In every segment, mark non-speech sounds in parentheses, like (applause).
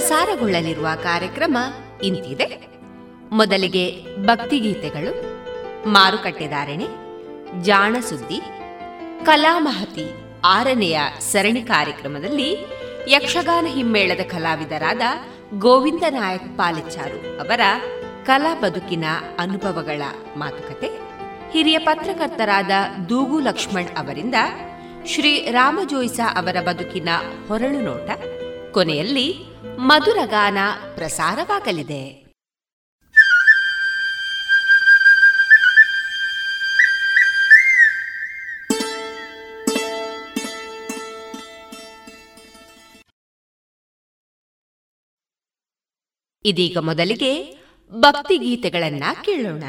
ಪ್ರಸಾರಗೊಳ್ಳಲಿರುವ ಕಾರ್ಯಕ್ರಮ ಇಂತಿದೆ. ಮೊದಲಿಗೆ ಭಕ್ತಿಗೀತೆಗಳು ಮಾರುಕಟ್ಟೆದಾರಣೆ ಜಾಣಸುದ್ದಿ ಕಲಾಮಹತಿ ಆರನೆಯ ಸರಣಿ ಕಾರ್ಯಕ್ರಮದಲ್ಲಿ ಯಕ್ಷಗಾನ ಹಿಮ್ಮೇಳದ ಕಲಾವಿದರಾದ ಗೋವಿಂದ ನಾಯಕ್ ಪಾಲಿಚಾರು ಅವರ ಕಲಾ ಬದುಕಿನ ಅನುಭವಗಳ ಮಾತುಕತೆ, ಹಿರಿಯ ಪತ್ರಕರ್ತರಾದ ದೂಗು ಲಕ್ಷ್ಮಣ್ ಅವರಿಂದ ಶ್ರೀ ರಾಮಜೋಯಿಸ ಅವರ ಬದುಕಿನ ಹೊರಳು ನೋಟ ಕೊನೆಯಲ್ಲಿ ಮಧುರಗಾನ ಪ್ರಸಾರವಾಗಲಿದೆ. ಇದೀಗ ಮೊದಲಿಗೆ ಭಕ್ತಿಗೀತೆಗಳನ್ನ ಕೇಳೋಣ.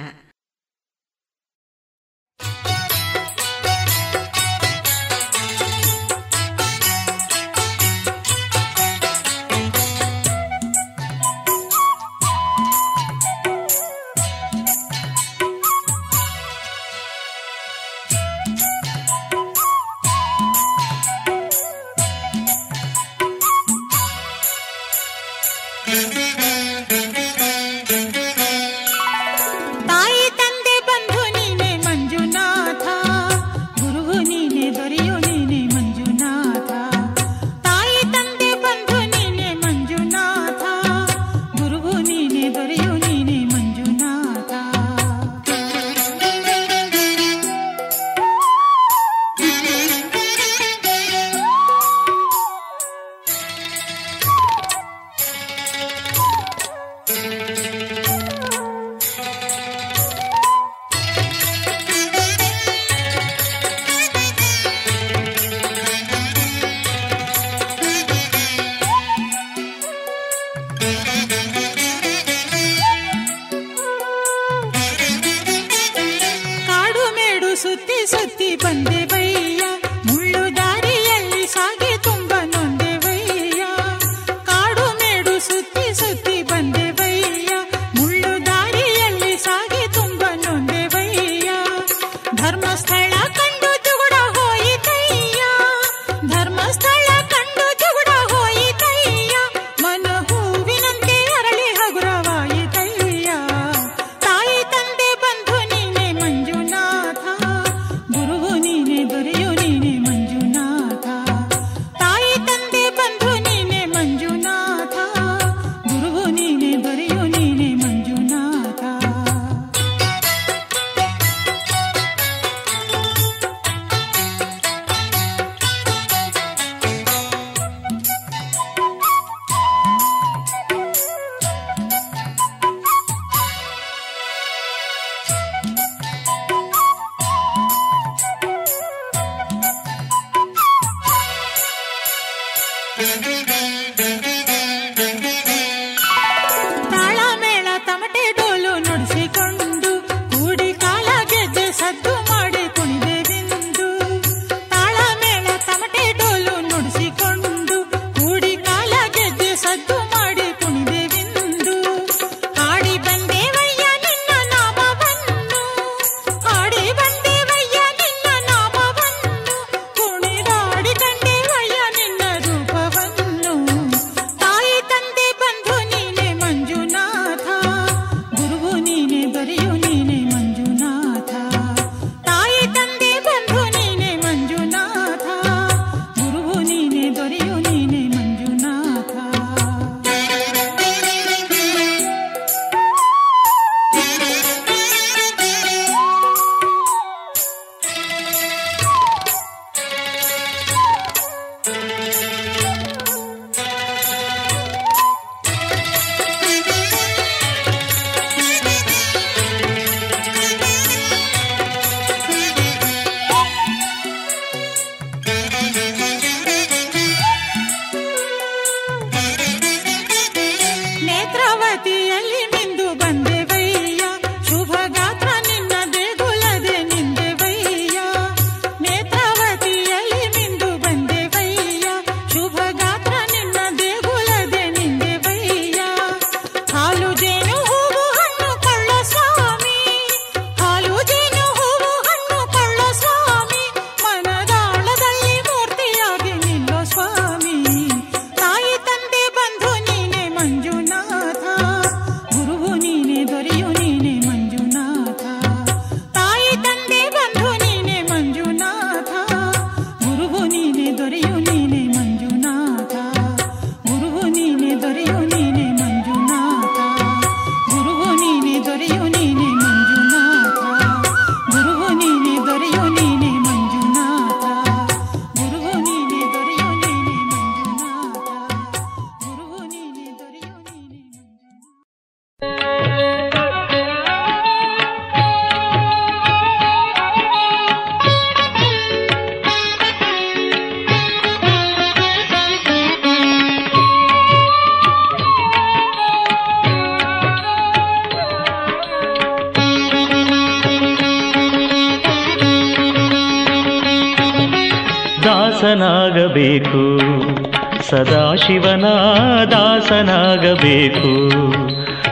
ದಾಸನಾಗಬೇಕು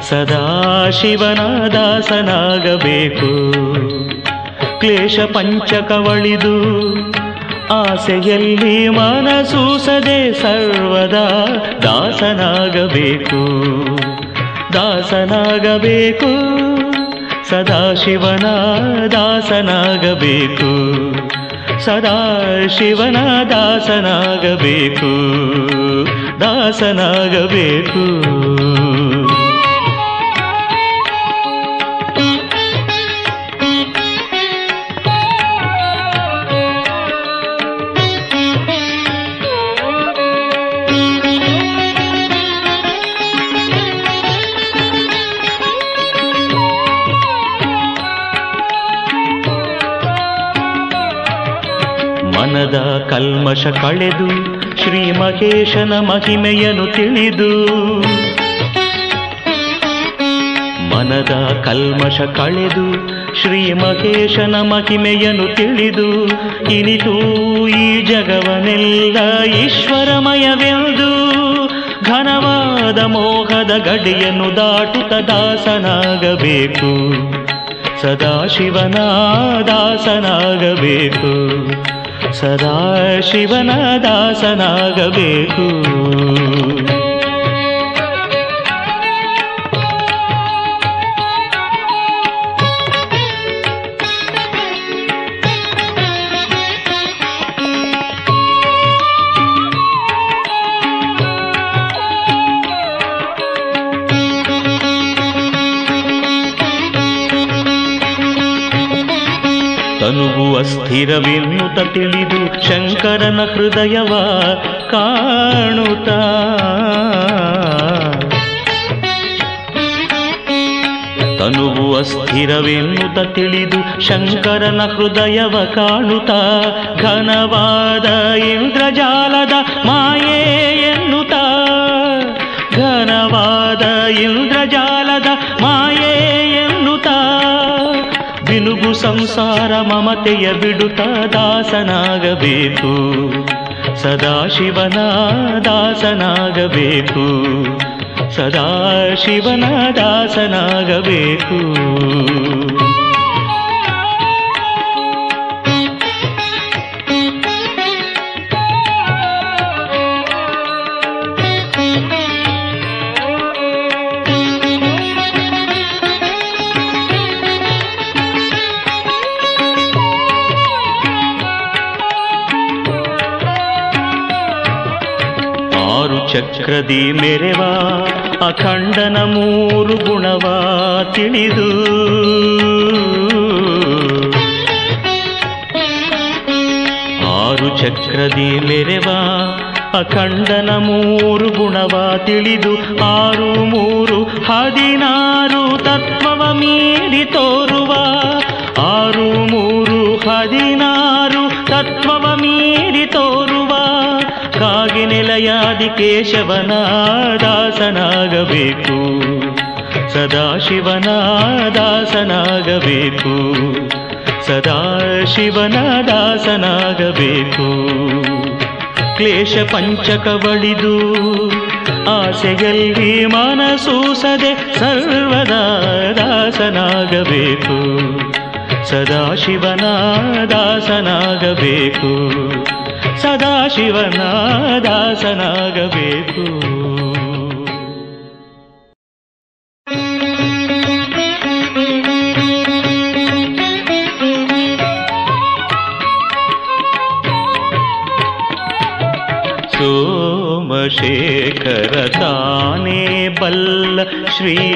ಸದಾಶಿವನ ದಾಸನಾಗಬೇಕು. ಕ್ಲೇಶ ಪಂಚಕವಳಿದು ಆಸೆಯಲ್ಲಿ ಮನಸೂಸದೆ ಸರ್ವದಾ ದಾಸನಾಗಬೇಕು. ದಾಸನಾಗಬೇಕು. ಸದಾ ಶಿವನ ದಾಸನಾಗಬೇಕು. ಸದಾ ಶಿವನ ದಾಸನಾಗಬೇಕು. ದಾಸನಾಗಬೇಕು. ಮನದ ಕಲ್ಮಶ ಕಳೆದು ಶ್ರೀ ಮಹೇಶನ ಮಹಿಮೆಯನ್ನು ತಿಳಿದು ಮನದ ಕಲ್ಮಶ ಕಳೆದು ಶ್ರೀ ಮಹೇಶನ ಮಹಿಮೆಯನ್ನು ತಿಳಿದು ಇನಿತು ಈ ಜಗವನೆಲ್ಲ ಈಶ್ವರಮಯವೆಂದು ಘನವಾದ ಮೋಹದ ಗಡಿಯನ್ನು ದಾಟುತ್ತ ದಾಸನಾಗಬೇಕು. ಸದಾಶಿವನ ದಾಸನಾಗಬೇಕು. ಸದಾಶಿವನ ದಾಸನಾಗಬೇಕು. ತನುವು ಅಸ್ಥಿರವೆನ್ನುತ್ತ ತಿಳಿದು ಶಂಕರನ ಹೃದಯವ ಕಾಣುತ್ತ. ತನುವು ಅಸ್ಥಿರವೆನ್ನುತ ತಿಳಿದು ಶಂಕರನ ಹೃದಯವ ಕಾಣುತ್ತ. ಘನವಾದ ಇಂದ್ರಜಾಲದ ಮಾಯೆ ಎನ್ನುತ್ತ ಘನವಾದ ಇಂದ್ರಜಾಲದ ಸಂಸಾರ ಮಮತೆಯ ಬಿಡುತ್ತ ದಾಸನಾಗಬೇಕು. ಸದಾಶಿವನ ದಾಸನಾಗಬೇಕು. ಸದಾಶಿವನ ದಾಸನಾಗಬೇಕು. ಚಕ್ರದಿ ಮೆರೆವ ಅಖಂಡನ ಮೂರು ಗುಣವ ತಿಳಿದು. ಆರು ಚಕ್ರದಿ ಮೆರೆವ ಅಖಂಡನ ಮೂರು ಗುಣವ ತಿಳಿದು. ಆರು, ಮೂರು, ಹದಿನಾರು ತತ್ವವ ಮೀರಿ ತೋರುವ. ಆರು, ಮೂರು, ಹದಿನಾರು ತತ್ವವ ಮೀರಿ ತೋರುವ. ಕಾಗಿ ನೆಲೆಯಾದಿ ಕೇಶವನ ದಾಸನಾಗಬೇಕು ಸದಾಶಿವನ ದಾಸನಾಗಬೇಕು ಸದಾಶಿವನ ದಾಸನಾಗಬೇಕು ಕ್ಲೇಶ ಪಂಚಕವಳಿದು ಆಸೆಯಲ್ಲಿ ಮನಸೂಸದೆ ಸರ್ವದಾ ದಾಸನಾಗಬೇಕು. ಸದಾಶಿವನ ದಾಸನಾಗಬೇಕು ಸದಾಶಿವನ ದಾಸನಾಗಬೇಕು ಸೋಮಶೇಖರ ತಾನೇ ಬಲ್ಲ ಶ್ರೀರಾಮನಾಮಾಮೃತ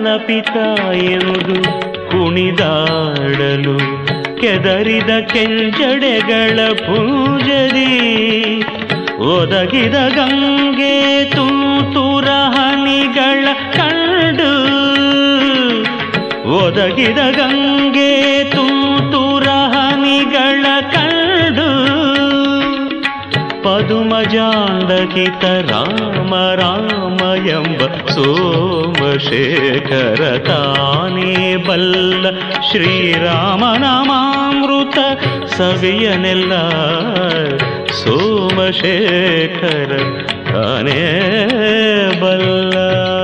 ಮದನ ಪಿತ ಎಂದು ಕುಣಿದಾಡಲು ಕೆದರಿದ ಕೆಂಜಡೆಗಳ ಪೂಜರಿ. ಒದಗಿದ ಗಂಗೆ ತೂತುರ ಹನಿಗಳ ಕಂಡು. ಒದಗಿದ ಗಂಗೆ ತೂತುರ जालकित राम रामयम्ब सोम बल्ल श्रीरामनामामृत सगनिल सोमशेखर शेखर तानि बल्ल।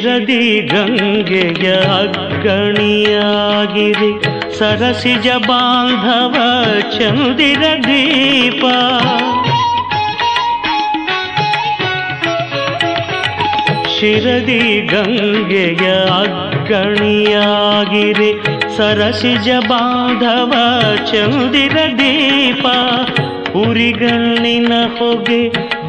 ಶಿರದಿ ಗಂಗೆಯ ಅಗ್ಗಣಿಯಾಗಿರಿ ಸರಸಿಜ ಬಾಂಧವ ಚಂದಿರ ದೀಪ. ಶಿರದಿ ಗಂಗೆಯ ಅಗ್ಗಣಿಯಾಗಿರಿ ಸರಸಿಜ ಬಾಂಧವ ಚಂದಿರ ದೀಪ. ಉರಿಗಣ್ಣಿನ ಹೊಗೆ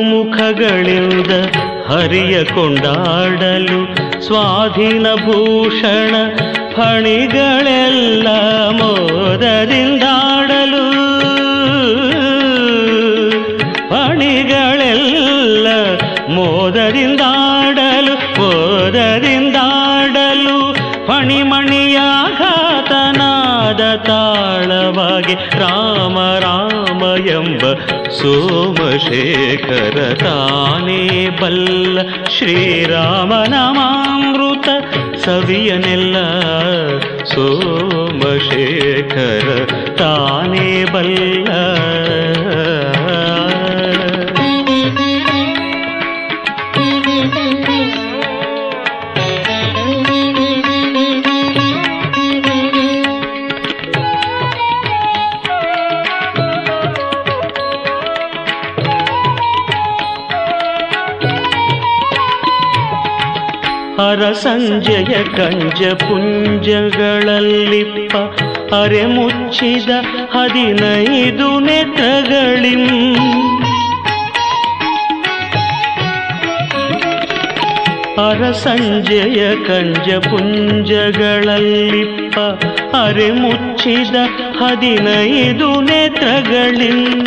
ಮುಖಗಳಿಂದ ಹರಿಯ ಕೊಂಡಾಡಲು ಸ್ವಾಧೀನ ಭೂಷಣ ಫಣಿಗಳೆಲ್ಲ ಮೋದದಿಂದಾಡಲು. ಫಣಿಗಳೆಲ್ಲ ಮೋದದಿಂದಾಡಲು ಮೋದದಿಂದಾಡಲು ಫಣಿಮಣಿಯಾಘಾತನಾದ ತಾಳವಾಗಿ ರಾಮ ರಾಮ. ಎಂಬ ಸೋಮಶೇಖರ ತಾನೇ ಬಲ್ಲ ಶ್ರೀರಾಮನಾಮಾಮೃತ ಸವಿಯನೆಲ್ಲ ಸೋಮಶೇಖರ ತಾನೇ ಬಲ್ಲ ಹರ ಸಂಜಯ ಕಂಜ ಪುಂಜಗಳಲ್ಲಿಪ್ಪ ಅರೆ ಮುಚ್ಚಿದ ಹದಿನೈದು ನೆತ್ರಗಳಿಂ. ಅರ ಸಂಜಯ ಕಂಜ ಪುಂಜಗಳಲ್ಲಿಪ್ಪ ಅರೆ ಮುಚ್ಚಿದ ಹದಿನೈದು ನೇತ್ರಗಳಿಂ.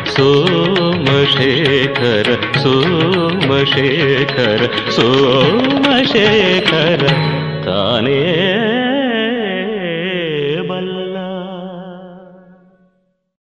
सोमशेखर सोमशेखर सोमशेखर ताने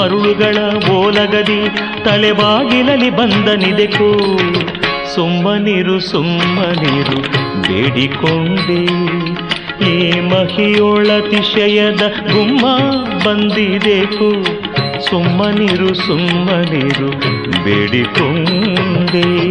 ಮರುಳುಗಳ ಓಲಗದಿ ತಲೆಬಾಗಿಲಲಿ ಬಂದನಿದೆಕೋ ಸುಮ್ಮನಿರು ಸುಮ್ಮನಿರು ಬೇಡಿಕೊಂಡೆ. ಈ ಮಹಿಯೊಳತಿಶಯದ ಗುಮ್ಮ ಬಂದಿದೆಕು ಸುಮ್ಮನಿರು ಸುಮ್ಮನಿರು ಬೇಡಿಕೊಂಡೆ.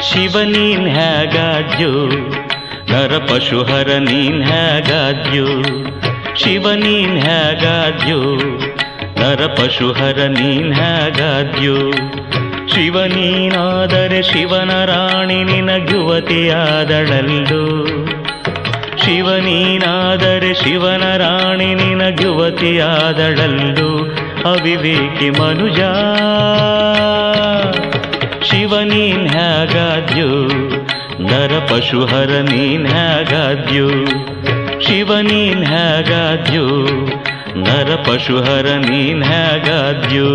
ಶಿವನೀನ್ ಶಿವ ಹೇಗಾದ್ಯೋ ನರ ಪಶುಹರ ನೀನ್ ಹೇಗಾದ್ಯೋ ಶಿವನೀನ್ ಹೇಗಾದ್ಯೋ ನರ ಪಶುಹರ ನೀನ್ ಹೇಗಾದ್ಯೋ ಶಿವನೀನಾದರೆ ಶಿವನ ರಾಣಿ ನಿನಗುವತಿಯಾದಳಲ್ಲೋ ಶಿವನೀನಾದರೆ ಶಿವನ ರಾಣಿ ನಿನಗುವತಿಯಾದಳಲ್ಲೋ ಅವಿವೇಕಿ ಮನುಜ? ಶಿವನೀನ್ ಹೇಗಾದ್ಯೋ ನರ ಪಶುಹರ ನೀನ್ ಹೇಗಾದ್ಯೋ ಶಿವನೀನ್ ಹೇಗಾದ್ಯೋ ನರ ಪಶುಹರ ನೀನ್ ಹೇಗಾದ್ಯೋ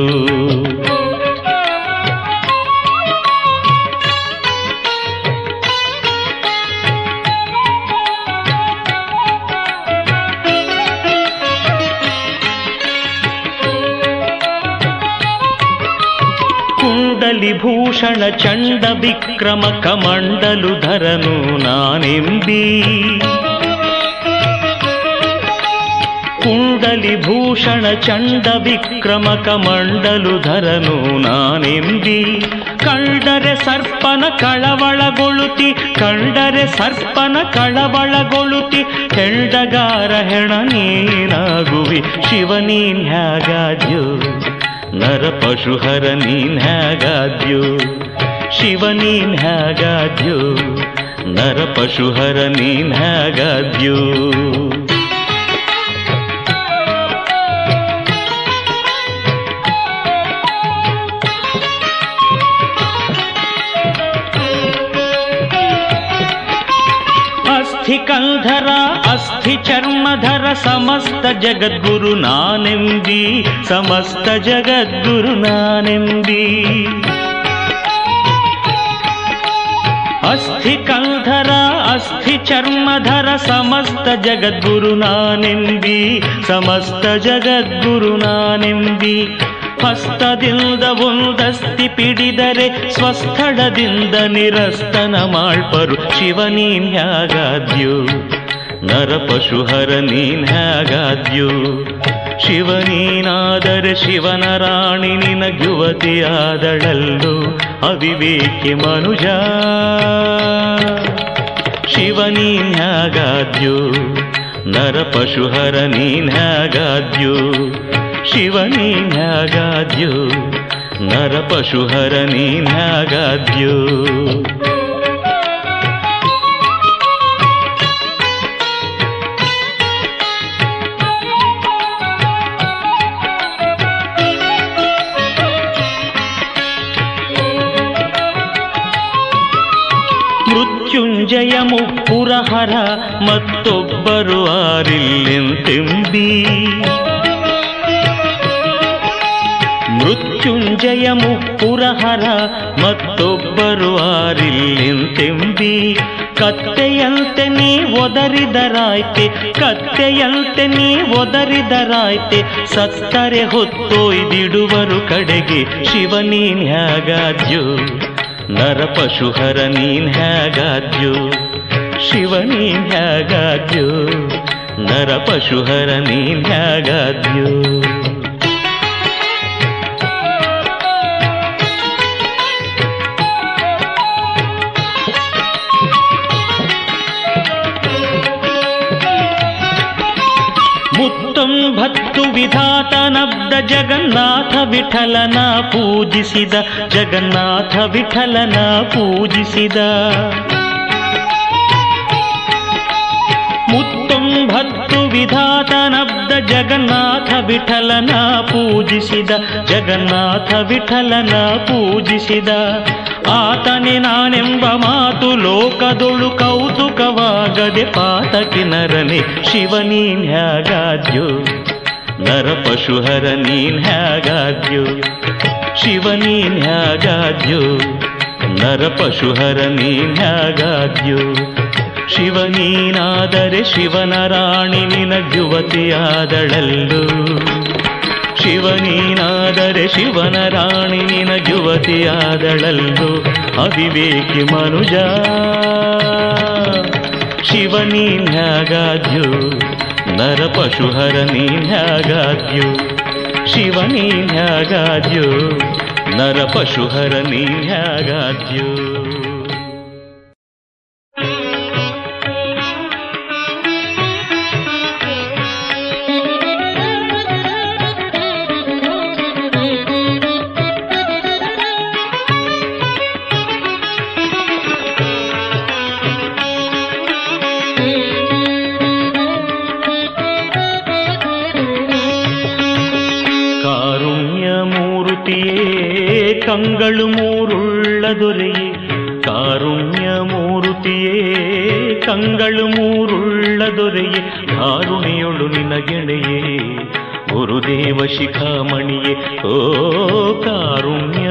ಕುಂಡಲಿ ಭೂಷಣ ಚಂಡ ವಿಕ್ರಮ ಕಮಂಡಲು ಧರನು ನಾನೆಂಬಿ. ಕುಂಡಲಿ ಭೂಷಣ ಚಂಡ ವಿಕ್ರಮ ಕಮಂಡಲು ಧರನು ನಾನೆಂಬಿ. ಕಂಡರೆ ಸರ್ಪನ ಕಳವಳಗೊಳುತಿ ಕಂಡರೆ ಸರ್ಪನ ಕಳವಳಗೊಳುತಿ ಹೆಂಡಗಾರ ಹೆಣ ನೀನಾಗುವಿ, ಶಿವನೀನ್ ಹ್ಯಾಗಾದ್ಯೋ ನರ ಪಶುಹರ ನೀನ್ ಹೇಗಾದ್ಯೋ ಶಿವ ನೀನ್ ಹೇಗಾದ್ಯೋ ನರ ಪಶುಹರ ನೀನ್ ಹೇಗಾದ್ಯೋ अस्थि अस्थिचर्मधर समस्त जगद्गुरुना समस्त नि अस्थि अस्थिचर्मधर समस्त जगद्गुरुना समस्त जगद्गुरुना ಹಸ್ತದಿಂದ ಒಂದಸ್ತಿ ಪಿಡಿದರೆ ಸ್ವಸ್ಥಳದಿಂದ ನಿರಸ್ತನ ಮಾಳ್ಪರು ಶಿವನೀನ್ ಹ್ಯಾಗಾದ್ಯೋ ನರ ಪಶುಹರ ನೀನ್ ಹ್ಯಾಗಾದ್ಯೋ ಶಿವನೀನಾದರೆ ಶಿವನ ರಾಣಿ ನಿನ ಯುವತಿಯಾದಳಲ್ಲು ಅವಿವೇಕಿ ಮನುಜ. ನರ ಪಶುಹರ ನೀನ್ ಹ್ಯಾಗಾದ್ಯೋ ಶಿವ ನೀನ್ಯಾಗಾದ್ಯೋ ನರ ಪಶುಹರ ನೀನ್ಯಾಗಾದ್ಯೋ ಮೃತ್ಯುಂಜಯ ಮುಪ್ಪುರಹರ ಮತ್ತೊಬ್ಬರು ಆರಿಲ್ಲೆಂತೆಂಬಿ ಮೃತ್ಯುಂಜಯ ಮುಪ್ಪುರಹರ ಮತ್ತೊಬ್ಬರು ಆರಿಲ್ಲೆಂತೆಂಬಿ ಕತ್ತೆಯಂತೆ ನೀ ಒದರಿದರಾಯ್ತೆ, ಕತ್ತೆಯಂತೆ ನೀ ಒದರಿದರಾಯ್ತೆ. ಸತ್ತರೆ ಹೊತ್ತೊಯ್ದಿಡುವರು ಕಡೆಗೆ, ಶಿವ ನೀನ್ ಹ್ಯಾಗಾದ್ಯೋ ನರ ಪಶುಹರ ನೀನ್ ಹ್ಯಾಗಾದ್ಯೋ ಶಿವ ನೀನ್ ಹ್ಯಾಗಾದ್ಯೋ ನರ ಪಶುಹರ ನೀನ್ ಹ್ಯಾಗಾದ್ಯೋ ವಿಧಾತನಬ್ದ ಜಗನ್ನಾಥ ವಿಠಲನ ಪೂಜಿಸಿದ ಜಗನ್ನಾಥ ವಿಠಲನ ಪೂಜಿಸಿದ ಮುತ್ತೊಂಬತ್ತು ವಿಧಾತನಬ್ದ ಜಗನ್ನಾಥ ವಿಠಲನ ಪೂಜಿಸಿದ ಜಗನ್ನಾಥ ವಿಠಲನ ಪೂಜಿಸಿದ ಆತನೆ ನಾನೆಂಬ ಮಾತು ಲೋಕದೊಳು ಕೌತುಕವಾಗದೆ ಪಾತಕಿ ನರನೆ ಶಿವ ನೀನ್ ಹ್ಯಾಗಾದ್ಯೋ ನರ ಪಶುಹರ ನೀನ್ ಹ್ಯಾಗಾದ್ಯೋ? ಶಿವ ನೀನ್ ಹ್ಯಾಗಾದ್ಯೋ? ನರ ಪಶುಹರ ನೀನ್ ಹ್ಯಾಗಾದ್ಯೋ? ಶಿವ ನೀನಾದರೆ ಶಿವನ ರಾಣಿ ನಿನಗ್ಯುವತಿಯಾದಳಲ್ಲು ಶಿವ ನೀನಾದರೆ ಶಿವನ ರಾಣಿ ನಿನ ಯುವತಿಯಾದಳಲ್ಲು? ಅವಿವೇಕಿ ಮನುಜ, ಶಿವ ನೀನ್ಯಾಗಾದ್ಯೋ ನರ ಪಶುಹರ ನೀನ್ಯಾಗಾದ್ಯೋ ಶಿವ ನೀನ್ಯಾಗಾದ್ಯೋ ನರ ಕಂಗಳು ಮೂರುಳ್ಳ ದೊರೆಯೇ ಕಾರುಣ್ಯ ಮೂರುತಿಯೇ ಕಂಗಳು ಮೂರುಳ್ಳ ದೊರೆಯೇ ಕಾರುಣಿಯೊಳು ನಿನಗೆಣೆಯೇ ಗುರುದೇವ ಶಿಖಾಮಣಿಯೇ ಓ ಕಾರುಣ್ಯ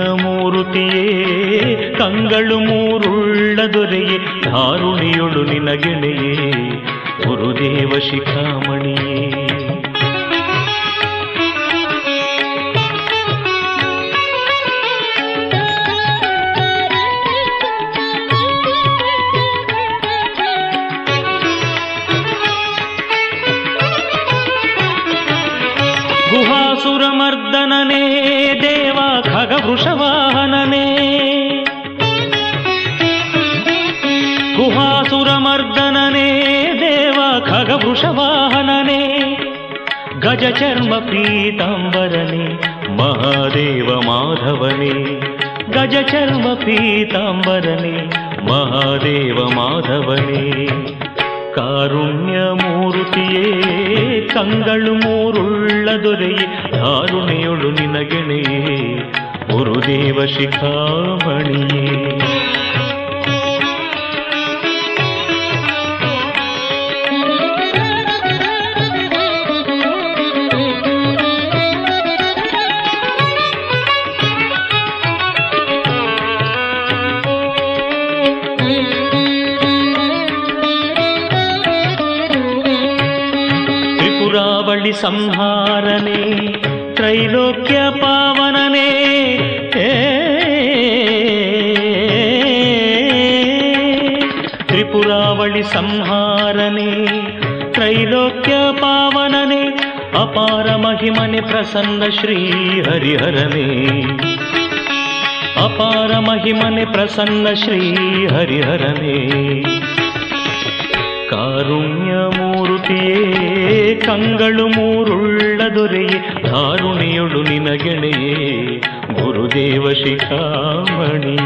षवाहनने गुहासुरमर्दनने देव खगपुषवाहनने गज चर्म पीताम्बरने महादेव माधवने। गज चर्म पीताम्बरने महादेव माधवने। कारुण्यमु ಮೂರುತಿಯೇ ಕಂಗಳು ಮೂರುಳ್ಳ ದೊರೆಯೇ ಧಾರುಣಿಯೊಳು ನಿನಗೆಣೆಯೇ ಗುರುದೇವ ಶಿಖಾಮಣಿಯೇ. సంహారనే త్రైలోక్య పావననే. త్రిపురావళి సంహారనే త్రైలోక్య పావననే అపార మహిమని ప్రసన్న శ్రీ హరిహరనే. అపార మహిమని ప్రసన్న శ్రీ హరిహరనే. కారుణ్య ಕಂಗಳು ಮೂರುಳ್ಳ ದೊರೆಯೇ ಧಾರುಣಿಯೊಳು ನಿನಗೆಣೆಯೇ ಗುರುದೇವ ಶಿಖಾಮಣಿಯೇ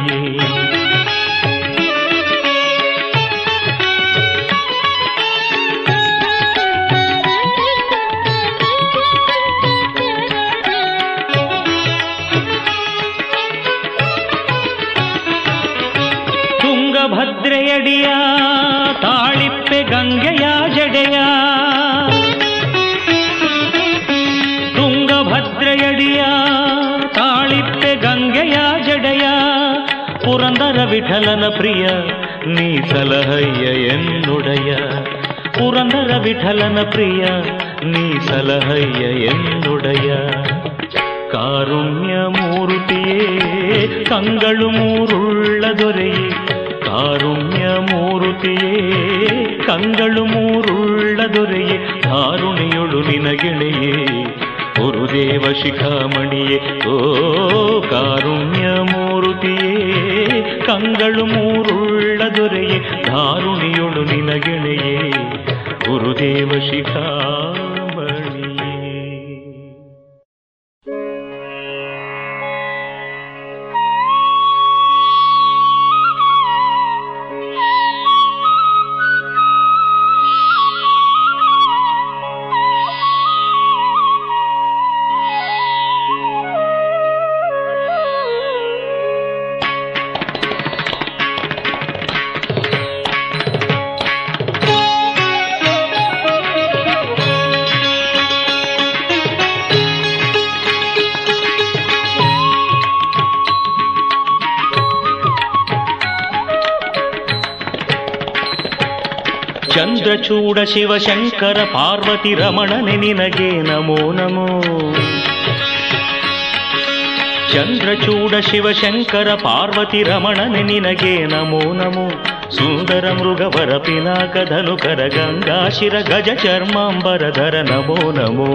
ಪುರಂದರ ವಿಠಲನ ಪ್ರಿಯ ನೀ ಸಲಹಯ್ಯ ಎನ್ನುಡಯ ಪುರಂದರ ವಿಠಲನ ಪ್ರಿಯ ನೀ ಸಲಹಯ್ಯ ಎನ್ನುಡಯ ಕಾರುಣ್ಯ ಮೂರುತಿಯೇ ಕಂಗಳು ಮೂರುಳ್ಳ ದೊರೆಯೇ ಕಾರುಣ್ಯ ಮೂರುತಿಯೇ ಕಂಗಳು ಮೂರುಳ್ಳ ದೊರೆಯೇ ಧಾರುಣಿಯೊಳು ಕಂಗಳು ಮೂರುಳ್ಳ ದೊರೆಯೇ ಧಾರುಣಿಯೊಳು ನಿನಗೆಳೆಯೇ. ಗುರುದೇವ ಶಿಖಾಮಣಿಯೇ ಚಂದ್ರಚೂಡ ಶಿವಶಂಕರ ಪಾರ್ವತಿ ರಮಣನೆ ನಿನಗೆ ನಮೋ ನಮೋ ಚಂದ್ರಚೂಡ ಶಿವಶಂಕರ ಪಾರ್ವತಿ ರಮಣನೆ ನಿನಗೆ ನಮೋ ನಮೋ ಸುಂದರ ಮೃಗವರ ಪಿನಾಕ ಧನುಕರ ಗಂಗಾಶಿರ ಗಜ ಚರ್ಮಾಂಬರಧರ ನಮೋ ನಮೋ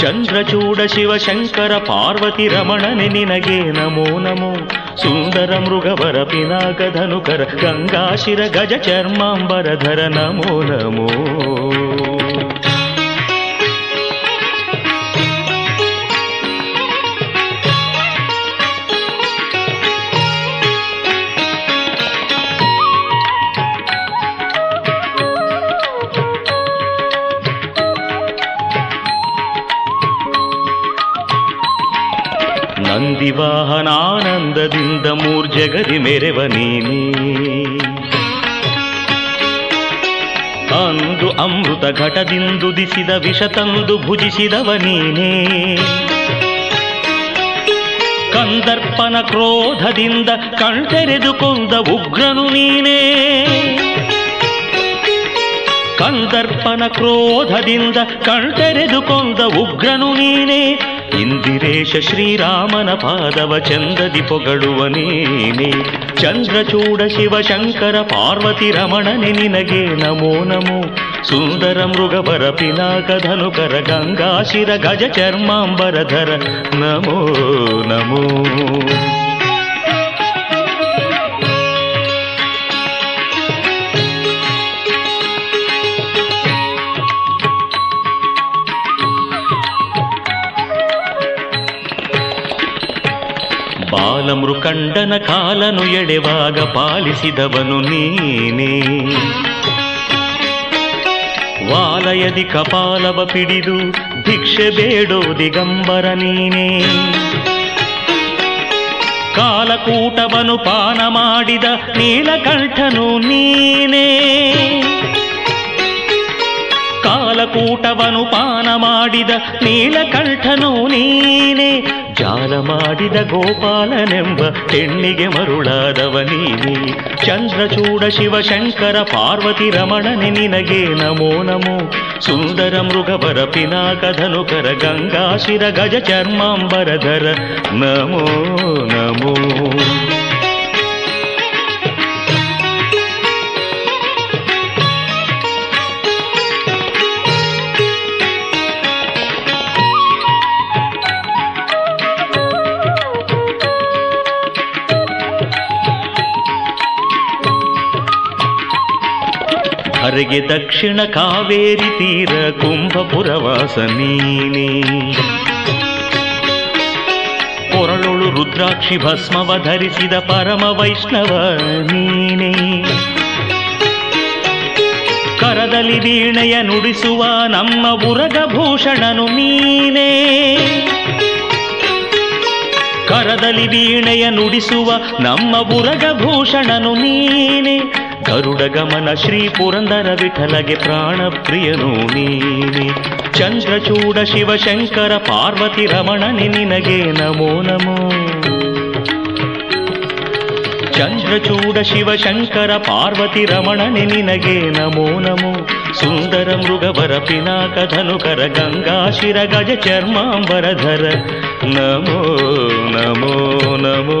ಚಂದ್ರಚೂಡ ಶಿವಶಂಕರ ಪಾರ್ವತಿ ರಮಣನೆ ನಿನಗೆ ನಮೋ ನಮೋ सुन्दर मृगवर पिनाक धनुकर गङ्गाशिर गज चर्माम्बरधर नमो नमो। ಮೂರ್ಜಗದಿ ಮೆರೆವ ನೀನೇ. ಅಂದು ಅಮೃತ ಘಟದಿಂದುದಿಸಿದ ವಿಷ ತಂದು ಭುಜಿಸಿದವ ನೀನೇ. ಕಂದರ್ಪನ ಕ್ರೋಧದಿಂದ ಕಣ್ತೆರೆದುಕೊಂಡ ಉಗ್ರನು ನೀನೇ. ಕಂದರ್ಪನ ಕ್ರೋಧದಿಂದ ಕಣ್ತೆರೆದುಕೊಂಡ ಉಗ್ರನು ನೀನೇ. ಇಂದಿರೇಶ ಶ್ರೀರಾಮನ ಪಾದವ ಚಂದದಿ ಪೊಗಳುವ ನೀನೆ ಚಂದ್ರಚೂಡ ಶಿವಶಂಕರ ಪಾರ್ವತಿ ರಮಣನೆ ನಿನಗೆ ನಮೋ ನಮೋ ಸುಂದರ ಮೃಗವರ ಪಿನಾಕ ಧನುಕರ ಗಂಗಾಶಿರ ಗಜ ಚರ್ಮಾಂಬರಧರ ನಮೋ ನಮೋ ಬಾಲಮೃಕಂಡನ ಕಾಲನು ಎಡೆವಾಗ ಪಾಲಿಸಿದವನು ನೀನೇ. ವಾಲಯದಿ ಕಪಾಲವ ಪಿಡಿದು ಭಿಕ್ಷೆ ಬೇಡೋ ದಿಗಂಬರ ನೀನೇ. ಕಾಲಕೂಟವನು ಪಾನ ಮಾಡಿದ ನೀಲಕಂಠನು ನೀನೇ. ಕಾಲಕೂಟವನು ಪಾನ ಮಾಡಿದ ನೀಲಕಂಠನು ನೀನೆ. ಜಾಲ ಮಾಡಿದ ಗೋಪಾಲನೆಂಬ ಹೆಣ್ಣಿಗೆ ಮರುಳಾದವ ನೀನೇ. ಚಂದ್ರಚೂಡ ಶಿವಶಂಕರ ಪಾರ್ವತಿ ರಮಣನೆ ನಿನಗೆ ನಮೋ ನಮೋ. ಸುಂದರ ಮೃಗವರ ಪಿನಾಕಧನುಕರ ಗಂಗಾಶಿರ ಗಜ ಚರ್ಮಾಂಬರಧರ ನಮೋ ನಮೋ. ಅರೆಗೆ ದಕ್ಷಿಣ ಕಾವೇರಿ ತೀರ ಕುಂಭಪುರವಾಸ ನೀನೇ. ಕೊರಳೊಳು ರುದ್ರಾಕ್ಷಿ ಭಸ್ಮವ ಧರಿಸಿದ ಪರಮ ವೈಷ್ಣವ ನೀನೇ. ಕರದಲ್ಲಿ ವೀಣೆಯ ನುಡಿಸುವ ನಮ್ಮ ಉರಗಭೂಷಣನು ನೀನೇ. ಕರದಲ್ಲಿ ವೀಣೆಯ ನುಡಿಸುವ ನಮ್ಮ ಉರಗಭೂಷಣನು ನೀನೆ. ಗರುಡ ಗಮನ ಶ್ರೀ ಪುರಂದರ ವಿಠಲಗೆ ಪ್ರಾಣ ಪ್ರಿಯನು ನೀನೆ ಚಂದ್ರಚೂಡ ಶಿವಶಂಕರ ಪಾರ್ವತಿ ರಮಣನೆ ನಿನಗೆ ನಮೋ ನಮೋ ಚಂದ್ರಚೂಡ ಶಿವಶಂಕರ ಪಾರ್ವತಿ ರಮಣನೆ ನಿನಗೆ ನಮೋ ನಮೋ ಸುಂದರ ಮೃಗವರ ಪಿನಾಕ ಧನುಕರ ಗಂಗಾ ಶಿರ ಗಜ ಚರ್ಮಾಂಬರಧರ ನಮೋ ನಮೋ ನಮೋ ನಮೋ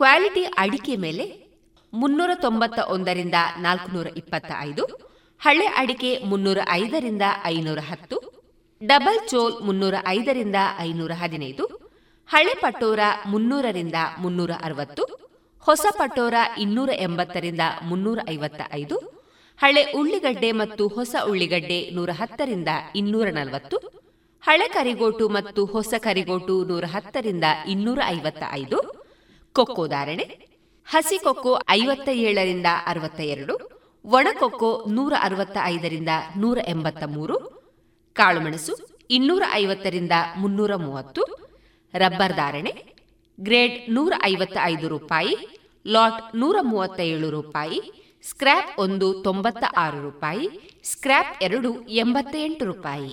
ಕ್ವಾಲಿಟಿ ಅಡಿಕೆ ಮೇಲೆ ಮುನ್ನೂರ ತೊಂಬತ್ತ ಒಂದರಿಂದ ನಾಲ್ಕುನೂರ ಇಪ್ಪತ್ತ ಐದು ಹಳೆ ಅಡಿಕೆ ಮುನ್ನೂರ ಐದರಿಂದ ಐನೂರ ಹತ್ತು ಡಬಲ್ ಚೋಲ್ ಮುನ್ನೂರ ಐದರಿಂದ ಐನೂರ ಹದಿನೈದು ಹಳೆ ಪಟೋರ ಮುನ್ನೂರರಿಂದ ಮುನ್ನೂರ ಅರವತ್ತು ಹೊಸ ಪಟೋರ ಇನ್ನೂರ ಎಂಬತ್ತರಿಂದ ಮುನ್ನೂರ ಐವತ್ತ ಐದು ಹಳೆ ಉಳ್ಳಿಗಡ್ಡೆ ಮತ್ತು ಹೊಸ ಉಳ್ಳಿಗಡ್ಡೆ ನೂರ ಹತ್ತರಿಂದ ಇನ್ನೂರ ನಲವತ್ತು ಹಳೆ ಕರಿಗೋಟು ಮತ್ತು ಹೊಸ ಕರಿಗೋಟು ನೂರ ಹತ್ತರಿಂದ ಇನ್ನೂರ ಐವತ್ತ ಐದು ಕೊಕ್ಕೋ ಧಾರಣೆ. ಹಸಿ ಕೊಕ್ಕೋ ಐವತ್ತ ಏಳರಿಂದ ಅರವತ್ತ ಎರಡು ಒಣಕೊಕ್ಕೋ ನೂರ ಅರವತ್ತ ಐದರಿಂದ ನೂರ ಎಂಬತ್ತ ಮೂರು ಕಾಳುಮೆಣಸು ಇನ್ನೂರ ಐವತ್ತರಿಂದ ಮುನ್ನೂರ ಮೂವತ್ತು ರಬ್ಬರ್ ಧಾರಣೆ, ಗ್ರೇಡ್ ನೂರ ಐವತ್ತ ಐದು ರೂಪಾಯಿ, ಲಾಟ್ ನೂರ ಮೂವತ್ತ ಏಳು ರೂಪಾಯಿ, ಸ್ಕ್ರ್ಯಾಪ್ ಒಂದು ತೊಂಬತ್ತ ಆರು ರೂಪಾಯಿ, ಸ್ಕ್ರ್ಯಾಪ್ ಎರಡು ಎಂಬತ್ತ ಎಂಟು ರೂಪಾಯಿ.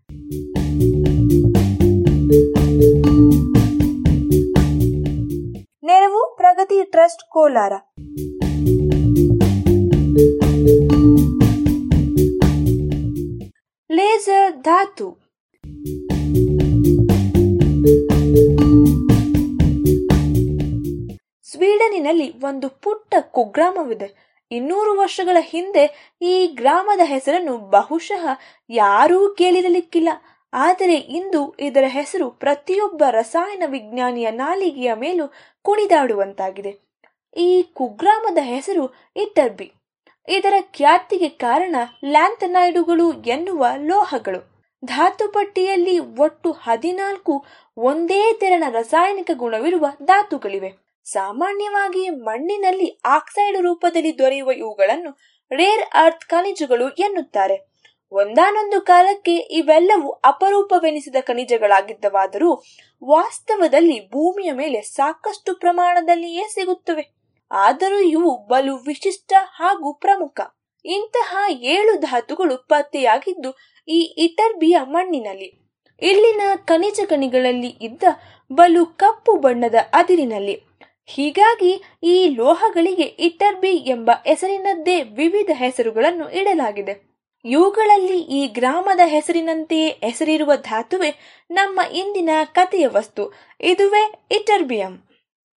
ಟ್ರಸ್ಟ್ ಕೋಲಾರ. ಲೇಸರ್ ಧಾತು ಸ್ವೀಡನಿನಲ್ಲಿ ಒಂದು ಪುಟ್ಟ ಕುಗ್ರಾಮವಿದೆ. ಇನ್ನೂರು ವರ್ಷಗಳ ಹಿಂದೆ ಈ ಗ್ರಾಮದ ಹೆಸರನ್ನು ಬಹುಶಃ ಯಾರೂ ಕೇಳಿರಲಿಕ್ಕಿಲ್ಲ. ಆದರೆ ಇಂದು ಇದರ ಹೆಸರು ಪ್ರತಿಯೊಬ್ಬ ರಸಾಯನ ವಿಜ್ಞಾನಿಯ ನಾಲಿಗೆಯ ಮೇಲೂ ಕುಣಿದಾಡುವಂತಾಗಿದೆ. ಈ ಕುಗ್ರಾಮದ ಹೆಸರು ಇಟರ್ಬಿ. ಇದರ ಖ್ಯಾತಿಗೆ ಕಾರಣ ಲ್ಯಾಂಥನಾಯ್ಡುಗಳು ಎನ್ನುವ ಲೋಹಗಳು. ಧಾತು ಪಟ್ಟಿಯಲ್ಲಿ ಒಟ್ಟು ಹದಿನಾಲ್ಕು ಒಂದೇ ತೆರನ ರಾಸಾಯನಿಕ ಗುಣವಿರುವ ಧಾತುಗಳಿವೆ. ಸಾಮಾನ್ಯವಾಗಿ ಮಣ್ಣಿನಲ್ಲಿ ಆಕ್ಸೈಡ್ ರೂಪದಲ್ಲಿ ದೊರೆಯುವ ಇವುಗಳನ್ನು ರೇರ್ ಅರ್ಥ್ ಖನಿಜಗಳು ಎನ್ನುತ್ತಾರೆ. ಒಂದಾನೊಂದು ಕಾಲಕ್ಕೆ ಇವೆಲ್ಲವೂ ಅಪರೂಪವೆನಿಸಿದ ಖನಿಜಗಳಾಗಿದ್ದವಾದರೂ ವಾಸ್ತವದಲ್ಲಿ ಭೂಮಿಯ ಮೇಲೆ ಸಾಕಷ್ಟು ಪ್ರಮಾಣದಲ್ಲಿಯೇ ಸಿಗುತ್ತವೆ. ಆದರೂ ಇವು ಬಲು ವಿಶಿಷ್ಟ ಹಾಗೂ ಪ್ರಮುಖ. ಇಂತಹ ಏಳು ಧಾತುಗಳು ಪತ್ತೆಯಾಗಿದ್ದು ಈ ಇಟರ್ಬಿಯ ಮಣ್ಣಿನಲ್ಲಿ. ಇಲ್ಲಿನ ಖನಿಜ ಗಣಿಗಳಲ್ಲಿ ಇದ್ದ ಬಲು ಕಪ್ಪು ಬಣ್ಣದ ಅದಿರಿನಲ್ಲಿ. ಹೀಗಾಗಿ ಈ ಲೋಹಗಳಿಗೆ ಇಟರ್ಬಿ ಎಂಬ ಹೆಸರಿನದ್ದೇ ವಿವಿಧ ಹೆಸರುಗಳನ್ನು ಇಡಲಾಗಿದೆ. ಇವುಗಳಲ್ಲಿ ಈ ಗ್ರಾಮದ ಹೆಸರಿನಂತೆಯೇ ಹೆಸರಿರುವ ಧಾತುವೆ ನಮ್ಮ ಇಂದಿನ ಕಥೆಯ ವಸ್ತು. ಇದುವೇ ಇಟರ್ಬಿಯಂ.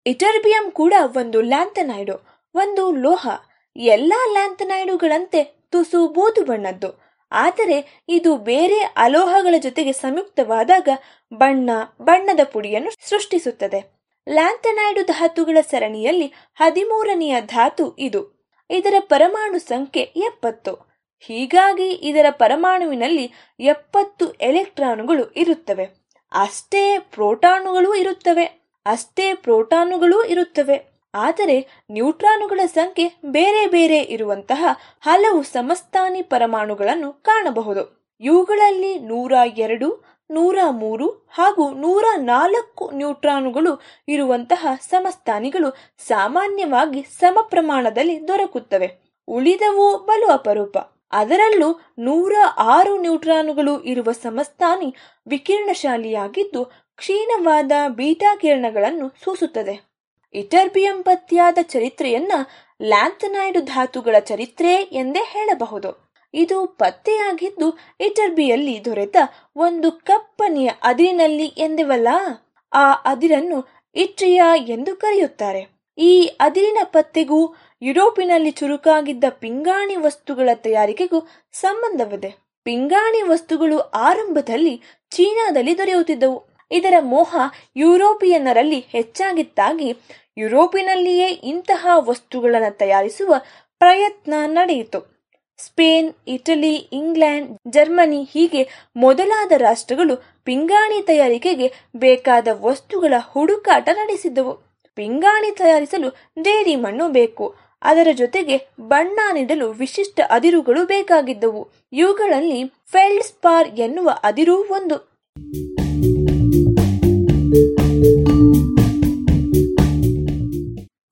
ಇಟರ್ಬಿಯಂ ಕೂಡ ಒಂದು ಲ್ಯಾಂಥನೈಡು, ಒಂದು ಲೋಹ. ಎಲ್ಲ ಲ್ಯಾಂಥನೈಡುಗಳಂತೆ ತುಸು ಬೂದು ಬಣ್ಣದ್ದು. ಆದರೆ ಇದು ಬೇರೆ ಅಲೋಹಗಳ ಜೊತೆಗೆ ಸಂಯುಕ್ತವಾದಾಗ ಬಣ್ಣ, ಬಣ್ಣದ ಪುಡಿಯನ್ನು ಸೃಷ್ಟಿಸುತ್ತದೆ. ಲ್ಯಾಂಥನೈಡು ಧಾತುಗಳ ಸರಣಿಯಲ್ಲಿ ಹದಿಮೂರನೆಯ ಧಾತು ಇದು. ಇದರ ಪರಮಾಣು ಸಂಖ್ಯೆ ಎಪ್ಪತ್ತು. ಹೀಗಾಗಿ ಇದರ ಪರಮಾಣುವಿನಲ್ಲಿ ಎಪ್ಪತ್ತು ಎಲೆಕ್ಟ್ರಾನುಗಳು ಇರುತ್ತವೆ. ಅಷ್ಟೇ ಪ್ರೋಟಾನುಗಳು ಇರುತ್ತವೆ. ಅಷ್ಟೇ ಪ್ರೋಟಾನುಗಳೂ ಇರುತ್ತವೆ. ಆದರೆ ನ್ಯೂಟ್ರಾನುಗಳ ಸಂಖ್ಯೆ ಬೇರೆ ಬೇರೆ ಇರುವಂತಹ ಹಲವು ಸಮಸ್ಥಾನಿ ಪರಮಾಣುಗಳನ್ನು ಕಾಣಬಹುದು. ಇವುಗಳಲ್ಲಿ ನೂರ ಎರಡು, ನೂರ ಮೂರು ಹಾಗೂ ನೂರ ನಾಲ್ಕು ನ್ಯೂಟ್ರಾನುಗಳು ಇರುವಂತಹ ಸಮಸ್ಥಾನಿಗಳು ಸಾಮಾನ್ಯವಾಗಿ ಸಮ ಪ್ರಮಾಣದಲ್ಲಿ ದೊರಕುತ್ತವೆ. ಉಳಿದವು ಬಲು ಅಪರೂಪ. ಅದರಲ್ಲೂ ನೂರ ಆರು ನ್ಯೂಟ್ರಾನುಗಳು ಇರುವ ಸಮಸ್ಥಾನಿ ವಿಕಿರಣಶಾಲಿಯಾಗಿದ್ದು ಕ್ಷೀಣವಾದ ಬೀಟಾ ಕಿರಣಗಳನ್ನು ಸೂಸುತ್ತದೆ. ಇಟರ್ಬಿಯಂ ಪತ್ತಿಯಾದ ಚರಿತ್ರೆಯನ್ನ ಲ್ಯಾಂಥನಾಯ್ಡ್ ಧಾತುಗಳ ಚರಿತ್ರೆ ಎಂದೇ ಹೇಳಬಹುದು. ಇದು ಪತ್ತೆಯಾಗಿದ್ದು ಇಟರ್ಬಿಯಲ್ಲಿ ದೊರೆತ ಒಂದು ಕಪ್ಪನೆಯ ಅದಿರಿನಲ್ಲಿ ಎಂದೆವಲ್ಲ, ಆ ಅದಿರನ್ನು ಇಟ್ರಿಯಾ ಎಂದು ಕರೆಯುತ್ತಾರೆ. ಈ ಅದಿರಿನ ಪತ್ತೆಗೂ ಯುರೋಪಿನಲ್ಲಿ ಚುರುಕಾಗಿದ್ದ ಪಿಂಗಾಣಿ ವಸ್ತುಗಳ ತಯಾರಿಕೆಗೂ ಸಂಬಂಧವಿದೆ. ಪಿಂಗಾಣಿ ವಸ್ತುಗಳು ಆರಂಭದಲ್ಲಿ ಚೀನಾದಲ್ಲಿ ದೊರೆಯುತ್ತಿದ್ದವು. ಇದರ ಮೋಹ ಯುರೋಪಿಯನ್ನರಲ್ಲಿ ಹೆಚ್ಚಾಗಿತ್ತಾಗಿ ಯುರೋಪಿನಲ್ಲಿಯೇ ಇಂತಹ ವಸ್ತುಗಳನ್ನು ತಯಾರಿಸುವ ಪ್ರಯತ್ನ ನಡೆಯಿತು. ಸ್ಪೇನ್, ಇಟಲಿ, ಇಂಗ್ಲೆಂಡ್, ಜರ್ಮನಿ ಹೀಗೆ ಮೊದಲಾದ ರಾಷ್ಟ್ರಗಳು ಪಿಂಗಾಣಿ ತಯಾರಿಕೆಗೆ ಬೇಕಾದ ವಸ್ತುಗಳ ಹುಡುಕಾಟ ನಡೆಸಿದ್ದವು ಪಿಂಗಾಣಿ ತಯಾರಿಸಲು ಜೇಡಿ ಮಣ್ಣು ಬೇಕು. ಅದರ ಜೊತೆಗೆ ಬಣ್ಣ ನೀಡಲು ವಿಶಿಷ್ಟ ಅದಿರುಗಳು ಬೇಕಾಗಿದ್ದವು. ಇವುಗಳಲ್ಲಿ ಫೆಲ್ಡ್ ಸ್ಪಾರ್ ಎನ್ನುವ ಅದಿರು ಒಂದು.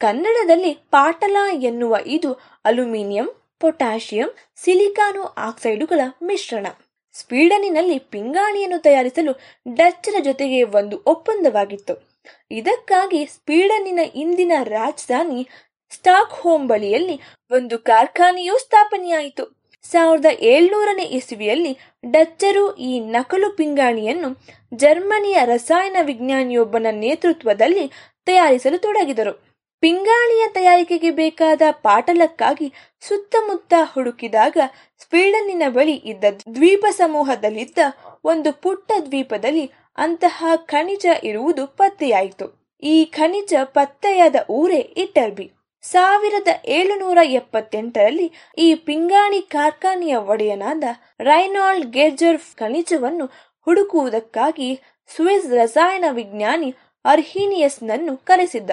ಕನ್ನಡದಲ್ಲಿ ಪಾಟಲ ಎನ್ನುವ ಇದು ಅಲ್ಯೂಮಿನಿಯಂ, ಪೊಟ್ಯಾಷಿಯಂ, ಸಿಲಿಕಾನು ಆಕ್ಸೈಡುಗಳ ಮಿಶ್ರಣ. ಸ್ವೀಡನಿನಲ್ಲಿ ಪಿಂಗಾಣಿಯನ್ನು ತಯಾರಿಸಲು ಡಚ್ಚರ ಜೊತೆಗೆ ಒಂದು ಒಪ್ಪಂದವಾಗಿತ್ತು. ಇದಕ್ಕಾಗಿ ಸ್ವೀಡನಿನ ಇಂದಿನ ರಾಜಧಾನಿ ಸ್ಟಾಕ್ ಹೋಮ್ ಬಳಿಯಲ್ಲಿ ಒಂದು ಕಾರ್ಖಾನೆಯೂ ಸ್ಥಾಪನೆಯಾಯಿತು. ಸಾವಿರದ ಏಳ್ನೂರನೇ ಇಸುವಿಯಲ್ಲಿ ಡಚ್ಚರು ಈ ನಕಲು ಪಿಂಗಾಣಿಯನ್ನು ಜರ್ಮನಿಯ ರಸಾಯನ ವಿಜ್ಞಾನಿಯೊಬ್ಬನ ನೇತೃತ್ವದಲ್ಲಿ ತಯಾರಿಸಲು ತೊಡಗಿದರು. ಪಿಂಗಾಣಿಯ ತಯಾರಿಕೆಗೆ ಬೇಕಾದ ಪಾಟಲಕ್ಕಾಗಿ ಸುತ್ತಮುತ್ತ ಹುಡುಕಿದಾಗ ಸ್ವೀಡನ್ನಿನ ಬಳಿ ಇದ್ದ ದ್ವೀಪ ಸಮೂಹದಲ್ಲಿದ್ದ ಒಂದು ಪುಟ್ಟ ದ್ವೀಪದಲ್ಲಿ ಅಂತಹ ಖನಿಜ ಇರುವುದು ಪತ್ತೆಯಾಯಿತು. ಈ ಖನಿಜ ಪತ್ತೆಯಾದ ಊರೇ ಇಟರ್ಬಿ. ಸಾವಿರದ ಏಳುನೂರ ಎಪ್ಪತ್ತೆಂಟರಲ್ಲಿ ಈ ಪಿಂಗಾಣಿ ಕಾರ್ಖಾನೆಯ ಒಡೆಯನಾದ ರೈನಾಲ್ಡ್ ಗೆರ್ಜರ್ ಖನಿಜವನ್ನು ಹುಡುಕುವುದಕ್ಕಾಗಿ ಸ್ವಿಸ್ ರಸಾಯನ ವಿಜ್ಞಾನಿ ಅರ್ಹೀನಿಯಸ್ನನ್ನು ಕರೆಸಿದ್ದ.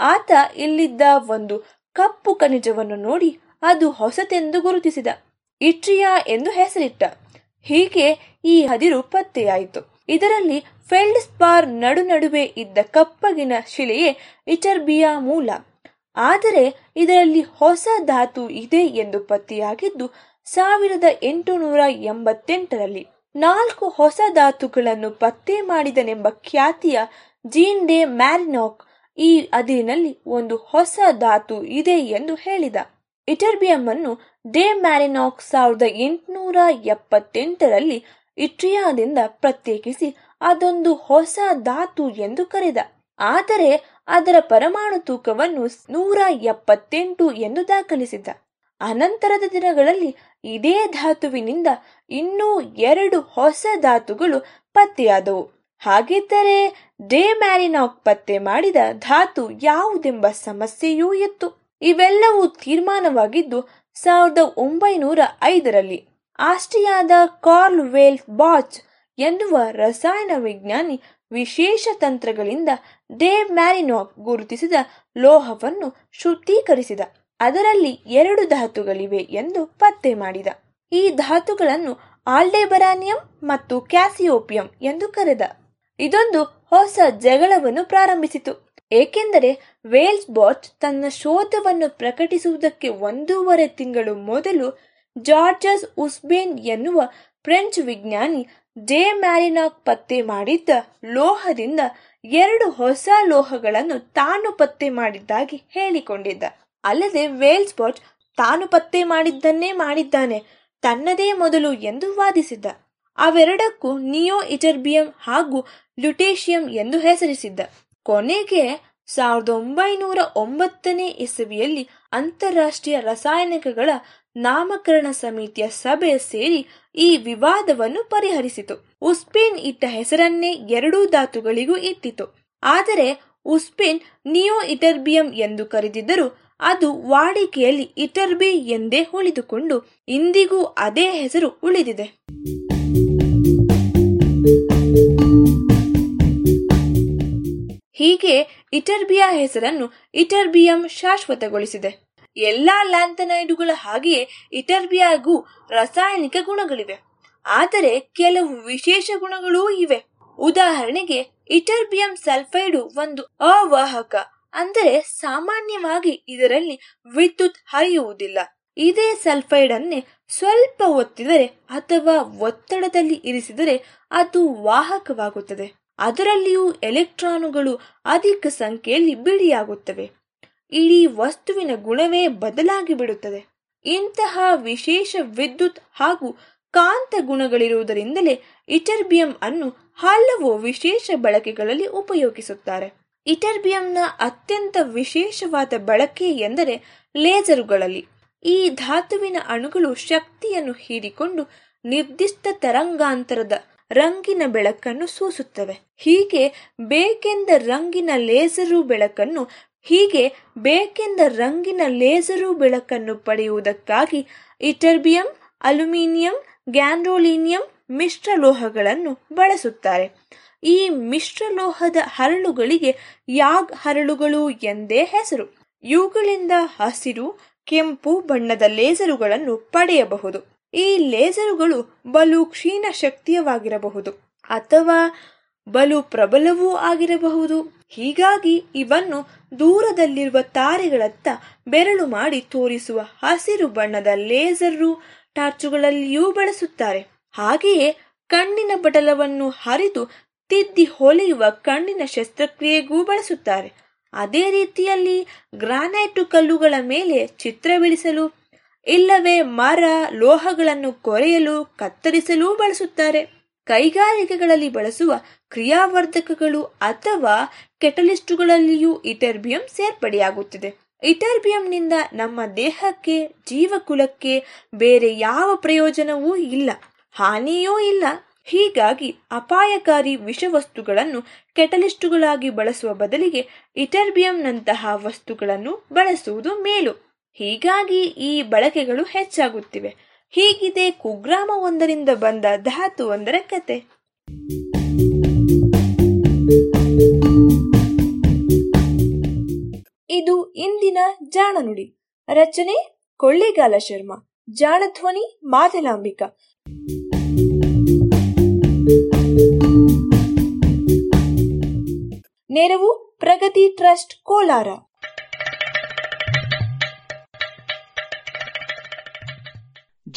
ಆತ ಇಲ್ಲಿದ್ದ ಒಂದು ಕಪ್ಪು ಖನಿಜವನ್ನು ನೋಡಿ ಅದು ಹೊಸತೆಂದು ಗುರುತಿಸಿದ. ಇಟ್ರಿಯಾ ಎಂದು ಹೆಸರಿಟ್ಟ. ಹೀಗೆ ಈ ಹದಿರು ಪತ್ತೆಯಾಯಿತು. ಇದರಲ್ಲಿ ಫೆಲ್ಡ್ ಸ್ಪಾರ್ ನಡು ನಡುವೆ ಇದ್ದ ಕಪ್ಪಗಿನ ಶಿಲೆಯೇ ಇಟರ್ಬಿಯಾ ಮೂಲ. ಆದರೆ ಇದರಲ್ಲಿ ಹೊಸ ಧಾತು ಇದೆ ಎಂದು ಪತ್ತೆಯಾಗಿದ್ದು, ಸಾವಿರದ ಎಂಟುನೂರ ಎಂಬತ್ತೆಂಟರಲ್ಲಿ ನಾಲ್ಕು ಹೊಸ ಧಾತುಗಳನ್ನು ಪತ್ತೆ ಮಾಡಿದನೆಂಬ ಖ್ಯಾತಿಯ ಜೀನ್ ಡೆ ಮ್ಯಾರಿನಾಕ್ ಈ ಅದಿರಿನಲ್ಲಿ ಒಂದು ಹೊಸ ಧಾತು ಇದೆ ಎಂದು ಹೇಳಿದ. ಇಟರ್ಬಿಯಂ ಅನ್ನು ಡೆ ಮ್ಯಾರಿನಾಕ್ ಸಾವಿರದ ಎಂಟುನೂರ ಎಪ್ಪತ್ತೆಂಟರಲ್ಲಿ ಇಟ್ರಿಯಾದಿಂದ ಪ್ರತ್ಯೇಕಿಸಿ ಅದೊಂದು ಹೊಸ ಧಾತು ಎಂದು ಕರೆದ. ಆದರೆ ಅದರ ಪರಮಾಣು ತೂಕವನ್ನು ನೂರ ಎಪ್ಪತ್ತೆಂಟು ಎಂದು ದಾಖಲಿಸಿದ. ಅನಂತರದ ದಿನಗಳಲ್ಲಿ ಇದೇ ಧಾತುವಿನಿಂದ ಇನ್ನೂ ಎರಡು ಹೊಸ ಧಾತುಗಳು ಪತ್ತೆಯಾದವು. ಹಾಗಿದ್ದರೆ ಡೇ ಮ್ಯಾರಿನಾಕ್ ಪತ್ತೆ ಮಾಡಿದ ಧಾತು ಯಾವುದೆಂಬ ಸಮಸ್ಯೆಯೂ ಇತ್ತು. ಇವೆಲ್ಲವೂ ತೀರ್ಮಾನವಾಗಿದ್ದು ಸಾವಿರದ ಒಂಬೈನೂರ ಐದರಲ್ಲಿ ಆಸ್ಟ್ರಿಯಾದ ಕಾರ್ಲ್ ವೇಲ್ ಬಾಚ್ ಎನ್ನುವ ರಸಾಯನ ವಿಜ್ಞಾನಿ ವಿಶೇಷ ತಂತ್ರಗಳಿಂದ ಡೇ ಮ್ಯಾರಿನಾಕ್ ಗುರುತಿಸಿದ ಲೋಹವನ್ನು ಶುದ್ಧೀಕರಿಸಿದ. ಅದರಲ್ಲಿ ಎರಡು ಧಾತುಗಳಿವೆ ಎಂದು ಪತ್ತೆ ಮಾಡಿದ. ಈ ಧಾತುಗಳನ್ನು ಆಲ್ಡೆಬರಾನಿಯಂ ಮತ್ತು ಕ್ಯಾಸಿಯೋಪಿಯಂ ಎಂದು ಕರೆದ. ಇದೊಂದು ಹೊಸ ಜಗಳವನ್ನು ಪ್ರಾರಂಭಿಸಿತು. ಏಕೆಂದರೆ ವೇಲ್ಸ್ ಬಾಚ್ ತನ್ನ ಶೋಧವನ್ನು ಪ್ರಕಟಿಸುವುದಕ್ಕೆ ಒಂದೂವರೆ ತಿಂಗಳು ಮೊದಲು ಜಾರ್ಜಸ್ ಉಸ್ಬೇನ್ ಎನ್ನುವ ಫ್ರೆಂಚ್ ವಿಜ್ಞಾನಿ ಜೆ ಮ್ಯಾರಿನಾಕ್ ಪತ್ತೆ ಮಾಡಿದ್ದ ಲೋಹದಿಂದ ಎರಡು ಹೊಸ ಲೋಹಗಳನ್ನು ತಾನು ಪತ್ತೆ ಮಾಡಿದ್ದಾಗಿ ಹೇಳಿಕೊಂಡಿದ್ದ. ಅಲ್ಲದೆ ವೇಲ್ಸ್ ಬಾಚ್ ತಾನು ಪತ್ತೆ ಮಾಡಿದ್ದನ್ನೇ ಮಾಡಿದ್ದಾನೆ, ತನ್ನದೇ ಮೊದಲು ಎಂದು ವಾದಿಸಿದ್ದ. ಅವೆರಡಕ್ಕೂ ನಿಯೋ ಇಟರ್ಬಿಯಂ ಹಾಗೂ ಲ್ಯುಟೇಷಿಯಂ ಎಂದು ಹೆಸರಿಸಿದ್ದ. ಕೊನೆಗೆ ಸಾವಿರದ ಒಂಬೈನೂರ ಒಂಬತ್ತನೇ ಇಸವಿಯಲ್ಲಿ ಅಂತಾರಾಷ್ಟ್ರೀಯ ರಾಸಾಯನಿಕಗಳ ನಾಮಕರಣ ಸಮಿತಿಯ ಸಭೆ ಸೇರಿ ಈ ವಿವಾದವನ್ನು ಪರಿಹರಿಸಿತು. ಉಸ್ಪೇನ್ ಇಟ್ಟ ಹೆಸರನ್ನೇ ಎರಡೂ ಧಾತುಗಳಿಗೂ ಇಟ್ಟಿತು. ಆದರೆ ಉಸ್ಪೇನ್ ನಿಯೋ ಇಟರ್ಬಿಯಂ ಎಂದು ಕರೆದಿದ್ದರೂ ಅದು ವಾಡಿಕೆಯಲ್ಲಿ ಇಟರ್ಬಿ ಎಂದೇ ಉಳಿದುಕೊಂಡು ಇಂದಿಗೂ ಅದೇ ಹೆಸರು ಉಳಿದಿದೆ. ಹೀಗೆ ಇಟರ್ಬಿಯಾ ಹೆಸರನ್ನು ಇಟರ್ಬಿಯಂ ಶಾಶ್ವತಗೊಳಿಸಿದೆ. ಎಲ್ಲಾ ಲ್ಯಾಂಥನೈಡುಗಳ ಹಾಗೆಯೇ ಇಟರ್ಬಿಯಾಗೂ ರಾಸಾಯನಿಕ ಗುಣಗಳಿವೆ. ಆದರೆ ಕೆಲವು ವಿಶೇಷ ಗುಣಗಳೂ ಇವೆ. ಉದಾಹರಣೆಗೆ ಇಟರ್ಬಿಯಂ ಸಲ್ಫೈಡು ಒಂದು ಅವಾಹಕ, ಅಂದರೆ ಸಾಮಾನ್ಯವಾಗಿ ಇದರಲ್ಲಿ ವಿದ್ಯುತ್ ಹರಿಯುವುದಿಲ್ಲ. ಇದೇ ಸಲ್ಫೈಡ್ ಅನ್ನೇ ಸ್ವಲ್ಪ ಒತ್ತಿದರೆ ಅಥವಾ ಒತ್ತಡದಲ್ಲಿ ಇರಿಸಿದರೆ ಅದು ವಾಹಕವಾಗುತ್ತದೆ. ಅದರಲ್ಲಿಯೂ ಎಲೆಕ್ಟ್ರಾನುಗಳು ಅಧಿಕ ಸಂಖ್ಯೆಯಲ್ಲಿ ಬಿಡಿಯಾಗುತ್ತವೆ. ಇಡೀ ವಸ್ತುವಿನ ಗುಣವೇ ಬದಲಾಗಿ ಬಿಡುತ್ತದೆ. ಇಂತಹ ವಿಶೇಷ ವಿದ್ಯುತ್ ಹಾಗೂ ಕಾಂತ ಗುಣಗಳಿರುವುದರಿಂದಲೇ ಇಟರ್ಬಿಯಂ ಅನ್ನು ಹಲವು ವಿಶೇಷ ಬಳಕೆಗಳಲ್ಲಿ ಉಪಯೋಗಿಸುತ್ತಾರೆ. ಇಟರ್ಬಿಯಂನ ಅತ್ಯಂತ ವಿಶೇಷವಾದ ಬಳಕೆ ಎಂದರೆ ಲೇಸರುಗಳಲ್ಲಿ. ಈ ಧಾತುವಿನ ಅಣುಗಳು ಶಕ್ತಿಯನ್ನು ಹೀರಿಕೊಂಡು ನಿರ್ದಿಷ್ಟ ತರಂಗಾಂತರದ ರಂಗಿನ ಬೆಳಕನ್ನು ಸೂಸುತ್ತವೆ. ಹೀಗೆ ಬೇಕೆಂದ ರಂಗಿನ ಲೇಸರು ಬೆಳಕನ್ನು, ಹೀಗೆ ಬೇಕೆಂದ ರಂಗಿನ ಲೇಸರು ಬೆಳಕನ್ನು ಪಡೆಯುವುದಕ್ಕಾಗಿ ಇಟರ್ಬಿಯಂ, ಅಲ್ಯೂಮಿನಿಯಂ ಗ್ಯಾನ್ರೋಲಿನಿಯಂ ಮಿಶ್ರಲೋಹಗಳನ್ನು ಬಳಸುತ್ತಾರೆ. ಈ ಮಿಶ್ರಲೋಹದ ಹರಳುಗಳಿಗೆ ಯಾಗ್ ಹರಳುಗಳು ಎಂದೇ ಹೆಸರು. ಇವುಗಳಿಂದ ಹಸಿರು, ಕೆಂಪು ಬಣ್ಣದ ಲೇಸರುಗಳನ್ನು ಪಡೆಯಬಹುದು. ಈ ಲೇಸರುಗಳು ಬಲು ಕ್ಷೀಣ ಶಕ್ತಿಯವಾಗಿರಬಹುದು ಅಥವಾ ಬಲು ಪ್ರಬಲವೂ ಆಗಿರಬಹುದು. ಹೀಗಾಗಿ ಇವನ್ನು ದೂರದಲ್ಲಿರುವ ತಾರೆಗಳತ್ತ ಬೆರಳು ಮಾಡಿ ತೋರಿಸುವ ಹಸಿರು ಬಣ್ಣದ ಲೇಸರು ಟಾರ್ಚುಗಳಲ್ಲಿಯೂ ಬಳಸುತ್ತಾರೆ. ಹಾಗೆಯೇ ಕಣ್ಣಿನ ಬಟಲವನ್ನು ಹರಿದು ತಿದ್ದಿ ಹೊಲಿಯುವ ಕಣ್ಣಿನ ಶಸ್ತ್ರಕ್ರಿಯೆಗೂ ಬಳಸುತ್ತಾರೆ. ಅದೇ ರೀತಿಯಲ್ಲಿ ಗ್ರಾನೈಟು ಕಲ್ಲುಗಳ ಮೇಲೆ ಚಿತ್ರ ಬಿಡಿಸಲು ಇಲ್ಲವೇ ಮರ ಲೋಹಗಳನ್ನು ಕೊರೆಯಲು, ಕತ್ತರಿಸಲು ಬಳಸುತ್ತಾರೆ. ಕೈಗಾರಿಕೆಗಳಲ್ಲಿ ಬಳಸುವ ಕ್ರಿಯಾವರ್ಧಕಗಳು ಅಥವಾ ಕೆಟಲಿಸ್ಟುಗಳಲ್ಲಿಯೂ ಇಟರ್ಬಿಯಂ ಸೇರ್ಪಡೆಯಾಗುತ್ತಿದೆ. ಇಟರ್ಬಿಯಂನಿಂದ ನಮ್ಮ ದೇಹಕ್ಕೆ, ಜೀವಕುಲಕ್ಕೆ ಬೇರೆ ಯಾವ ಪ್ರಯೋಜನವೂ ಇಲ್ಲ, ಹಾನಿಯೂ ಇಲ್ಲ. ಹೀಗಾಗಿ ಅಪಾಯಕಾರಿ ವಿಷವಸ್ತುಗಳನ್ನು ಕೆಟಲಿಸ್ಟುಗಳಾಗಿ ಬಳಸುವ ಬದಲಿಗೆ ಇಟರ್ಬಿಯಂನಂತಹ ವಸ್ತುಗಳನ್ನು ಬಳಸುವುದು ಮೇಲು. ಹೀಗಾಗಿ ಈ ಬಳಕೆಗಳು ಹೆಚ್ಚಾಗುತ್ತಿವೆ. ಹೀಗಿದೆ ಕುಗ್ರಾಮ ಒಂದರಿಂದ ಬಂದ ಧಾತು ಒಂದರ ಕತೆ. ಇದು ಇಂದಿನ ಜಾಣನುಡಿ. ರಚನೆ ಕೊಳ್ಳೇಗಾಲ ಶರ್ಮಾ. ಜಾಣಧ್ವನಿ ಮಾದಲಾಂಬಿಕಾ. ನೆರವು ಪ್ರಗತಿ ಟ್ರಸ್ಟ್ ಕೋಲಾರ.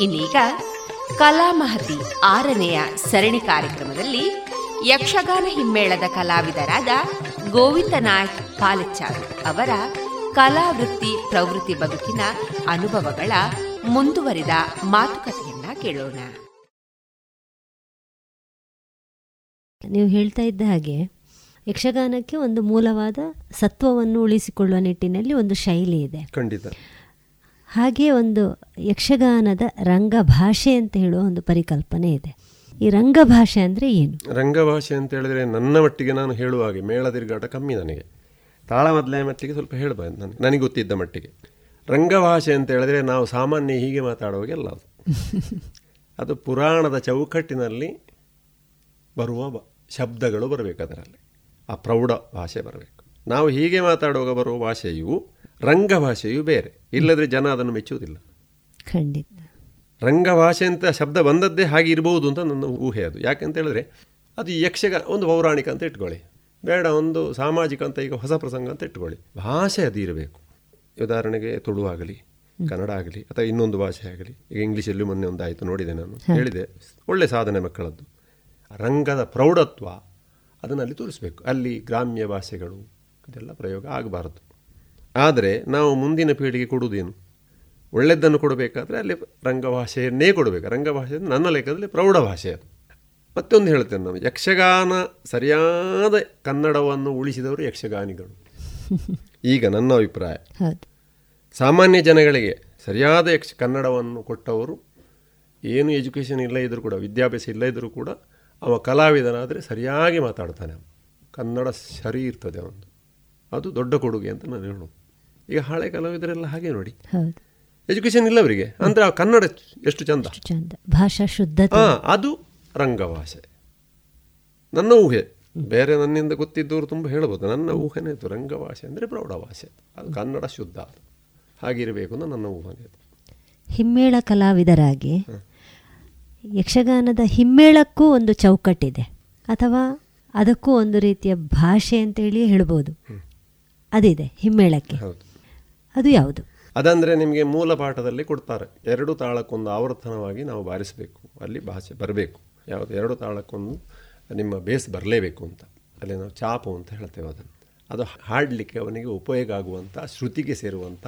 ಇನ್ನೀಗ ಕಲಾಮಹತಿ ಆರನೆಯ ಸರಣಿ ಕಾರ್ಯಕ್ರಮದಲ್ಲಿ ಯಕ್ಷಗಾನ ಹಿಮ್ಮೇಳದ ಕಲಾವಿದರಾದ ಗೋವಿಂದ ನಾಯಕ್ ಪಾಲೆಚ್ಚಾರು ಅವರ ಕಲಾವೃತ್ತಿ ಪ್ರವೃತ್ತಿ ಬದುಕಿನ ಅನುಭವಗಳ ಮುಂದುವರಿದ ಮಾತುಕತೆಯನ್ನ ಕೇಳೋಣ. ನೀವು ಹೇಳ್ತಾ ಇದ್ದ ಹಾಗೆ ಯಕ್ಷಗಾನಕ್ಕೆ ಒಂದು ಮೂಲವಾದ ಸತ್ವವನ್ನು ಉಳಿಸಿಕೊಳ್ಳುವ ನಿಟ್ಟಿನಲ್ಲಿ ಒಂದು ಶೈಲಿ ಇದೆ. ಖಂಡಿತ. ಹಾಗೆ ಒಂದು ಯಕ್ಷಗಾನದ ರಂಗಭಾಷೆ ಅಂತ ಹೇಳುವ ಒಂದು ಪರಿಕಲ್ಪನೆ ಇದೆ. ಈ ರಂಗಭಾಷೆ ಅಂದರೆ ಏನು? ರಂಗಭಾಷೆ ಅಂತ ಹೇಳಿದ್ರೆ ನನ್ನ ಮಟ್ಟಿಗೆ ನಾನು ಹೇಳುವ ಹಾಗೆ, ಮೇಳ ತಿರುಗಾಟ ಕಮ್ಮಿ ನನಗೆ. ತಾಳ ಮೊದಲನೇ ಮಟ್ಟಿಗೆ ಸ್ವಲ್ಪ ಹೇಳ್ಬೋದು ನನಗೆ ನನಗೆ ಗೊತ್ತಿದ್ದ ಮಟ್ಟಿಗೆ. ರಂಗಭಾಷೆ ಅಂತ ಹೇಳಿದ್ರೆ ನಾವು ಸಾಮಾನ್ಯ ಹೀಗೆ ಮಾತಾಡುವಾಗೆಲ್ಲ ಅದು. ಅದು ಪುರಾಣದ ಚೌಕಟ್ಟಿನಲ್ಲಿ ಬರುವ ಬ- ಶಬ್ದಗಳು ಬರಬೇಕು ಅದರಲ್ಲಿ. ಆ ಪ್ರೌಢ ಭಾಷೆ ಬರಬೇಕು. ನಾವು ಹೀಗೆ ಮಾತಾಡುವಾಗ ಬರುವ ಭಾಷೆಯು ರಂಗಭಾಷೆಯು ಬೇರೆ. ಇಲ್ಲದ್ರೆ ಜನ ಅದನ್ನು ಮೆಚ್ಚುವುದಿಲ್ಲ. ಖಂಡಿತ. ರಂಗಭಾಷೆ ಅಂತ ಶಬ್ದ ಬಂದದ್ದೇ ಹಾಗೆ ಇರಬಹುದು ಅಂತ ನನ್ನ ಊಹೆ ಅದು. ಯಾಕೆಂತ ಹೇಳಿದ್ರೆ ಅದು ಯಕ್ಷಗ ಒಂದು ಪೌರಾಣಿಕ ಅಂತ ಇಟ್ಕೊಳ್ಳಿ. ಬೇಡ ಒಂದು ಸಾಮಾಜಿಕ ಅಂತ ಈಗ ಹೊಸ ಪ್ರಸಂಗ ಅಂತ ಇಟ್ಕೊಳ್ಳಿ. ಭಾಷೆ ಅದು ಇರಬೇಕು. ಉದಾಹರಣೆಗೆ ತುಳು ಆಗಲಿ ಕನ್ನಡ ಆಗಲಿ ಅಥವಾ ಇನ್ನೊಂದು ಭಾಷೆ ಆಗಲಿ. ಈಗ ಇಂಗ್ಲೀಷಲ್ಲಿ ಮೊನ್ನೆ ಒಂದು ಆಯಿತು ನೋಡಿದೆ ನಾನು. ಹೇಳಿದೆ ಒಳ್ಳೆ ಸಾಧನೆ ಮಕ್ಕಳದ್ದು. ರಂಗದ ಪ್ರೌಢತ್ವ ಅದನ್ನು ಅಲ್ಲಿ ತೋರಿಸ್ಬೇಕು. ಅಲ್ಲಿ ಗ್ರಾಮ್ಯ ಭಾಷೆಗಳು ಇದೆಲ್ಲ ಪ್ರಯೋಗ ಆಗಬಾರದು. ಆದರೆ ನಾವು ಮುಂದಿನ ಪೀಳಿಗೆ ಕೊಡುವುದೇನು? ಒಳ್ಳೆಯದನ್ನು ಕೊಡಬೇಕಾದ್ರೆ ಅಲ್ಲಿ ರಂಗಭಾಷೆಯನ್ನೇ ಕೊಡಬೇಕು. ರಂಗಭಾಷೆ ನನ್ನ ಲೆಕ್ಕದಲ್ಲಿ ಪ್ರೌಢ ಭಾಷೆ ಅದು. ಮತ್ತೊಂದು ಹೇಳ್ತೇನೆ ನಾನು. ಯಕ್ಷಗಾನ ಸರಿಯಾದ ಕನ್ನಡವನ್ನು ಉಳಿಸಿದವರು ಯಕ್ಷಗಾನಿಗಳು. ಈಗ ನನ್ನ ಅಭಿಪ್ರಾಯ. ಸಾಮಾನ್ಯ ಜನಗಳಿಗೆ ಸರಿಯಾದ ಯಕ್ಷ ಕನ್ನಡವನ್ನು ಕೊಟ್ಟವರು ಏನು ಎಜುಕೇಷನ್ ಇಲ್ಲ ಇದ್ದರೂ ಕೂಡ ವಿದ್ಯಾಭ್ಯಾಸ ಇಲ್ಲ ಇದ್ದರೂ ಕೂಡ ಅವ ಕಲಾವಿದನಾದರೆ ಸರಿಯಾಗಿ ಮಾತಾಡ್ತಾನೆ ಕನ್ನಡ ಸರಿ ಇರ್ತದೆ ಅವನು. ಅದು ದೊಡ್ಡ ಕೊಡುಗೆ ಅಂತ ನಾನು ಹೇಳೋದು ಈಗ ಹಳೆ ಕಲಾವಿದರೆಲ್ಲ ಹಾಗೆ ನೋಡಿ. ಎಜುಕೇಶನ್ ಇಲ್ಲ ಅವರಿಗೆ ಅಂದರೆ ಆ ಕನ್ನಡ ಎಷ್ಟು ಚಂದ? ಚಂದ. ಭಾಷಾ ಶುದ್ಧ ಹಾಂ ಅದು ರಂಗಭಾಷೆ ನನ್ನ ಊಹೆ. ಬೇರೆ ನನ್ನಿಂದ ಗೊತ್ತಿದ್ದವರು ತುಂಬ ಹೇಳ್ಬೋದು. ನನ್ನ ಊಹೆನೇ ಇತ್ತು ರಂಗಭಾಷೆ ಅಂದರೆ ಪ್ರೌಢ ಭಾಷೆ ಅದು ಕನ್ನಡ ಶುದ್ಧ ಅದು. ಹಾಗಿರಬೇಕು ಅಂತ ನನ್ನ ಊಹನೆ ಇತ್ತು ಹಿಮ್ಮೇಳ ಕಲಾವಿದರಾಗಿ ಯಕ್ಷಗಾನದ ಹಿಮ್ಮೇಳಕ್ಕೂ ಒಂದು ಚೌಕಟ್ಟಿದೆ. ಅಥವಾ ಅದಕ್ಕೂ ಒಂದು ರೀತಿಯ ಭಾಷೆ ಅಂತೇಳಿ ಹೇಳ್ಬೋದು. ಅದಿದೆ ಹಿಮ್ಮೇಳಕ್ಕೆ. ಹೌದು. ಅದು ಯಾವುದು? ಅದಂದರೆ ನಿಮಗೆ ಮೂಲ ಪಾಠದಲ್ಲಿ ಕೊಡ್ತಾರೆ. ಎರಡು ತಾಳಕ್ಕೊಂದು ಆವರ್ತನವಾಗಿ ನಾವು ಬಾರಿಸಬೇಕು, ಅಲ್ಲಿ ಭಾಷೆ ಬರಬೇಕು. ಯಾವುದು? ಎರಡು ತಾಳಕ್ಕೊಂದು ನಿಮ್ಮ ಬೇಸ್ ಬರಲೇಬೇಕು ಅಂತ. ಅಲ್ಲಿ ನಾವು ಚಾಪು ಅಂತ ಹೇಳ್ತೇವೆ ಅದನ್ನು. ಅದು ಹಾಡಲಿಕ್ಕೆ ಅವನಿಗೆ ಉಪಯೋಗ ಆಗುವಂಥ, ಶ್ರುತಿಗೆ ಸೇರುವಂಥ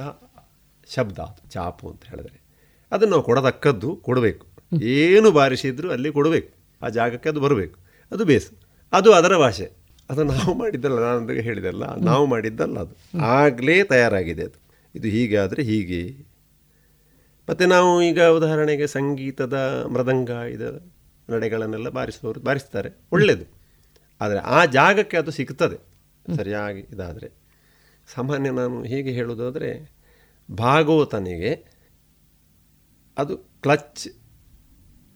ಶಬ್ದ ಅದು, ಚಾಪು ಅಂತ ಹೇಳಿದ್ರೆ. ಅದನ್ನು ನಾವು ಕೊಡತಕ್ಕದ್ದು ಕೊಡಬೇಕು. ಏನು ಬಾರಿಸಿದ್ರು ಅಲ್ಲಿ ಕೊಡಬೇಕು. ಆ ಜಾಗಕ್ಕೆ ಅದು ಬರಬೇಕು. ಅದು ಬೇಸ್. ಅದು ಅದರ ಭಾಷೆ. ಅದು ನಾವು ಮಾಡಿದ್ದಲ್ಲ ನಾನು ಹೇಳಿದೆಲ್ಲ ನಾವು ಮಾಡಿದ್ದಲ್ಲ ಅದು. ಆಗಲೇ ತಯಾರಾಗಿದೆ ಅದು. ಇದು ಹೀಗೆ ಆದರೆ ಹೀಗೆ. ಮತ್ತು ನಾವು ಈಗ ಉದಾಹರಣೆಗೆ ಸಂಗೀತದ ಮೃದಂಗ ಇದ ನಡೆಗಳನ್ನೆಲ್ಲ ಬಾರಿಸುವವರು ಬಾರಿಸ್ತಾರೆ. ಒಳ್ಳೆಯದು ಆದರೆ ಆ ಜಾಗಕ್ಕೆ ಅದು ಸಿಗ್ತದೆ. ಸರಿಯಾಗಿ ಇದಾದರೆ. ಸಾಮಾನ್ಯ ನಾನು ಹೀಗೆ ಹೇಳೋದಾದರೆ ಭಾಗವತನಿಗೆ ಅದು ಕ್ಲಚ್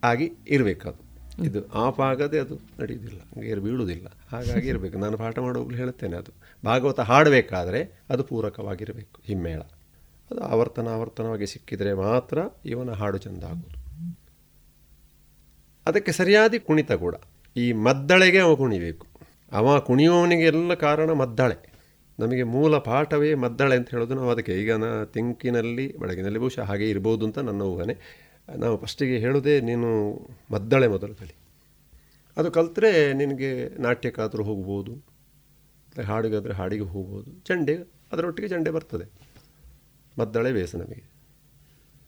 ಆಗಿ ಇರಬೇಕದು. ಇದು ಆಫ್ ಆಗದೆ ಅದು ನಡೆಯುವುದಿಲ್ಲ. ಗೇರ್ ಬೀಳುವುದಿಲ್ಲ. ಹಾಗಾಗಿ ಇರಬೇಕು. ನಾನು ಪಾಠ ಮಾಡುವಾಗಲೂ ಹೇಳುತ್ತೇನೆ ಅದು. ಭಾಗವತ ಹಾಡಬೇಕಾದ್ರೆ ಅದು ಪೂರಕವಾಗಿರಬೇಕು, ಹಿಮ್ಮೇಳ. ಅದು ಆವರ್ತನ ಆವರ್ತನವಾಗಿ ಸಿಕ್ಕಿದರೆ ಮಾತ್ರ ಇವನ ಹಾಡು ಚೆಂದ ಆಗೋದು ಅದಕ್ಕೆ ಸರಿಯಾದ ಕುಣಿತ ಕೂಡ. ಈ ಮದ್ದಳೆಗೆ ಅವ ಕುಣಿಬೇಕು. ಅವ ಕುಣಿಯುವವನಿಗೆ ಎಲ್ಲ ಕಾರಣ ಮದ್ದಳೆ. ನಮಗೆ ಮೂಲ ಪಾಠವೇ ಮದ್ದಳೆ ಅಂತ ಹೇಳೋದು ನಾವು ಅದಕ್ಕೆ. ಈಗ ನಾ ತಿಂಕಿನಲ್ಲಿ, ಬೆಳಗಿನಲ್ಲಿ ಬಹುಶಃ ಹಾಗೆ ಇರ್ಬೋದು ಅಂತ ನನ್ನ ಊಹನೆ. ನಾವು ಫಸ್ಟಿಗೆ ಹೇಳೋದೇ ನೀನು ಮದ್ದಳೆ ಮೊದಲು ಕಲಿ ಅದು ಕಲಿತ್ರೆ ನಿನಗೆ ನಾಟ್ಯಕ್ಕಾದರೂ ಹೋಗ್ಬೋದು. ಹಾಡಿಗಾದರೆ ಹಾಡಿಗೆ ಹೋಗ್ಬೋದು. ಚಂಡೆ ಅದರೊಟ್ಟಿಗೆ ಚಂಡೆ ಬರ್ತದೆ. ಮದ್ದಳೆ ಬೇಸ ನಮಗೆ.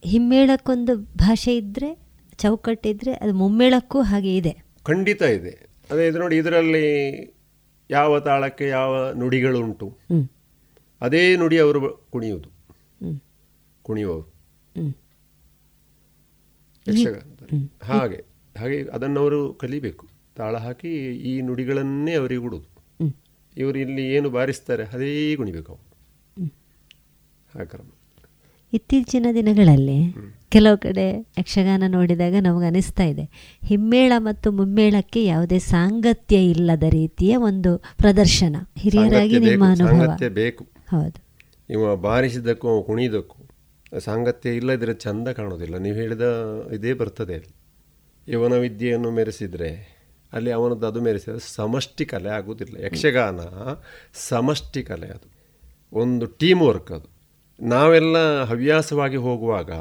ಹಿಮ್ಮೇಳಕ್ಕೊಂದು ಭಾಷೆ ಇದ್ದರೆ ಚೌಕಟ್ಟಿದ್ರೆ ಅದು ಮುಮ್ಮೇಳಕ್ಕೂ ಹಾಗೆ ಇದೆ. ಖಂಡಿತ ಇದೆ. ಅದೇ ಇದು ನೋಡಿ ಇದರಲ್ಲಿ ಯಾವ ತಾಳಕ್ಕೆ ಯಾವ ನುಡಿಗಳುಂಟು. ಅದೇ ನುಡಿ ಅವರು ಕುಣಿಯುವುದು. ಕುಣಿಯುವವರು ಹಾಗೆ ಹಾಗೆ ಅದನ್ನು ಅವರು ಕಲಿಬೇಕು. ತಾಳ ಹಾಕಿ ಈ ನುಡಿಗಳನ್ನೇ ಅವರಿಗೆ ಕೊಡುವುದು. ಹ್ಮ್. ಇವರು ಇಲ್ಲಿ ಏನು ಬಾರಿಸ್ತಾರೆ ಅದೇ ಕುಣಿಬೇಕು ಅವರು. ಆ ಕ್ರಮ. ಇತ್ತೀಚಿನ ದಿನಗಳಲ್ಲಿ ಕೆಲವು ಕಡೆ ಯಕ್ಷಗಾನ ನೋಡಿದಾಗ ನಮಗೆ ಅನಿಸ್ತಾ ಇದೆ. ಹಿಮ್ಮೇಳ ಮತ್ತು ಮುಮ್ಮೇಳಕ್ಕೆ ಯಾವುದೇ ಸಾಂಗತ್ಯ ಇಲ್ಲದ ರೀತಿಯ ಒಂದು ಪ್ರದರ್ಶನ ಹಿರಿಯರಾಗಿ ನಿಮ್ಮ ಅನುಭವ. ಬೇಕು. ಹೌದು. ಇವ ಬಾರಿಸಿದ್ದಕ್ಕೂ ಅವ ಕುಣಿದಕ್ಕೂ ಸಾಂಗತ್ಯ ಇಲ್ಲದಿದ್ರೆ ಚಂದ ಕಾಣೋದಿಲ್ಲ. ನೀವು ಹೇಳಿದ ಇದೇ ಬರ್ತದೆ ಅಲ್ಲಿ. ಯವನ ವಿದ್ಯೆಯನ್ನು ಮೆರೆಸಿದರೆ ಅಲ್ಲಿ ಅವನದ್ದು ಅದು ಸೇರಿದ ಸಮಷ್ಟಿ ಕಲೆ ಆಗುವುದಿಲ್ಲ. ಯಕ್ಷಗಾನ ಸಮಷ್ಟಿ ಕಲೆ ಅದು. ಒಂದು ಟೀಮ್ ವರ್ಕ್ ಅದು. ನಾವೆಲ್ಲ ಹವ್ಯಾಸವಾಗಿ ಹೋಗುವಾಗ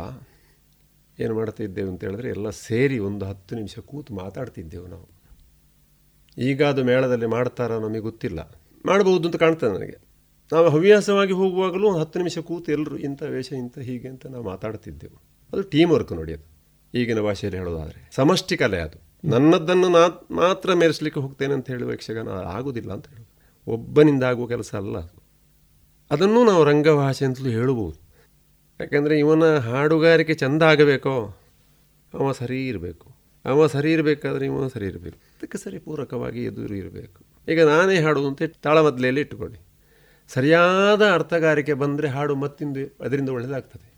ಏನು ಮಾಡ್ತಿದ್ದೇವೆ ಅಂತ ಹೇಳಿದ್ರೆ ಎಲ್ಲ ಸೇರಿ ಒಂದು ಹತ್ತು ನಿಮಿಷ ಕೂತು ಮಾತಾಡ್ತಿದ್ದೆವು ನಾವು. ಈಗ ಅದು ಮೇಳದಲ್ಲಿ ಮಾಡ್ತಾರೋ ನಮಗೆ ಗೊತ್ತಿಲ್ಲ. ಮಾಡಬಹುದು ಅಂತ ಕಾಣ್ತದೆ ನನಗೆ. ನಾವು ಹವ್ಯಾಸವಾಗಿ ಹೋಗುವಾಗಲೂ ಒಂದು ಹತ್ತು ನಿಮಿಷ ಕೂತು ಎಲ್ಲರೂ ಇಂಥ ವೇಷ, ಇಂಥ ಹೀಗೆ ಅಂತ ನಾವು ಮಾತಾಡ್ತಿದ್ದೆವು. ಅದು ಟೀಮ್ ವರ್ಕ್ ನೋಡಿ ಅದು. ಈಗಿನ ಭಾಷೆಯಲ್ಲಿ ಹೇಳೋದಾದರೆ. ಸಮಷ್ಟಿ ಕಲೆ ಅದು. ನನ್ನದನ್ನು ನಾ, ಮಾತ್ರ ಮೆರೆಸಲಿಕ್ಕೆ ಹೋಗ್ತೇನೆ ಅಂತ ಹೇಳುವ ಯಕ್ಷಗಾನ ಆಗುವುದಿಲ್ಲ ಅಂತ ಹೇಳೋದು. ಒಬ್ಬನಿಂದ ಆಗುವ ಕೆಲಸ ಅಲ್ಲ ಅದು. ಅದನ್ನು ನಾವು ರಂಗಭಾಷೆ ಅಂತಲೂ ಹೇಳಬಹುದು ಯಾಕೆಂದರೆ ಇವನ ಹಾಡುಗಾರಿಕೆ ಚೆಂದ ಆಗಬೇಕೋ? ಅವ ಸರಿ ಇರಬೇಕು. ಅವ ಸರಿ ಇರಬೇಕಾದ್ರೆ ಇವನ ಸರಿ ಇರಬೇಕು. ಅದಕ್ಕೆ ಸರಿ ಪೂರಕವಾಗಿ ಎದುರು ಇರಬೇಕು. ಈಗ ನಾನೇ ಹಾಡುವುದು ಅಂತ ತಾಳಮದ್ಲೆಯಲ್ಲಿ ಇಟ್ಟುಕೊಳ್ಳಿ. ಸರಿಯಾದ ಅರ್ಥಗಾರಿಕೆ ಬಂದರೆ ಹಾಡು ಮತ್ತಿಂದು, ಅದರಿಂದ ಒಳ್ಳೆಯದಾಗ್ತದೆ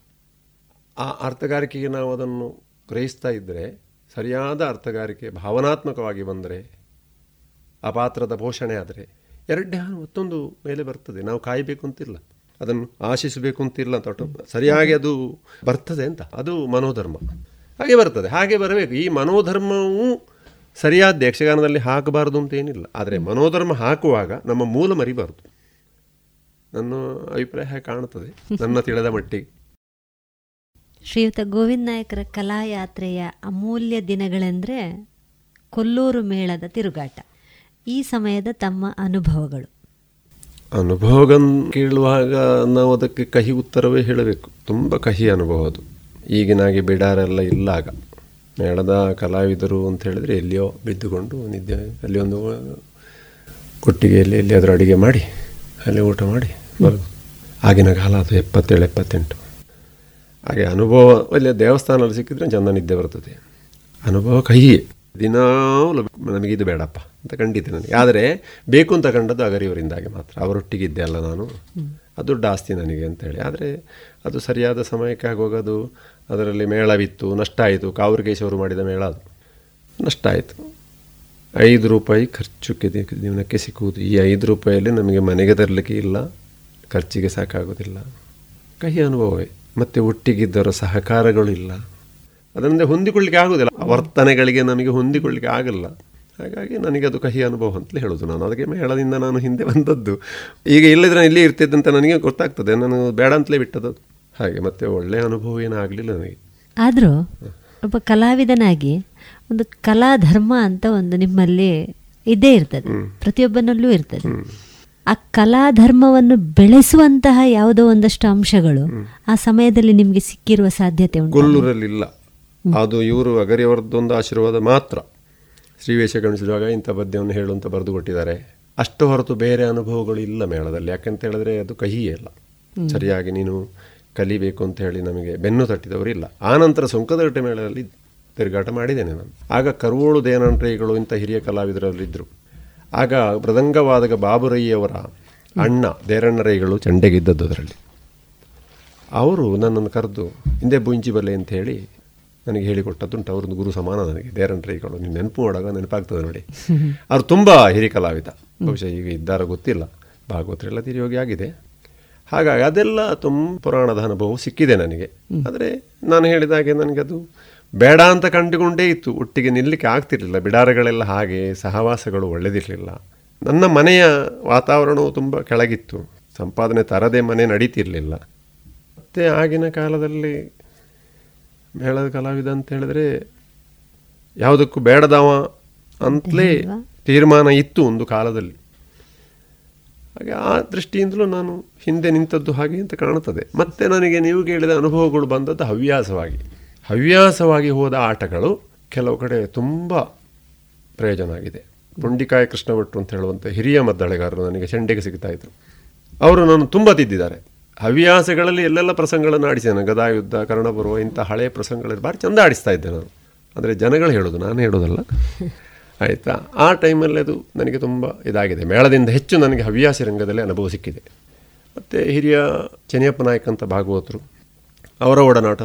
ಆ ಅರ್ಥಗಾರಿಕೆಗೆ ನಾವು ಅದನ್ನು ಗ್ರಹಿಸ್ತಾ ಇದ್ದರೆ ಸರಿಯಾದ ಅರ್ಥಗಾರಿಕೆ ಭಾವನಾತ್ಮಕವಾಗಿ ಬಂದರೆ ಆ ಪಾತ್ರದ ಪೋಷಣೆ ಆದರೆ, ಎರಡನೇ ಮತ್ತೊಂದು ಮೇಲೆ ಬರ್ತದೆ. ನಾವು ಕಾಯಬೇಕು ಅಂತಿಲ್ಲ. ಅದನ್ನು ಆಶಿಸಬೇಕು ಅಂತಿಲ್ಲ ಅಂತ ಒಟ್ಟು ಸರಿಯಾಗಿ ಅದು ಬರ್ತದೆ ಅಂತ. ಅದು ಮನೋಧರ್ಮ. ಹಾಗೆ ಬರ್ತದೆ. ಹಾಗೆ ಬರಬೇಕು. ಈ ಮನೋಧರ್ಮವು ಸರಿಯಾದ ಯಕ್ಷಗಾನದಲ್ಲಿ ಹಾಕಬಾರದು ಅಂತ ಏನಿಲ್ಲ. ಆದರೆ ಮನೋಧರ್ಮ ಹಾಕುವಾಗ ನಮ್ಮ ಮೂಲ ಮರಿಬಾರ್ದು. ನನ್ನ ಅಭಿಪ್ರಾಯ ಕಾಣುತ್ತದೆ. ನನ್ನ ತಿಳಿದ ಮಟ್ಟಿಗೆ. ಶ್ರೀಯುತ ಗೋವಿಂದ ನಾಯಕರ ಕಲಾಯಾತ್ರೆಯ ಅಮೂಲ್ಯ ದಿನಗಳೆಂದರೆ ಕೊಲ್ಲೂರು ಮೇಳದ ತಿರುಗಾಟ. ಈ ಸಮಯದ ತಮ್ಮ ಅನುಭವಗಳು. ಅನುಭವಗನ್ ಕೇಳುವಾಗ ನಾವು ಅದಕ್ಕೆ ಕಹಿ ಉತ್ತರವೇ ಹೇಳಬೇಕು. ತುಂಬ ಕಹಿ ಅನುಭವ ಅದು. ಈಗಿನಾಗೆ ಬಿಡಾರೆಲ್ಲ ಇಲ್ಲಾಗ. ಮೇಳದ ಕಲಾವಿದರು ಅಂತ ಹೇಳಿದ್ರೆ ಎಲ್ಲಿಯೋ ಬಿದ್ದುಕೊಂಡು ನಿದ್ದೆ ಅಲ್ಲಿ ಒಂದು ಕೊಟ್ಟಿಗೆಯಲ್ಲಿ ಎಲ್ಲಿಯಾದರೂ ಅಡುಗೆ ಮಾಡಿ, ಅಲ್ಲಿ ಊಟ ಮಾಡಿ ಬರೋದು ಆಗಿನ ಕಾಲ ಅದು ಎಪ್ಪತ್ತೇಳು, ಎಪ್ಪತ್ತೆಂಟು. ಹಾಗೆ ಅನುಭವ ಅಲ್ಲಿ ದೇವಸ್ಥಾನದಲ್ಲಿ ಸಿಕ್ಕಿದ್ರೆ ಚಂದ ನಿದ್ದೆ ಬರ್ತದೆ. ಅನುಭವ ಕಹಿಯೇ ದಿನಾಲು ನಮಗೆ ಇದು ಬೇಡಪ್ಪ ಅಂತ ಖಂಡಿತ ನನಗೆ ಆದರೆ ಬೇಕು ಅಂತ ಕಂಡದ್ದು ಅಗರಿಯವರಿಂದಾಗಿ ಮಾತ್ರ. ಅವರೊಟ್ಟಿಗಿದ್ದೆ ಅಲ್ಲ ನಾನು. ಅದು ಆಸ್ತಿ ನನಗೆ ಅಂತೇಳಿ. ಆದರೆ ಅದು ಸರಿಯಾದ ಸಮಯಕ್ಕೆ ಆಗೋಗೋದು. ಅದರಲ್ಲಿ ಮೇಳವಿತ್ತು ನಷ್ಟ ಆಯಿತು. ಕಾವೂರ್ಗೇಶವರು ಮಾಡಿದ ಮೇಳ ಅದು. ನಷ್ಟ ಆಯಿತು. ಐದು ರೂಪಾಯಿ ಖರ್ಚುಕ್ಕೆ ಜೀವನಕ್ಕೆ ಸಿಕ್ಕುವುದು. ಈ ಐದು ರೂಪಾಯಿಯಲ್ಲಿ ನಮಗೆ ಮನೆಗೆ ತರಲಿಕ್ಕೆ ಇಲ್ಲ. ಖರ್ಚಿಗೆ ಸಾಕಾಗೋದಿಲ್ಲ ಕಹಿ ಅನುಭವವೇ. ಮತ್ತು ಒಟ್ಟಿಗಿದ್ದವರ ಸಹಕಾರಗಳು ಇಲ್ಲ. ಅದರಿಂದ ಹೊಂದಿಕೊಳ್ಳಿಕ್ಕೆ ಆಗೋದಿಲ್ಲ ವರ್ತನೆಗಳಿಗೆ ನಮಗೆ ಹೊಂದಿಕೊಳ್ಳಿಕ್ಕೆ ಆಗಲ್ಲ. ಹಾಗಾಗಿ ನನಗೆ ಅದು ಕಹಿ ಅನುಭವ ಅಂತಲೇ ಹೇಳೋದು ನಾನು. ಅದಕ್ಕೆ ಮೇಳದಿಂದ ನಾನು ಹಿಂದೆ ಬಂದದ್ದು. ಈಗ ಇಲ್ಲದ್ರೆ ಇಲ್ಲಿ ಇರ್ತಿದ್ದೆ ಅಂತ ನನಗೆ ಗೊತ್ತಾಗ್ತದೆ. ನಾನು ಬೇಡ ಅಂತಲೇ ಬಿಟ್ಟದ್ದು. ಹಾಗೆ ಮತ್ತೆ ಒಳ್ಳೆಯ ಅನುಭವ ಏನಾಗಲಿಲ್ಲ ನನಗೆ. ಆದರೂ ಒಬ್ಬ ಕಲಾವಿದನಾಗಿ ಒಂದು ಕಲಾಧರ್ಮ ಅಂತ ಒಂದು ನಿಮ್ಮಲ್ಲಿ ಇದ್ದೇ ಇರ್ತದೆ. ಪ್ರತಿಯೊಬ್ಬನಲ್ಲೂ ಇರ್ತದೆ. ಆ ಕಲಾಧರ್ಮವನ್ನು ಬೆಳೆಸುವಂತಹ ಯಾವುದೋ ಒಂದಷ್ಟು ಅಂಶಗಳು ಆ ಸಮಯದಲ್ಲಿ ನಿಮಗೆ ಸಿಕ್ಕಿರುವ ಸಾಧ್ಯತೆ ಉಂಟು? ಕೊಲ್ಲೂರಲ್ಲಿಲ್ಲ. ಅದು ಇವರು ಅಗರಿಯವರದ್ದೊಂದು ಆಶೀರ್ವಾದ ಮಾತ್ರ. ಶ್ರೀವೇಶ ಗಣಿಸಿದಾಗ ಇಂಥ ಪದ್ಯವನ್ನು ಹೇಳು ಅಂತ ಬರೆದು ಕೊಟ್ಟಿದ್ದಾರೆ. ಅಷ್ಟು ಹೊರತು ಬೇರೆ ಅನುಭವಗಳು ಇಲ್ಲ ಮೇಳದಲ್ಲಿ. ಯಾಕಂತ ಹೇಳಿದ್ರೆ ಅದು ಕಹಿಯೇ ಇಲ್ಲ. ಸರಿಯಾಗಿ ನೀನು ಕಲಿಬೇಕು ಅಂತ ಹೇಳಿ ನಮಗೆ ಬೆನ್ನು ತಟ್ಟಿದವರು ಇಲ್ಲ. ಆನಂತರ ಸುಂಕದಟ್ಟೆ ಮೇಳದಲ್ಲಿ ತಿರುಗಾಟ ಮಾಡಿದ್ದೇನೆ ನಾನು. ಆಗ ಕರುವೋಳು ದೇನಂಟ್ರೆಗಳು ಇಂಥ ಹಿರಿಯ ಕಲಾವಿದರಲ್ಲಿದ್ದರು. ಆಗ ಮೃದಂಗವಾದಾಗ ಬಾಬುರಯ್ಯವರ ಅಣ್ಣ ದೇರಣ್ಣರೈಗಳು ಚಂಡೆಗಿದ್ದದ್ದು ಅದರಲ್ಲಿ ಅವರು ನನ್ನನ್ನು ಕರೆದು ಹಿಂದೆ ಬುಂಚಿ ಬಲ್ಲೆ ಅಂತ ಹೇಳಿ ನನಗೆ ಹೇಳಿಕೊಟ್ಟದ್ದುಂಟು. ಅವ್ರದ್ದು ಗುರು ಸಮಾನ ನನಗೆ. ದೇರಣ್ಣರೈಗಳು ನೀವು ನೆನಪು ಮಾಡುವಾಗ ನೆನಪಾಗ್ತದೆ ನೋಡಿ. ಅವ್ರು ತುಂಬ ಹಿರಿ ಕಲಾವಿದ ಬಹುಶಃ ಈಗ ಇದ್ದಾರ ಗೊತ್ತಿಲ್ಲ. ಭಾಗವತರೆಲ್ಲ ತಿರಿಯೋಗಿ ಆಗಿದೆ. ಹಾಗಾಗಿ ಅದೆಲ್ಲ ತುಂಬ ಪುರಾಣದ ಅನುಭವ ಸಿಕ್ಕಿದೆ ನನಗೆ. ಆದರೆ ನಾನು ಹೇಳಿದ ಹಾಗೆ ನನಗೆ ಅದು ಬೇಡ ಅಂತ ಕಂಡುಕೊಂಡೇ ಇತ್ತು. ಒಟ್ಟಿಗೆ ನಿಲ್ಲಕ್ಕೆ ಆಗ್ತಿರಲಿಲ್ಲ. ಬಿಡಾರಗಳೆಲ್ಲ ಹಾಗೆ ಸಹವಾಸಗಳು ಒಳ್ಳೆದಿರಲಿಲ್ಲ. ನನ್ನ ಮನೆಯ ವಾತಾವರಣವು ತುಂಬ ಕೆಳಗಿತ್ತು. ಸಂಪಾದನೆ ತರದೆ ಮನೆ ನಡೀತಿರಲಿಲ್ಲ. ಮತ್ತು ಆಗಿನ ಕಾಲದಲ್ಲಿ ಮೇಳದ ಕಲಾವಿದ ಅಂತ ಹೇಳಿದ್ರೆ ಯಾವುದಕ್ಕೂ ಬೇಡದವ ಅಂತಲೇ ತೀರ್ಮಾನ ಇತ್ತು ಒಂದು ಕಾಲದಲ್ಲಿ. ಹಾಗೆ ಆ ದೃಷ್ಟಿಯಿಂದಲೂ ನಾನು ಹಿಂದೆ ನಿಂತದ್ದು ಹಾಗೆ ಅಂತ ಕಾಣುತ್ತದೆ. ಮತ್ತೆ ನನಗೆ ನೀವು ಕೇಳಿದ ಅನುಭವಗಳು ಬಂದದ್ದು ಹವ್ಯಾಸವಾಗಿ. ಹವ್ಯಾಸವಾಗಿ ಹೋದ ಆಟಗಳು ಕೆಲವು ಕಡೆ ತುಂಬ ಪ್ರಯೋಜನ ಆಗಿದೆ. ಪುಂಡಿಕಾಯ ಕೃಷ್ಣ ಭಟ್ರು ಅಂತ ಹೇಳುವಂಥ ಹಿರಿಯ ಮದ್ದಳೆಗಾರರು ನನಗೆ ಚೆಂಡೆಗೆ ಸಿಗ್ತಾ ಇದ್ರು. ಅವರು ನಾನು ತುಂಬ ತಿದ್ದಿದ್ದಾರೆ. ಹವ್ಯಾಸಗಳಲ್ಲಿ ಎಲ್ಲೆಲ್ಲ ಪ್ರಸಂಗಗಳನ್ನು ಆಡಿಸಿದ್ದೇನೆ. ಗದಾಯುದ್ಧ ಕರ್ಣಪರ್ವ ಇಂಥ ಹಳೆಯ ಪ್ರಸಂಗಗಳಲ್ಲಿ ಭಾರಿ ಚಂದ ಆಡಿಸ್ತಾ ಇದ್ದೆ ನಾನು. ಅಂದರೆ ಜನಗಳು ಹೇಳೋದು ನಾನು ಹೇಳೋದಲ್ಲ. (laughs) ಆಯಿತಾ? ಆ ಟೈಮಲ್ಲಿ ಅದು ನನಗೆ ತುಂಬ ಇದಾಗಿದೆ. ಮೇಳದಿಂದ ಹೆಚ್ಚು ನನಗೆ ಹವ್ಯಾಸ ರಂಗದಲ್ಲಿ ಅನುಭವ ಸಿಕ್ಕಿದೆ. ಮತ್ತು ಹಿರಿಯ ಚೆನ್ನಪ್ಪ ನಾಯಕ್ ಅಂತ ಭಾಗವತರು ಅವರ ಒಡನಾಟ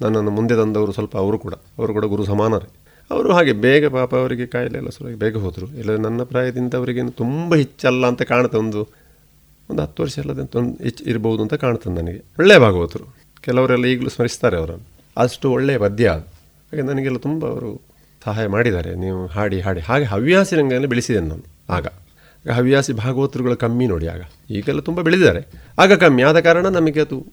ನನ್ನನ್ನು ಮುಂದೆ ತಂದವರು ಸ್ವಲ್ಪ ಅವರು ಕೂಡ ಅವರು ಕೂಡ ಗುರು ಸಮಾನರೇ. ಅವರು ಹಾಗೆ ಬೇಗ ಪಾಪ ಅವರಿಗೆ ಕಾಯಿಲೆ ಎಲ್ಲ ಸುರಾಗಿ ಬೇಗ ಹೋದರು. ಇಲ್ಲ ನನ್ನ ಪ್ರಾಯದಿಂದ ಅವರಿಗೇನು ತುಂಬ ಹೆಚ್ಚಲ್ಲ ಅಂತ ಕಾಣುತ್ತೆ ಒಂದು ಒಂದು ಹತ್ತು ವರ್ಷ ಅಲ್ಲದೆ ಒಂದು ಹೆಚ್ಚು ಇರ್ಬೋದು ಅಂತ ಕಾಣ್ತದೆ ನನಗೆ. ಒಳ್ಳೆಯ ಭಾಗವತರು. ಕೆಲವರೆಲ್ಲ ಈಗಲೂ ಸ್ಮರಿಸ್ತಾರೆ ಅವರನ್ನು. ಅಷ್ಟು ಒಳ್ಳೆಯ ಪದ್ಯ. ಅದು ಹಾಗೆ ನನಗೆಲ್ಲ ತುಂಬ ಅವರು ಸಹಾಯ ಮಾಡಿದ್ದಾರೆ. ನೀವು ಹಾಡಿ ಹಾಡಿ. ಹಾಗೆ ಹವ್ಯಾಸಿ ರಂಗದಲ್ಲಿ ಬೆಳೆಸಿದ್ದೇನೆ ನಾನು ಆಗ. ಹವ್ಯಾಸಿ ಭಾಗವತರುಗಳು ಕಮ್ಮಿ ನೋಡಿ ಆಗ. ಈಗೆಲ್ಲ ತುಂಬ ಬೆಳೆದಿದ್ದಾರೆ. ಆಗ ಕಮ್ಮಿ. ಆದ ಕಾರಣ ನಮಗೆ ಅದು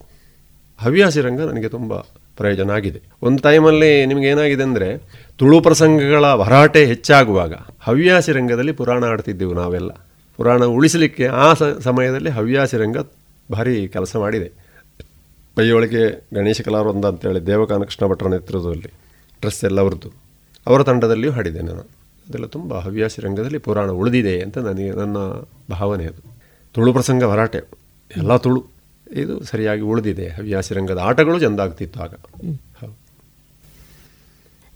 ಹವ್ಯಾಸಿ ರಂಗ ನನಗೆ ತುಂಬ ಪ್ರಯೋಜನ ಆಗಿದೆ. ಒಂದು ಟೈಮಲ್ಲಿ ನಿಮಗೆ ಏನಾಗಿದೆ ಅಂದರೆ, ತುಳು ಪ್ರಸಂಗಗಳ ಭರಾಟೆ ಹೆಚ್ಚಾಗುವಾಗ ಹವ್ಯಾಸಿ ರಂಗದಲ್ಲಿ ಪುರಾಣ ಆಡ್ತಿದ್ದೆವು ನಾವೆಲ್ಲ. ಪುರಾಣ ಉಳಿಸಲಿಕ್ಕೆ ಆ ಸಮಯದಲ್ಲಿ ಹವ್ಯಾಸಿ ರಂಗ ಭಾರಿ ಕೆಲಸ ಮಾಡಿದೆ. ಪೈಯೊಳಗೆ ಗಣೇಶ ಕಲಾವೃಂದ ಅಂತೇಳಿ ದೇವಕಾನ ಕೃಷ್ಣ ಭಟ್ರ ನೇತೃತ್ವದಲ್ಲಿ ಡ್ರೆಸ್ ಎಲ್ಲ ಅವ್ರದ್ದು. ಅವರ ತಂಡದಲ್ಲಿಯೂ ಹಾಡಿದೆ ನಾನು. ಅದೆಲ್ಲ ತುಂಬ ಹವ್ಯಾಸಿ ರಂಗದಲ್ಲಿ ಪುರಾಣ ಉಳಿದಿದೆ ಅಂತ ನನಗೆ, ನನ್ನ ಭಾವನೆ ಅದು. ತುಳು ಪ್ರಸಂಗ ಭರಾಟೆ, ಎಲ್ಲ ತುಳು. ಇದು ಸರಿಯಾಗಿ ಉಳಿದಿದೆ. ಹವ್ಯಾಸಿ ರಂಗದ ಆಟಗಳು ಚೆಂದ ಆಗ್ತಿತ್ತು ಆಗ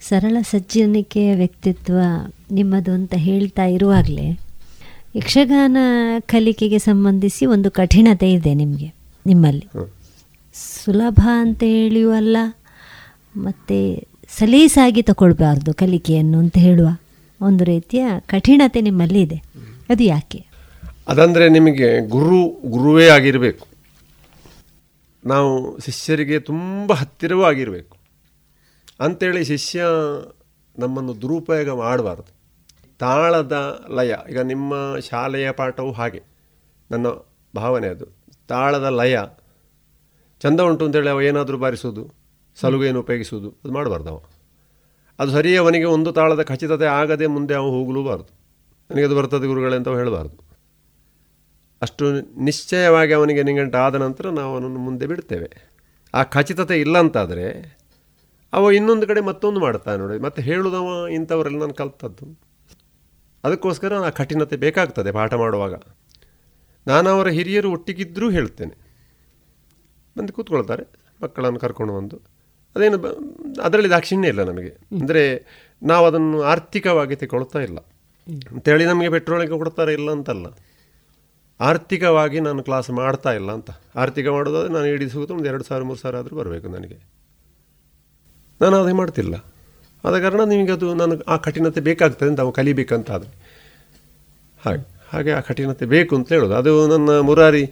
ಸರಳ ಸಜ್ಜನಿಕೆಯ ವ್ಯಕ್ತಿತ್ವ ನಿಮ್ಮದು ಅಂತ ಹೇಳ್ತಾ ಇರುವಾಗಲೇ ಯಕ್ಷಗಾನ ಕಲಿಕೆಗೆ ಸಂಬಂಧಿಸಿ ಒಂದು ಕಠಿಣತೆ ಇದೆ ನಿಮಗೆ ನಿಮ್ಮಲ್ಲಿ. ಸುಲಭ ಅಂತ ಹೇಳಿಯೂ ಅಲ್ಲ ಮತ್ತು ಸಲೀಸಾಗಿ ತಗೊಳ್ಬಾರ್ದು ಕಲಿಕೆಯನ್ನು ಅಂತ ಹೇಳುವ ಒಂದು ರೀತಿಯ ಕಠಿಣತೆ ನಿಮ್ಮಲ್ಲಿ ಇದೆ. ಅದು ಯಾಕೆ? ಅದಂದರೆ ನಿಮಗೆ ಗುರು ಗುರುವೇ ಆಗಿರಬೇಕು. ನಾವು ಶಿಷ್ಯರಿಗೆ ತುಂಬ ಹತ್ತಿರವೂ ಆಗಿರಬೇಕು ಅಂಥೇಳಿ ಶಿಷ್ಯ ನಮ್ಮನ್ನು ದುರುಪಯೋಗ ಮಾಡಬಾರ್ದು. ತಾಳದ ಲಯ, ಈಗ ನಿಮ್ಮ ಶಾಲೆಯ ಪಾಠವು ಹಾಗೆ. ನನ್ನ ಭಾವನೆ ಅದು. ತಾಳದ ಲಯ. ಚಂದ ಉಂಟು ಅಂತೇಳಿ ಅವ ಏನಾದರೂ ಬಾರಿಸೋದು ಸಲುಗೆಯನ್ನು ಉಪಯೋಗಿಸುವುದು, ಅದು ಮಾಡಬಾರ್ದು ಅವ. ಅದು ಸರಿಯೇ ಅವನಿಗೆ ಒಂದು ತಾಳದ ಖಚಿತತೆ ಆಗದೆ ಮುಂದೆ ಅವ ಹೋಗಲೂಬಾರ್ದು. ನನಗೆ ಅದು ಬರ್ತದೆ ಗುರುಗಳೇ ಅಂತ ಹೇಳಬಾರ್ದು. ಅಷ್ಟು ನಿಶ್ಚಯವಾಗಿ ಅವನಿಗೆ ನಿಘಂಟು ಆದ ನಂತರ ನಾವು ಅವನನ್ನು ಮುಂದೆ ಬಿಡ್ತೇವೆ. ಆ ಖಚಿತತೆ ಇಲ್ಲ ಅಂತಾದರೆ ಅವ ಇನ್ನೊಂದು ಕಡೆ ಮತ್ತೊಂದು ಮಾಡ್ತಾನೆ ನೋಡಿ ಮತ್ತೆ ಹೇಳುದವ ಇಂಥವರೆಲ್ಲ ನಾನು ಕಲ್ತದ್ದು. ಅದಕ್ಕೋಸ್ಕರ ಆ ಕಠಿಣತೆ ಬೇಕಾಗ್ತದೆ ಪಾಠ ಮಾಡುವಾಗ. ನಾನು ಅವರ ಹಿರಿಯರು ಒಟ್ಟಿಗಿದ್ದರೂ ಹೇಳ್ತೇನೆ. ಬಂದು ಕೂತ್ಕೊಳ್ತಾರೆ ಮಕ್ಕಳನ್ನು ಕರ್ಕೊಂಡು ಬಂದು. ಅದೇನು ಅದರಲ್ಲಿ ದಾಕ್ಷಿಣ್ಯ ಇಲ್ಲ ನಮಗೆ. ಅಂದರೆ ನಾವು ಅದನ್ನು ಆರ್ಥಿಕವಾಗಿ ತಗೊಳ್ತಾ ಇಲ್ಲ. ಅಂತೇಳಿ ನಮಗೆ ಪೆಟ್ರೋಲಿಗೆ ಕೊಡ್ತಾರೆ ಇಲ್ಲ ಅಂತಲ್ಲ. ಆರ್ಥಿಕವಾಗಿ ನಾನು ಕ್ಲಾಸ್ ಮಾಡ್ತಾ ಇಲ್ಲ ಅಂತ. ಆರ್ಥಿಕ ಮಾಡೋದಾದ್ರೆ ನಾನು ಇಡೀ ಸಿಗುತ್ತೆ ಒಂದು ಎರಡು ಸಾವಿರ ಮೂರು ಸಾವಿರ ಆದರೂ ಬರಬೇಕು ನನಗೆ. ನಾನು ಅದೇ ಮಾಡ್ತಿಲ್ಲ. ಆದ ಕಾರಣ ನಿಮಗೆ ಅದು ನನಗೆ ಆ ಕಠಿಣತೆ ಬೇಕಾಗ್ತದೆ ಅಂತ ನಾವು ಕಲಿಬೇಕಂತಾದರೆ. ಹಾಗೆ ಹಾಗೆ ಆ ಕಠಿಣತೆ ಬೇಕು ಅಂತ ಹೇಳೋದು. ಅದು ನನ್ನ ಮುರಾರಿ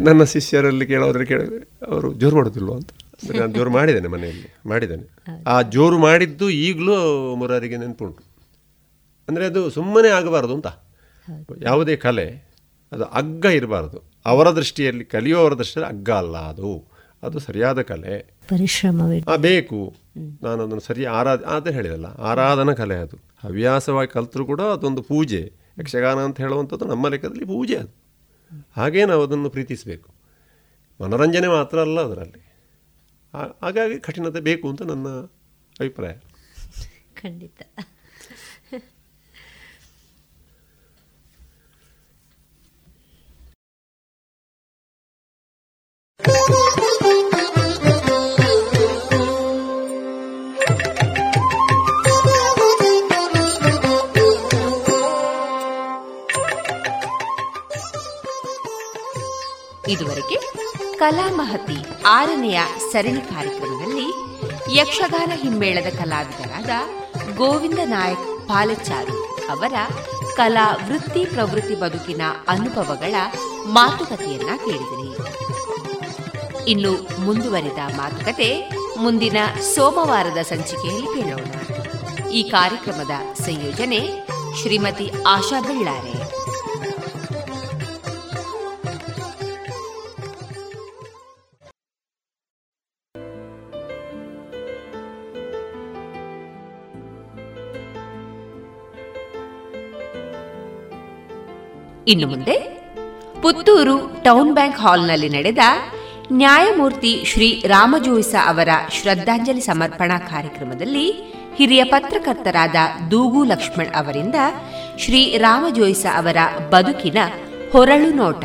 ನನ್ನ ಶಿಷ್ಯರಲ್ಲಿ ಕೇಳೋದ್ರೆ ಕೇಳ ಅವರು ಜೋರು ಮಾಡೋದಿಲ್ವ ಅಂತ. ಅಂದರೆ ನಾನು ಜೋರು ಮಾಡಿದ್ದೇನೆ ಮನೆಯಲ್ಲಿ ಮಾಡಿದ್ದೇನೆ. ಆ ಜೋರು ಮಾಡಿದ್ದು ಈಗಲೂ ಮುರಾರಿಗೆ ನೆನಪುಂಟು. ಅಂದರೆ ಅದು ಸುಮ್ಮನೆ ಆಗಬಾರ್ದು ಅಂತ. ಯಾವುದೇ ಕಲೆ ಅದು ಅಗ್ಗ ಇರಬಾರ್ದು. ಅವರ ದೃಷ್ಟಿಯಲ್ಲಿ ಕಲಿಯುವವರ ದೃಷ್ಟಿಯಲ್ಲಿ ಅಗ್ಗ ಅಲ್ಲ ಅದು. ಅದು ಸರಿಯಾದ ಕಲೆ. ಪರಿಶ್ರಮವೇ. ಬೇಕು. ನಾನು ಅದನ್ನು ಸರಿ ಆರಾಧ ಅದೇ ಹೇಳಿದಲ್ಲ ಆರಾಧನಾ ಕಲೆ ಅದು. ಹವ್ಯಾಸವಾಗಿ ಕಲಿತರೂ ಕೂಡ ಅದೊಂದು ಪೂಜೆ. ಯಕ್ಷಗಾನ ಅಂತ ಹೇಳುವಂಥದ್ದು ನಮ್ಮ ಲೆಕ್ಕದಲ್ಲಿ ಪೂಜೆ ಅದು. ಹಾಗೇ ನಾವು ಅದನ್ನು ಪ್ರೀತಿಸಬೇಕು. ಮನೋರಂಜನೆ ಮಾತ್ರ ಅಲ್ಲ ಅದರಲ್ಲಿ. ಹಾಗಾಗಿ ಕಠಿಣತೆ ಬೇಕು ಅಂತ ನನ್ನ ಅಭಿಪ್ರಾಯ. ಖಂಡಿತ. ಇದುವರೆಗೆ ಕಲಾಮಹತಿ ಆರನೆಯ ಸರಣಿ ಕಾರ್ಯಕ್ರಮದಲ್ಲಿ ಯಕ್ಷಗಾನ ಹಿಮ್ಮೇಳದ ಕಲಾವಿದರಾದ ಗೋವಿಂದ ನಾಯಕ್ ಪಾಲೆಚಾರು ಅವರ ಕಲಾ ವೃತ್ತಿ ಪ್ರವೃತ್ತಿ ಬದುಕಿನ ಅನುಭವಗಳ ಮಾತುಕತೆಯನ್ನ ಕೇಳಿದಿರಿ ಇನ್ನು ಮುಂದುವರಿದ ಮಾತುಕತೆ ಮುಂದಿನ ಸೋಮವಾರದ ಸಂಚಿಕೆಯಲ್ಲಿ ಕೇಳೋಣ. ಈ ಕಾರ್ಯಕ್ರಮದ ಸಂಯೋಜನೆ ಶ್ರೀಮತಿ ಆಶಾ ಬೆಳ್ಳಾರೆ. ಇನ್ನು ಮುಂದೆ ಪುತ್ತೂರು ಟೌನ್ ಬ್ಯಾಂಕ್ ಹಾಲ್ನಲ್ಲಿ ನಡೆದ ನ್ಯಾಯಮೂರ್ತಿ ಶ್ರೀ ರಾಮಜೋಯಿಸ ಅವರ ಶ್ರದ್ಧಾಂಜಲಿ ಸಮರ್ಪಣಾ ಕಾರ್ಯಕ್ರಮದಲ್ಲಿ ಹಿರಿಯ ಪತ್ರಕರ್ತರಾದ ದೂಗು ಲಕ್ಷ್ಮಣ್ ಅವರಿಂದ ಶ್ರೀ ರಾಮಜೋಯಿಸ ಅವರ ಬದುಕಿನ ಹೊರಳು ನೋಟ.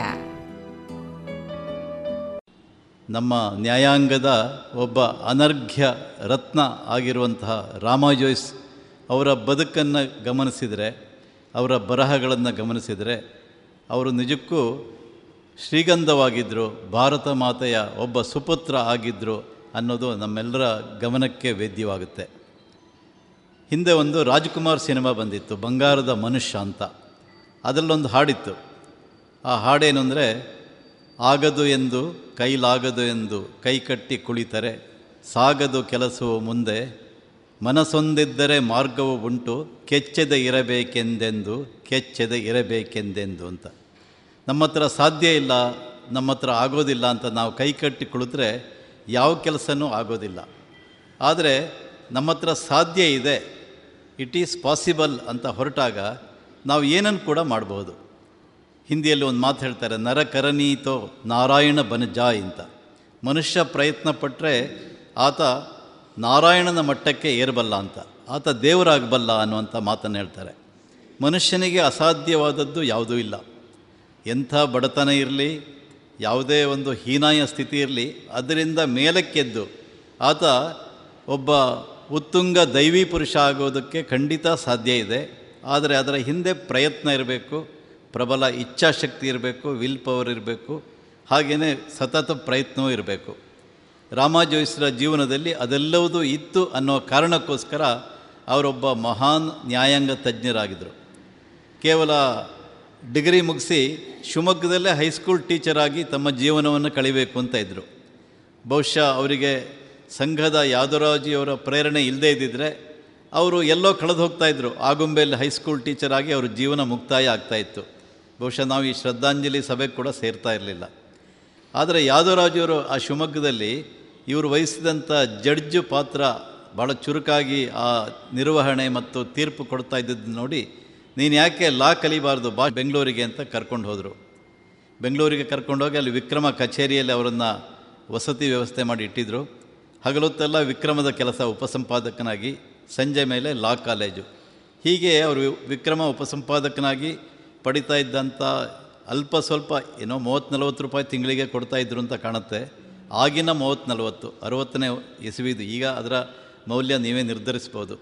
ನಮ್ಮ ನ್ಯಾಯಾಂಗದ ಒಬ್ಬ ಅನರ್ಘ್ಯ ರತ್ನ ಆಗಿರುವಂತಹ ರಾಮಜೋಯಿಸ್ ಅವರ ಬದುಕನ್ನು ಗಮನಿಸಿದರೆ, ಅವರ ಬರಹಗಳನ್ನು ಗಮನಿಸಿದರೆ, ಅವರು ನಿಜಕ್ಕೂ ಶ್ರೀಗಂಧವಾಗಿದ್ದರು ಭಾರತ ಮಾತೆಯ ಒಬ್ಬ ಸುಪುತ್ರ ಆಗಿದ್ದರು ಅನ್ನೋದು ನಮ್ಮೆಲ್ಲರ ಗಮನಕ್ಕೆ ವೇದ್ಯವಾಗುತ್ತೆ. ಹಿಂದೆ ಒಂದು ರಾಜ್ಕುಮಾರ್ ಸಿನಿಮಾ ಬಂದಿತ್ತು, ಬಂಗಾರದ ಮನುಷ್ಯ ಅಂತ. ಅದರಲ್ಲೊಂದು ಹಾಡಿತ್ತು. ಆ ಹಾಡೇನು ಅಂದರೆ, ಆಗದು ಎಂದು, ಕೈಲಾಗದು ಎಂದು ಕೈ ಕಟ್ಟಿ ಕುಳಿತರೆ, ಸಾಗದು ಕೆಲಸವು ಮುಂದೆ, ಮನಸ್ಸೊಂದಿದ್ದರೆ ಮಾರ್ಗವು ಉಂಟು, ಕೆಚ್ಚದೆ ಇರಬೇಕೆಂದೆಂದು ಕೆಚ್ಚದೆ ಇರಬೇಕೆಂದೆಂದು ಅಂತ. ನಮ್ಮ ಹತ್ರ ಸಾಧ್ಯ ಇಲ್ಲ ನಮ್ಮ ಹತ್ರ ಆಗೋದಿಲ್ಲ ಅಂತ ನಾವು ಕೈ ಕಟ್ಟಿ ಕುಳಿತರೆ ಯಾವ ಕೆಲಸನೂ ಆಗೋದಿಲ್ಲ. ಆದರೆ ನಮ್ಮ ಹತ್ರ ಸಾಧ್ಯ ಇದೆ ಇಟ್ ಈಸ್ ಪಾಸಿಬಲ್ ಅಂತ ಹೊರಟಾಗ ನಾವು ಏನನ್ನು ಕೂಡ ಮಾಡ್ಬೋದು ಹಿಂದಿಯಲ್ಲಿ ಒಂದು ಮಾತು ಹೇಳ್ತಾರೆ ನರಕರಣೀತೋ ನಾರಾಯಣ ಬನಜಾಯ್ ಅಂತ ಮನುಷ್ಯ ಪ್ರಯತ್ನ ಪಟ್ಟರೆ ಆತ ನಾರಾಯಣನ ಮಟ್ಟಕ್ಕೆ ಏರಬಲ್ಲ ಅಂತ, ಆತ ದೇವರಾಗಬಲ್ಲ ಅನ್ನುವಂಥ ಮಾತನ್ನು ಹೇಳ್ತಾರೆ. ಮನುಷ್ಯನಿಗೆ ಅಸಾಧ್ಯವಾದದ್ದು ಯಾವುದೂ ಇಲ್ಲ. ಎಂಥ ಬಡತನ ಇರಲಿ, ಯಾವುದೇ ಒಂದು ಹೀನಾಯ ಸ್ಥಿತಿ ಇರಲಿ, ಅದರಿಂದ ಮೇಲಕ್ಕೆದ್ದು ಆತ ಒಬ್ಬ ಉತ್ತುಂಗ ದೈವಿ ಪುರುಷ ಆಗೋದಕ್ಕೆ ಖಂಡಿತ ಸಾಧ್ಯ ಇದೆ. ಆದರೆ ಅದರ ಹಿಂದೆ ಪ್ರಯತ್ನ ಇರಬೇಕು, ಪ್ರಬಲ ಇಚ್ಛಾಶಕ್ತಿ ಇರಬೇಕು, ವಿಲ್ ಪವರ್ ಇರಬೇಕು ಹಾಗೆಯೇ ಸತತ ಪ್ರಯತ್ನವೂ ಇರಬೇಕು. ರಾಮಾಜೋಯಿಸರ ಜೀವನದಲ್ಲಿ ಅದೆಲ್ಲವೂ ಇತ್ತು ಅನ್ನೋ ಕಾರಣಕ್ಕೋಸ್ಕರ ಅವರೊಬ್ಬ ಮಹಾನ್ ನ್ಯಾಯಾಂಗ ತಜ್ಞರಾಗಿದ್ದರು. ಕೇವಲ ಡಿಗ್ರಿ ಮುಗಿಸಿ ಶಿವಮೊಗ್ಗದಲ್ಲೇ ಹೈಸ್ಕೂಲ್ ಟೀಚರಾಗಿ ತಮ್ಮ ಜೀವನವನ್ನು ಕಳಿಬೇಕು ಅಂತ ಇದ್ದರು ಬಹುಶಃ ಅವರಿಗೆ ಸಂಘದ ಯಾದವರಾಜಿಯವರ ಪ್ರೇರಣೆ ಇಲ್ಲದೇ ಇದ್ದಿದ್ದರೆ ಅವರು ಎಲ್ಲೋ ಕಳೆದು ಹೋಗ್ತಾಯಿದ್ರು ಆಗುಂಬೆಯಲ್ಲಿ ಹೈಸ್ಕೂಲ್ ಟೀಚರ್ ಆಗಿ ಅವ್ರ ಜೀವನ ಮುಕ್ತಾಯ ಆಗ್ತಾಯಿತ್ತು ಬಹುಶಃ ನಾವು ಈ ಶ್ರದ್ಧಾಂಜಲಿ ಸಭೆ ಕೂಡ ಸೇರ್ತಾ ಇರಲಿಲ್ಲ. ಆದರೆ ಯಾದವರಾಜಿಯವರು ಆ ಶಿವಮೊಗ್ಗದಲ್ಲಿ ಇವರು ವಹಿಸಿದಂಥ ಜಡ್ಜ್ ಪಾತ್ರ ಭಾಳ ಚುರುಕಾಗಿ ಆ ನಿರ್ವಹಣೆ ಮತ್ತು ತೀರ್ಪು ಕೊಡ್ತಾ ಇದ್ದದ್ದು ನೋಡಿ ನೀನು ಯಾಕೆ ಲಾ ಕಲಿಬಾರ್ದು ಬಾ ಬೆಂಗಳೂರಿಗೆ ಅಂತ ಕರ್ಕೊಂಡು ಹೋದರು. ಬೆಂಗಳೂರಿಗೆ ಕರ್ಕೊಂಡೋಗಿ ಅಲ್ಲಿ ವಿಕ್ರಮ ಕಚೇರಿಯಲ್ಲಿ ಅವರನ್ನು ವಸತಿ ವ್ಯವಸ್ಥೆ ಮಾಡಿ ಇಟ್ಟಿದ್ದರು ಹಗಲೊತ್ತೆಲ್ಲ ವಿಕ್ರಮದ ಕೆಲಸ ಉಪಸಂಪಾದಕನಾಗಿ, ಸಂಜೆ ಮೇಲೆ ಲಾ ಕಾಲೇಜು. ಹೀಗೆ ಅವರು ವಿಕ್ರಮ ಉಪಸಂಪಾದಕನಾಗಿ ಪಡಿತಾ ಇದ್ದಂಥ ಅಲ್ಪ ಸ್ವಲ್ಪ ಏನೋ ಮೂವತ್ತು ನಲವತ್ತು ರೂಪಾಯಿ ತಿಂಗಳಿಗೆ ಕೊಡ್ತಾ ಇದ್ರು ಅಂತ ಕಾಣುತ್ತೆ. ಆಗಿನ ಮೂವತ್ತು ನಲವತ್ತು, ಅರುವತ್ತನೇ ಇಸವಿದು ಈಗ ಅದರ ಮೌಲ್ಯ ನೀವೇ ನಿರ್ಧರಿಸ್ಬೋದು.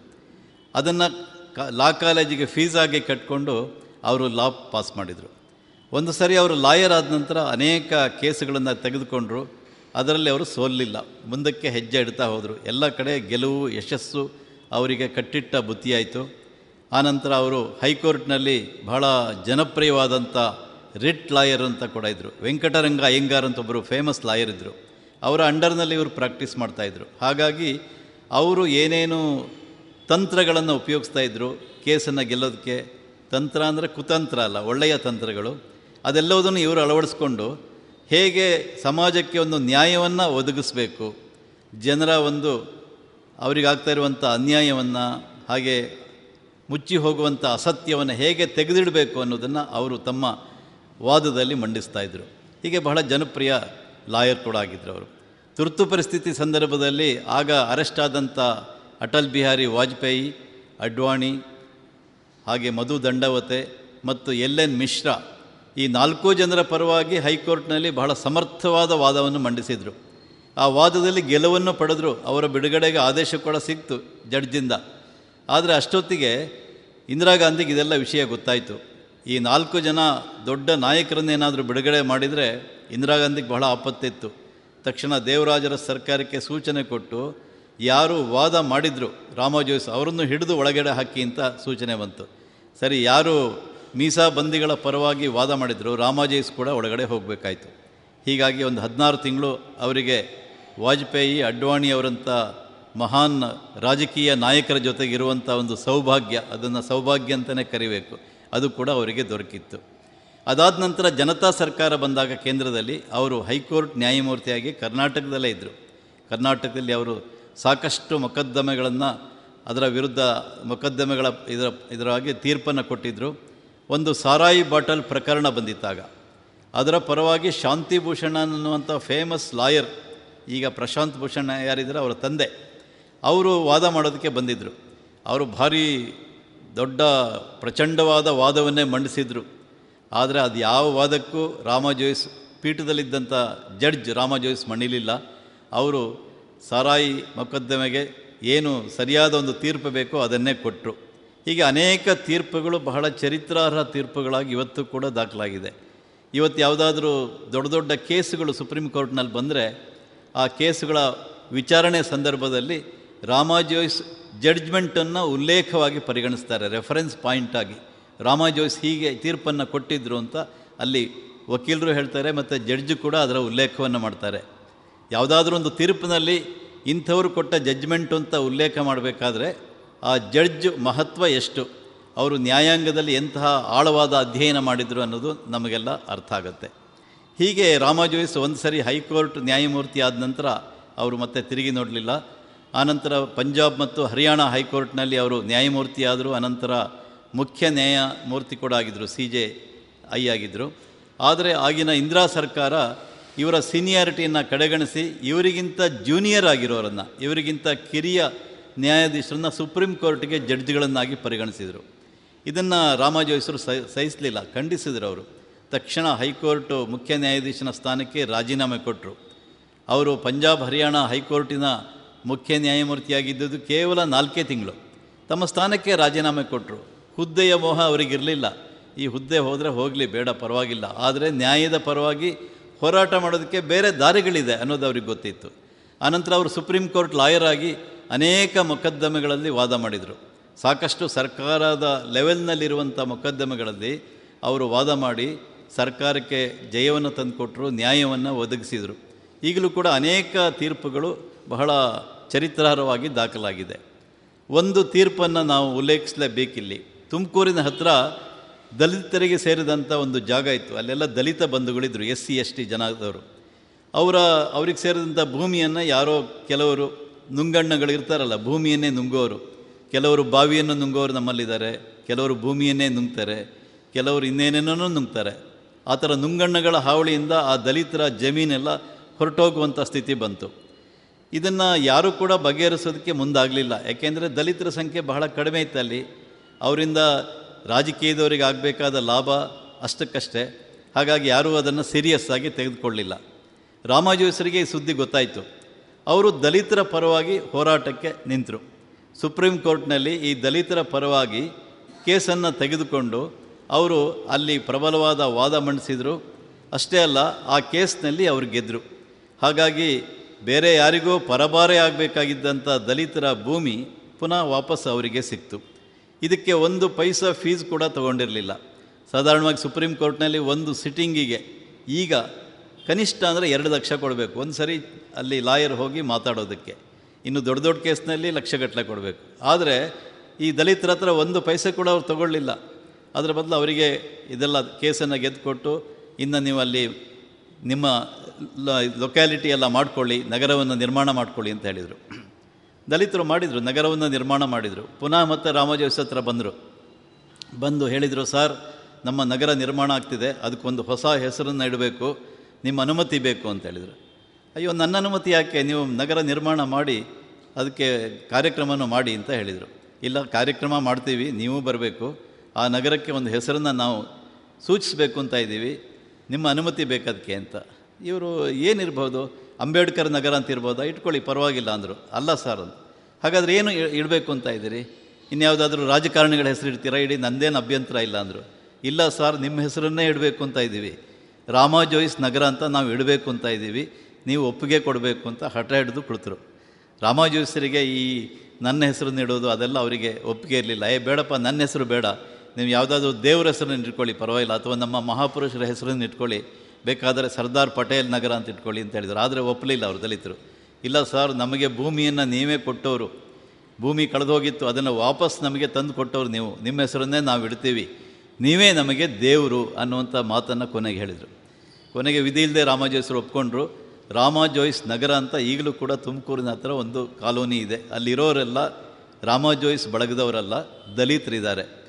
ಅದನ್ನು ಲಾ ಕಾಲೇಜಿಗೆ ಫೀಸಾಗಿ ಕಟ್ಕೊಂಡು ಅವರು ಲಾ ಪಾಸ್ ಮಾಡಿದರು. ಒಂದು ಸರಿ ಅವರು ಲಾಯರ್ ಆದ ನಂತರ ಅನೇಕ ಕೇಸುಗಳನ್ನು ತೆಗೆದುಕೊಂಡರು. ಅದರಲ್ಲಿ ಅವರು ಸೋಲಿಲ್ಲ. ಮುಂದಕ್ಕೆ ಹೆಜ್ಜೆ ಇಡ್ತಾ ಹೋದರು. ಎಲ್ಲ ಕಡೆ ಗೆಲುವು, ಯಶಸ್ಸು ಅವರಿಗೆ ಕಟ್ಟಿಟ್ಟ ಬುತ್ತಿಯಾಯಿತು ಆನಂತರ ಅವರು ಹೈಕೋರ್ಟ್ನಲ್ಲಿ ಬಹಳ ಜನಪ್ರಿಯವಾದಂಥ ರಿಟ್ ಲಾಯರ್ ಅಂತ ಕೂಡ ಇದ್ದರು ವೆಂಕಟರಂಗ ಅಯ್ಯಂಗಾರ್ ಅಂತ ಒಬ್ಬರು ಫೇಮಸ್ ಲಾಯರ್ ಇದ್ದರು ಅವರ ಅಂಡರ್ನಲ್ಲಿ ಇವರು ಪ್ರಾಕ್ಟೀಸ್ ಮಾಡ್ತಾಯಿದ್ರು ಹಾಗಾಗಿ ಅವರು ಏನೇನು ತಂತ್ರಗಳನ್ನು ಉಪಯೋಗಿಸ್ತಾ ಇದ್ದರು ಕೇಸನ್ನು ಗೆಲ್ಲೋದಕ್ಕೆ. ತಂತ್ರ ಅಂದರೆ ಕುತಂತ್ರ ಅಲ್ಲ, ಒಳ್ಳೆಯ ತಂತ್ರಗಳು. ಅದೆಲ್ಲವುದನ್ನು ಇವರು ಅಳವಡಿಸ್ಕೊಂಡು ಹೇಗೆ ಸಮಾಜಕ್ಕೆ ಒಂದು ನ್ಯಾಯವನ್ನು ಒದಗಿಸ್ಬೇಕು, ಜನರ ಒಂದು ಅವರಿಗಾಗ್ತಾ ಇರುವಂಥ ಅನ್ಯಾಯವನ್ನು, ಹಾಗೆ ಮುಚ್ಚಿ ಹೋಗುವಂಥ ಅಸತ್ಯವನ್ನು ಹೇಗೆ ತೆಗೆದಿಡಬೇಕು ಅನ್ನೋದನ್ನು ಅವರು ತಮ್ಮ ವಾದದಲ್ಲಿ ಮಂಡಿಸ್ತಾ ಇದ್ದರು ಹೀಗೆ ಬಹಳ ಜನಪ್ರಿಯ ಲಾಯರ್ ಕೂಡ ಆಗಿದ್ದರು ಅವರು. ತುರ್ತು ಪರಿಸ್ಥಿತಿ ಸಂದರ್ಭದಲ್ಲಿ ಆಗ ಅರೆಸ್ಟ್ ಆದಂಥ ಅಟಲ್ ಬಿಹಾರಿ ವಾಜಪೇಯಿ, ಅಡ್ವಾಣಿ, ಹಾಗೆ ಮಧು ದಂಡವತೆ ಮತ್ತು ಎಲ್ ಎನ್ ಮಿಶ್ರಾ ಈ ನಾಲ್ಕು ಜನರ ಪರವಾಗಿ ಹೈಕೋರ್ಟ್ನಲ್ಲಿ ಬಹಳ ಸಮರ್ಥವಾದ ವಾದವನ್ನು ಮಂಡಿಸಿದರು. ಆ ವಾದದಲ್ಲಿ ಗೆಲುವನ್ನು ಪಡೆದರು, ಅವರ ಬಿಡುಗಡೆಗೆ ಆದೇಶ ಕೂಡ ಸಿಕ್ತು ಜಡ್ಜಿಂದ ಆದರೆ ಅಷ್ಟೊತ್ತಿಗೆ ಇಂದಿರಾ ಗಾಂಧಿಗೆ ಇದೆಲ್ಲ ವಿಷಯ ಗೊತ್ತಾಯಿತು. ಈ ನಾಲ್ಕು ಜನ ದೊಡ್ಡ ನಾಯಕರನ್ನೇನಾದರೂ ಬಿಡುಗಡೆ ಮಾಡಿದರೆ ಇಂದಿರಾ ಗಾಂಧಿಗೆ ಬಹಳ ಆಪತ್ತಿತ್ತು. ತಕ್ಷಣ ದೇವರಾಜರ ಸರ್ಕಾರಕ್ಕೆ ಸೂಚನೆ ಕೊಟ್ಟು ಯಾರು ವಾದ ಮಾಡಿದರು ರಾಮಜೋಯ್ಸ್ ಅವರನ್ನು ಹಿಡಿದು ಒಳಗಡೆ ಹಾಕಿ ಅಂತ ಸೂಚನೆ ಬಂತು. ಸರಿ, ಯಾರು ಮೀಸಾ ಬಂದಿಗಳ ಪರವಾಗಿ ವಾದ ಮಾಡಿದರು ರಾಮಾಜೋಯ್ಸ್ ಕೂಡ ಒಳಗಡೆ ಹೋಗಬೇಕಾಯಿತು. ಹೀಗಾಗಿ ಒಂದು ಹದಿನಾರು ತಿಂಗಳು ಅವರಿಗೆ ವಾಜಪೇಯಿ, ಅಡ್ವಾಣಿ ಅವರಂಥ ಮಹಾನ್ ರಾಜಕೀಯ ನಾಯಕರ ಜೊತೆಗಿರುವಂಥ ಒಂದು ಸೌಭಾಗ್ಯ, ಅದನ್ನು ಸೌಭಾಗ್ಯ ಅಂತಲೇ ಕರಿಬೇಕು. ಅದು ಕೂಡ ಅವರಿಗೆ ದೊರಕಿತ್ತು. ಅದಾದ ನಂತರ ಜನತಾ ಸರ್ಕಾರ ಬಂದಾಗ ಕೇಂದ್ರದಲ್ಲಿ ಅವರು ಹೈಕೋರ್ಟ್ ನ್ಯಾಯಮೂರ್ತಿಯಾಗಿ ಕರ್ನಾಟಕದಲ್ಲೇ ಇದ್ದರು ಕರ್ನಾಟಕದಲ್ಲಿ ಅವರು ಸಾಕಷ್ಟು ಮೊಕದ್ದಮೆಗಳನ್ನು ಅದರ ವಿರುದ್ಧ ಮೊಕದ್ದಮೆಗಳ ಇದರ ಇದರಾಗಿ ತೀರ್ಪನ್ನು ಕೊಟ್ಟಿದ್ದರು ಒಂದು ಸಾರಾಯಿ ಬಾಟಲ್ ಪ್ರಕರಣ ಬಂದಿತ್ತಾಗ. ಅದರ ಪರವಾಗಿ ಶಾಂತಿ ಭೂಷಣ ಅನ್ನುವಂಥ ಫೇಮಸ್ ಲಾಯರ್ ಈಗ ಪ್ರಶಾಂತ್ ಭೂಷಣ ಯಾರಿದ್ದಾರೆ ಅವರ ತಂದೆ, ಅವರು ವಾದ ಮಾಡೋದಕ್ಕೆ ಬಂದಿದ್ದರು ಅವರು ಭಾರಿ ದೊಡ್ಡ ಪ್ರಚಂಡವಾದ ವಾದವನ್ನೇ ಮಂಡಿಸಿದರು. ಆದರೆ ಅದು ಯಾವ ವಾದಕ್ಕೂ ರಾಮ ಜೋಯಿಸ್ ಪೀಠದಲ್ಲಿದ್ದಂಥ ಜಡ್ಜ್ ರಾಮ ಜೋಯಿಸ್ ಮಣಿಲಿಲ್ಲ. ಅವರು ಸಾರಾಯಿ ಮೊಕದ್ದಮೆಗೆ ಏನು ಸರಿಯಾದ ಒಂದು ತೀರ್ಪು ಬೇಕೋ ಅದನ್ನೇ ಕೊಟ್ಟರು ಹೀಗೆ ಅನೇಕ ತೀರ್ಪುಗಳು ಬಹಳ ಚರಿತ್ರಾರ್ಹ ತೀರ್ಪುಗಳಾಗಿ ಇವತ್ತು ಕೂಡ ದಾಖಲಾಗಿದೆ. ಇವತ್ತು ಯಾವುದಾದ್ರೂ ದೊಡ್ಡ ದೊಡ್ಡ ಕೇಸುಗಳು ಸುಪ್ರೀಂ ಕೋರ್ಟ್ನಲ್ಲಿ ಬಂದರೆ ಆ ಕೇಸುಗಳ ವಿಚಾರಣೆ ಸಂದರ್ಭದಲ್ಲಿ ರಾಮಾಜೋಯ್ಸ್ ಜಡ್ಜ್ಮೆಂಟನ್ನು ಉಲ್ಲೇಖವಾಗಿ ಪರಿಗಣಿಸ್ತಾರೆ, ರೆಫರೆನ್ಸ್ ಪಾಯಿಂಟ್ ಆಗಿ. ರಾಮಾಜೋಯ್ಸ್ ಹೀಗೆ ತೀರ್ಪನ್ನು ಕೊಟ್ಟಿದ್ದರು ಅಂತ ಅಲ್ಲಿ ವಕೀಲರು ಹೇಳ್ತಾರೆ, ಮತ್ತು ಜಡ್ಜ್ ಕೂಡ ಅದರ ಉಲ್ಲೇಖವನ್ನು ಮಾಡ್ತಾರೆ. ಯಾವುದಾದ್ರೂ ಒಂದು ತೀರ್ಪಿನಲ್ಲಿ ಇಂಥವ್ರು ಕೊಟ್ಟ ಜಡ್ಜ್ಮೆಂಟು ಅಂತ ಉಲ್ಲೇಖ ಮಾಡಬೇಕಾದ್ರೆ ಆ ಜಡ್ಜ್ ಮಹತ್ವ ಎಷ್ಟು? ಅವರು ನ್ಯಾಯಾಂಗದಲ್ಲಿ ಎಂತಹ ಆಳವಾದ ಅಧ್ಯಯನ ಮಾಡಿದರು ಅನ್ನೋದು ನಮಗೆಲ್ಲ ಅರ್ಥ ಆಗುತ್ತೆ. ಹೀಗೆ ರಾಮಜೋಯಿಸ್ ಒಂದು ಸರಿ ಹೈಕೋರ್ಟ್ ನ್ಯಾಯಮೂರ್ತಿ ಆದ ನಂತರ ಅವರು ಮತ್ತೆ ತಿರುಗಿ ನೋಡಲಿಲ್ಲ. ಆನಂತರ ಪಂಜಾಬ್ ಮತ್ತು ಹರಿಯಾಣ ಹೈಕೋರ್ಟ್ನಲ್ಲಿ ಅವರು ನ್ಯಾಯಮೂರ್ತಿ ಆದರು, ಅನಂತರ ಮುಖ್ಯ ನ್ಯಾಯಮೂರ್ತಿ ಕೂಡ ಆಗಿದ್ದರು ಸಿ ಜೆ ಐ ಆಗಿದ್ದರು ಆದರೆ ಆಗಿನ ಇಂದಿರಾ ಸರ್ಕಾರ ಇವರ ಸೀನಿಯಾರಿಟಿಯನ್ನು ಕಡೆಗಣಿಸಿ ಇವರಿಗಿಂತ ಜೂನಿಯರ್ ಆಗಿರೋರನ್ನು, ಇವರಿಗಿಂತ ಕಿರಿಯ ನ್ಯಾಯಾಧೀಶರನ್ನ ಸುಪ್ರೀಂ ಕೋರ್ಟ್ಗೆ ಜಡ್ಜ್ಗಳನ್ನಾಗಿ ಪರಿಗಣಿಸಿದರು. ಇದನ್ನು ರಾಮಾಜೋಯಿಸರು ಸಹ ಸಹಿಸಲಿಲ್ಲ, ಖಂಡಿಸಿದರು ಅವರು. ತಕ್ಷಣ ಹೈಕೋರ್ಟ್ ಮುಖ್ಯ ನ್ಯಾಯಾಧೀಶನ ಸ್ಥಾನಕ್ಕೆ ರಾಜೀನಾಮೆ ಕೊಟ್ಟರು ಅವರು ಪಂಜಾಬ್, ಹರಿಯಾಣ ಹೈಕೋರ್ಟಿನ ಮುಖ್ಯ ನ್ಯಾಯಮೂರ್ತಿಯಾಗಿದ್ದುದು ಕೇವಲ ನಾಲ್ಕೇ ತಿಂಗಳು. ತಮ್ಮ ಸ್ಥಾನಕ್ಕೆ ರಾಜೀನಾಮೆ ಕೊಟ್ಟರು ಹುದ್ದೆಯ ಮೋಹ ಅವರಿಗಿರಲಿಲ್ಲ. ಈ ಹುದ್ದೆ ಹೋದರೆ ಹೋಗಲಿ, ಬೇಡ, ಪರವಾಗಿಲ್ಲ. ಆದರೆ ನ್ಯಾಯದ ಪರವಾಗಿ ಹೋರಾಟ ಮಾಡೋದಕ್ಕೆ ಬೇರೆ ದಾರಿಗಳಿದೆ ಅನ್ನೋದು ಅವ್ರಿಗೆ ಗೊತ್ತಿತ್ತು. ಆನಂತರ ಅವರು ಸುಪ್ರೀಂ ಕೋರ್ಟ್ ಲಾಯರ್ ಆಗಿ ಅನೇಕ ಮೊಕದ್ದಮೆಗಳಲ್ಲಿ ವಾದ ಮಾಡಿದರು. ಸಾಕಷ್ಟು ಸರ್ಕಾರದ ಲೆವೆಲ್ನಲ್ಲಿರುವಂಥ ಮೊಕದ್ದಮೆಗಳಲ್ಲಿ ಅವರು ವಾದ ಮಾಡಿ ಸರ್ಕಾರಕ್ಕೆ ಜಯವನ್ನು ತಂದುಕೊಟ್ಟರು ನ್ಯಾಯವನ್ನು ಒದಗಿಸಿದರು. ಈಗಲೂ ಕೂಡ ಅನೇಕ ತೀರ್ಪುಗಳು ಬಹಳ ಚರಿತ್ರಾರ್ಹವಾಗಿ ದಾಖಲಾಗಿದೆ. ಒಂದು ತೀರ್ಪನ್ನು ನಾವು ಉಲ್ಲೇಖಿಸಲೇಬೇಕಿಲ್ಲಿ. ತುಮಕೂರಿನ ಹತ್ರ ದಲಿತರಿಗೆ ಸೇರಿದಂಥ ಒಂದು ಜಾಗ ಇತ್ತು. ಅಲ್ಲೆಲ್ಲ ದಲಿತ ಬಂಧುಗಳಿದ್ದರು ಎಸ್ ಸಿ ಎಸ್ ಟಿ ಜನದವರು. ಅವರ, ಅವ್ರಿಗೆ ಸೇರಿದಂಥ ಭೂಮಿಯನ್ನು ಯಾರೋ ಕೆಲವರು ನುಂಗಣ್ಣಗಳಿರ್ತಾರಲ್ಲ ಭೂಮಿಯನ್ನೇ ನುಂಗೋರು. ಕೆಲವರು ಬಾವಿಯನ್ನು ನುಂಗೋರು ನಮ್ಮಲ್ಲಿದ್ದಾರೆ, ಕೆಲವರು ಭೂಮಿಯನ್ನೇ ನುಂಗ್ತಾರೆ, ಕೆಲವರು ಇನ್ನೇನೇನೋ ನುಂಗ್ತಾರೆ. ಆ ಥರ ನುಂಗಣ್ಣಗಳ ಹಾವಳಿಯಿಂದ ಆ ದಲಿತರ ಜಮೀನೆಲ್ಲ ಹೊರಟೋಗುವಂಥ ಸ್ಥಿತಿ ಬಂತು. ಇದನ್ನು ಯಾರೂ ಕೂಡ ಬಗೆಹರಿಸೋದಕ್ಕೆ ಮುಂದಾಗಲಿಲ್ಲ. ಯಾಕೆಂದರೆ ದಲಿತರ ಸಂಖ್ಯೆ ಬಹಳ ಕಡಿಮೆ ಇತ್ತು ಅಲ್ಲಿ. ಅವರಿಂದ ರಾಜಕೀಯದವರಿಗೆ ಆಗಬೇಕಾದ ಲಾಭ ಅಷ್ಟಕ್ಕಷ್ಟೇ. ಹಾಗಾಗಿ ಯಾರೂ ಅದನ್ನು ಸೀರಿಯಸ್ ಆಗಿ ತೆಗೆದುಕೊಳ್ಳಿಲ್ಲ. ರಾಮಾಜೋಯಿಸರಿಗೆ ಈ ಸುದ್ದಿ ಗೊತ್ತಾಯಿತು. ಅವರು ದಲಿತರ ಪರವಾಗಿ ಹೋರಾಟಕ್ಕೆ ನಿಂತರು. ಸುಪ್ರೀಂ ಕೋರ್ಟ್ನಲ್ಲಿ ಈ ದಲಿತರ ಪರವಾಗಿ ಕೇಸನ್ನು ತೆಗೆದುಕೊಂಡು ಅವರು ಅಲ್ಲಿ ಪ್ರಬಲವಾದ ವಾದ ಮಂಡಿಸಿದರು. ಅಷ್ಟೇ ಅಲ್ಲ, ಆ ಕೇಸ್ನಲ್ಲಿ ಅವರು ಗೆದ್ದರು ಹಾಗಾಗಿ ಬೇರೆ ಯಾರಿಗೋ ಪರಭಾರೆ ಆಗಬೇಕಾಗಿದ್ದಂಥ ದಲಿತರ ಭೂಮಿ ಪುನಃ ವಾಪಸ್ ಅವರಿಗೆ ಸಿಕ್ತು. ಇದಕ್ಕೆ ಒಂದು ಪೈಸ ಫೀಸ್ ಕೂಡ ತಗೊಂಡಿರಲಿಲ್ಲ. ಸಾಧಾರಣವಾಗಿ ಸುಪ್ರೀಂ ಕೋರ್ಟ್ನಲ್ಲಿ ಒಂದು ಸಿಟ್ಟಿಂಗಿಗೆ ಈಗ ಕನಿಷ್ಠ ಅಂದರೆ ಎರಡು ಲಕ್ಷ ಕೊಡಬೇಕು. ಒಂದು ಸರಿ ಅಲ್ಲಿ ಲಾಯರ್ ಹೋಗಿ ಮಾತಾಡೋದಕ್ಕೆ. ಇನ್ನು ದೊಡ್ಡ ದೊಡ್ಡ ಕೇಸ್ನಲ್ಲಿ ಲಕ್ಷಗಟ್ಟಲೆ ಕೊಡಬೇಕು. ಆದರೆ ಈ ದಲಿತರ ಹತ್ರ ಒಂದು ಪೈಸೆ ಕೂಡ ಅವ್ರು ತಗೊಳ್ಳಿಲ್ಲ. ಅದರ ಬದಲು ಅವರಿಗೆ ಇದೆಲ್ಲ ಕೇಸನ್ನು ಗೆದ್ದುಕೊಟ್ಟು ಇನ್ನು ನೀವು ಅಲ್ಲಿ ನಿಮ್ಮ ಲೊಕ್ಯಾಲಿಟಿ ಎಲ್ಲ ಮಾಡಿಕೊಳ್ಳಿ, ನಗರವನ್ನು ನಿರ್ಮಾಣ ಮಾಡಿಕೊಳ್ಳಿ ಅಂತ ಹೇಳಿದರು. ದಲಿತರು ಮಾಡಿದರು, ನಗರವನ್ನು ನಿರ್ಮಾಣ ಮಾಡಿದರು. ಪುನಃ ಮತ್ತೆ ರಾಮಜೋಸ್ ಹತ್ರ ಬಂದರು. ಬಂದು ಹೇಳಿದರು, ಸರ್, ನಮ್ಮ ನಗರ ನಿರ್ಮಾಣ ಆಗ್ತಿದೆ, ಅದಕ್ಕೊಂದು ಹೊಸ ಹೆಸರನ್ನು ಇಡಬೇಕು, ನಿಮ್ಮ ಅನುಮತಿ ಬೇಕು ಅಂತ ಹೇಳಿದರು. ಅಯ್ಯೋ, ನನ್ನ ಅನುಮತಿ ಯಾಕೆ? ನೀವು ನಗರ ನಿರ್ಮಾಣ ಮಾಡಿ, ಅದಕ್ಕೆ ಕಾರ್ಯಕ್ರಮನೂ ಮಾಡಿ ಅಂತ ಹೇಳಿದರು. ಇಲ್ಲ, ಕಾರ್ಯಕ್ರಮ ಮಾಡ್ತೀವಿ, ನೀವು ಬರಬೇಕು. ಆ ನಗರಕ್ಕೆ ಒಂದು ಹೆಸರನ್ನು ನಾವು ಸೂಚಿಸಬೇಕು ಅಂತ ಇದ್ದೀವಿ. ನಿಮ್ಮ ಅನುಮತಿ ಬೇಕದಕ್ಕೆ ಅಂತ. ಇವರು ಏನಿರ್ಬೋದು? ಅಂಬೇಡ್ಕರ್ ನಗರ ಅಂತ ಇರ್ಬೋದಾ? ಇಟ್ಕೊಳ್ಳಿ, ಪರವಾಗಿಲ್ಲ ಅಂದರು. ಅಲ್ಲ, ಸರ್ ಅಂತ. ಹಾಗಾದರೆ ಏನು ಇಡಬೇಕು ಅಂತ ಇದ್ದೀರಿ? ಇನ್ಯಾವುದಾದ್ರೂ ರಾಜಕಾರಣಿಗಳ ಹೆಸರು ಇಡ್ತೀರಾ ಇಡೀ ನಂದೇನು ಅಭ್ಯಂತರ ಇಲ್ಲ ಅಂದರು. ಇಲ್ಲ ಸರ್, ನಿಮ್ಮ ಹೆಸರನ್ನೇ ಇಡಬೇಕು ಅಂತ ಇದ್ದೀವಿ. ರಾಮ ಜೋಯಿಸ್ ನಗರ ಅಂತ ನಾವು ಇಡಬೇಕು ಅಂತ ಇದ್ದೀವಿ. ನೀವು ಒಪ್ಪಿಗೆ ಕೊಡಬೇಕು ಅಂತ ಹಠ ಹಿಡಿದು ಕೊಡ್ತರು ರಾಮ ಜೋಯಿಸರಿಗೆ ಈ ನನ್ನ ಹೆಸರನ್ನು ಇಡೋದು ಅದೆಲ್ಲ ಅವರಿಗೆ ಒಪ್ಪಿಗೆ ಇರಲಿಲ್ಲ. ಏ, ಬೇಡಪ್ಪ, ನನ್ನ ಹೆಸರು ಬೇಡ. ನೀವು ಯಾವುದಾದ್ರೂ ದೇವರ ಹೆಸರನ್ನು ಇಟ್ಕೊಳ್ಳಿ, ಪರವಾಗಿಲ್ಲ. ಅಥವಾ ನಮ್ಮ ಮಹಾಪುರುಷರ ಹೆಸರನ್ನು ಇಟ್ಕೊಳ್ಳಿ. ಬೇಕಾದರೆ ಸರ್ದಾರ್ ಪಟೇಲ್ ನಗರ ಅಂತ ಇಟ್ಕೊಳ್ಳಿ ಅಂತ ಹೇಳಿದರು. ಆದರೆ ಒಪ್ಪಲಿಲ್ಲ ಅವರು ದಲಿತರು. ಇಲ್ಲ ಸರ್, ನಮಗೆ ಭೂಮಿಯನ್ನು ನೀವೇ ಕೊಟ್ಟವರು. ಭೂಮಿ ಕಳೆದೋಗಿತ್ತು, ಅದನ್ನು ವಾಪಸ್ ನಮಗೆ ತಂದು ಕೊಟ್ಟವರು ನೀವು. ನಿಮ್ಮ ಹೆಸರನ್ನೇ ನಾವು ಇಡ್ತೀವಿ. ನೀವೇ ನಮಗೆ ದೇವರು ಅನ್ನುವಂಥ ಮಾತನ್ನು ಕೊನೆಗೆ ಹೇಳಿದರು. ಕೊನೆಗೆ ವಿಧಿ ಇಲ್ಲದೆ ರಾಮಾಜೋಯಿಸರು ಒಪ್ಕೊಂಡ್ರು. ರಾಮ ಜೋಯಿಸ್ ನಗರ ಅಂತ ಈಗಲೂ ಕೂಡ ತುಮಕೂರಿನ ಹತ್ರ ಒಂದು ಕಾಲೋನಿ ಇದೆ. ಅಲ್ಲಿರೋರೆಲ್ಲ ರಾಮ ಜೋಯಿಸ್ ಬಳಗದವರೆಲ್ಲ, ದಲಿತರಿದ್ದಾರೆ.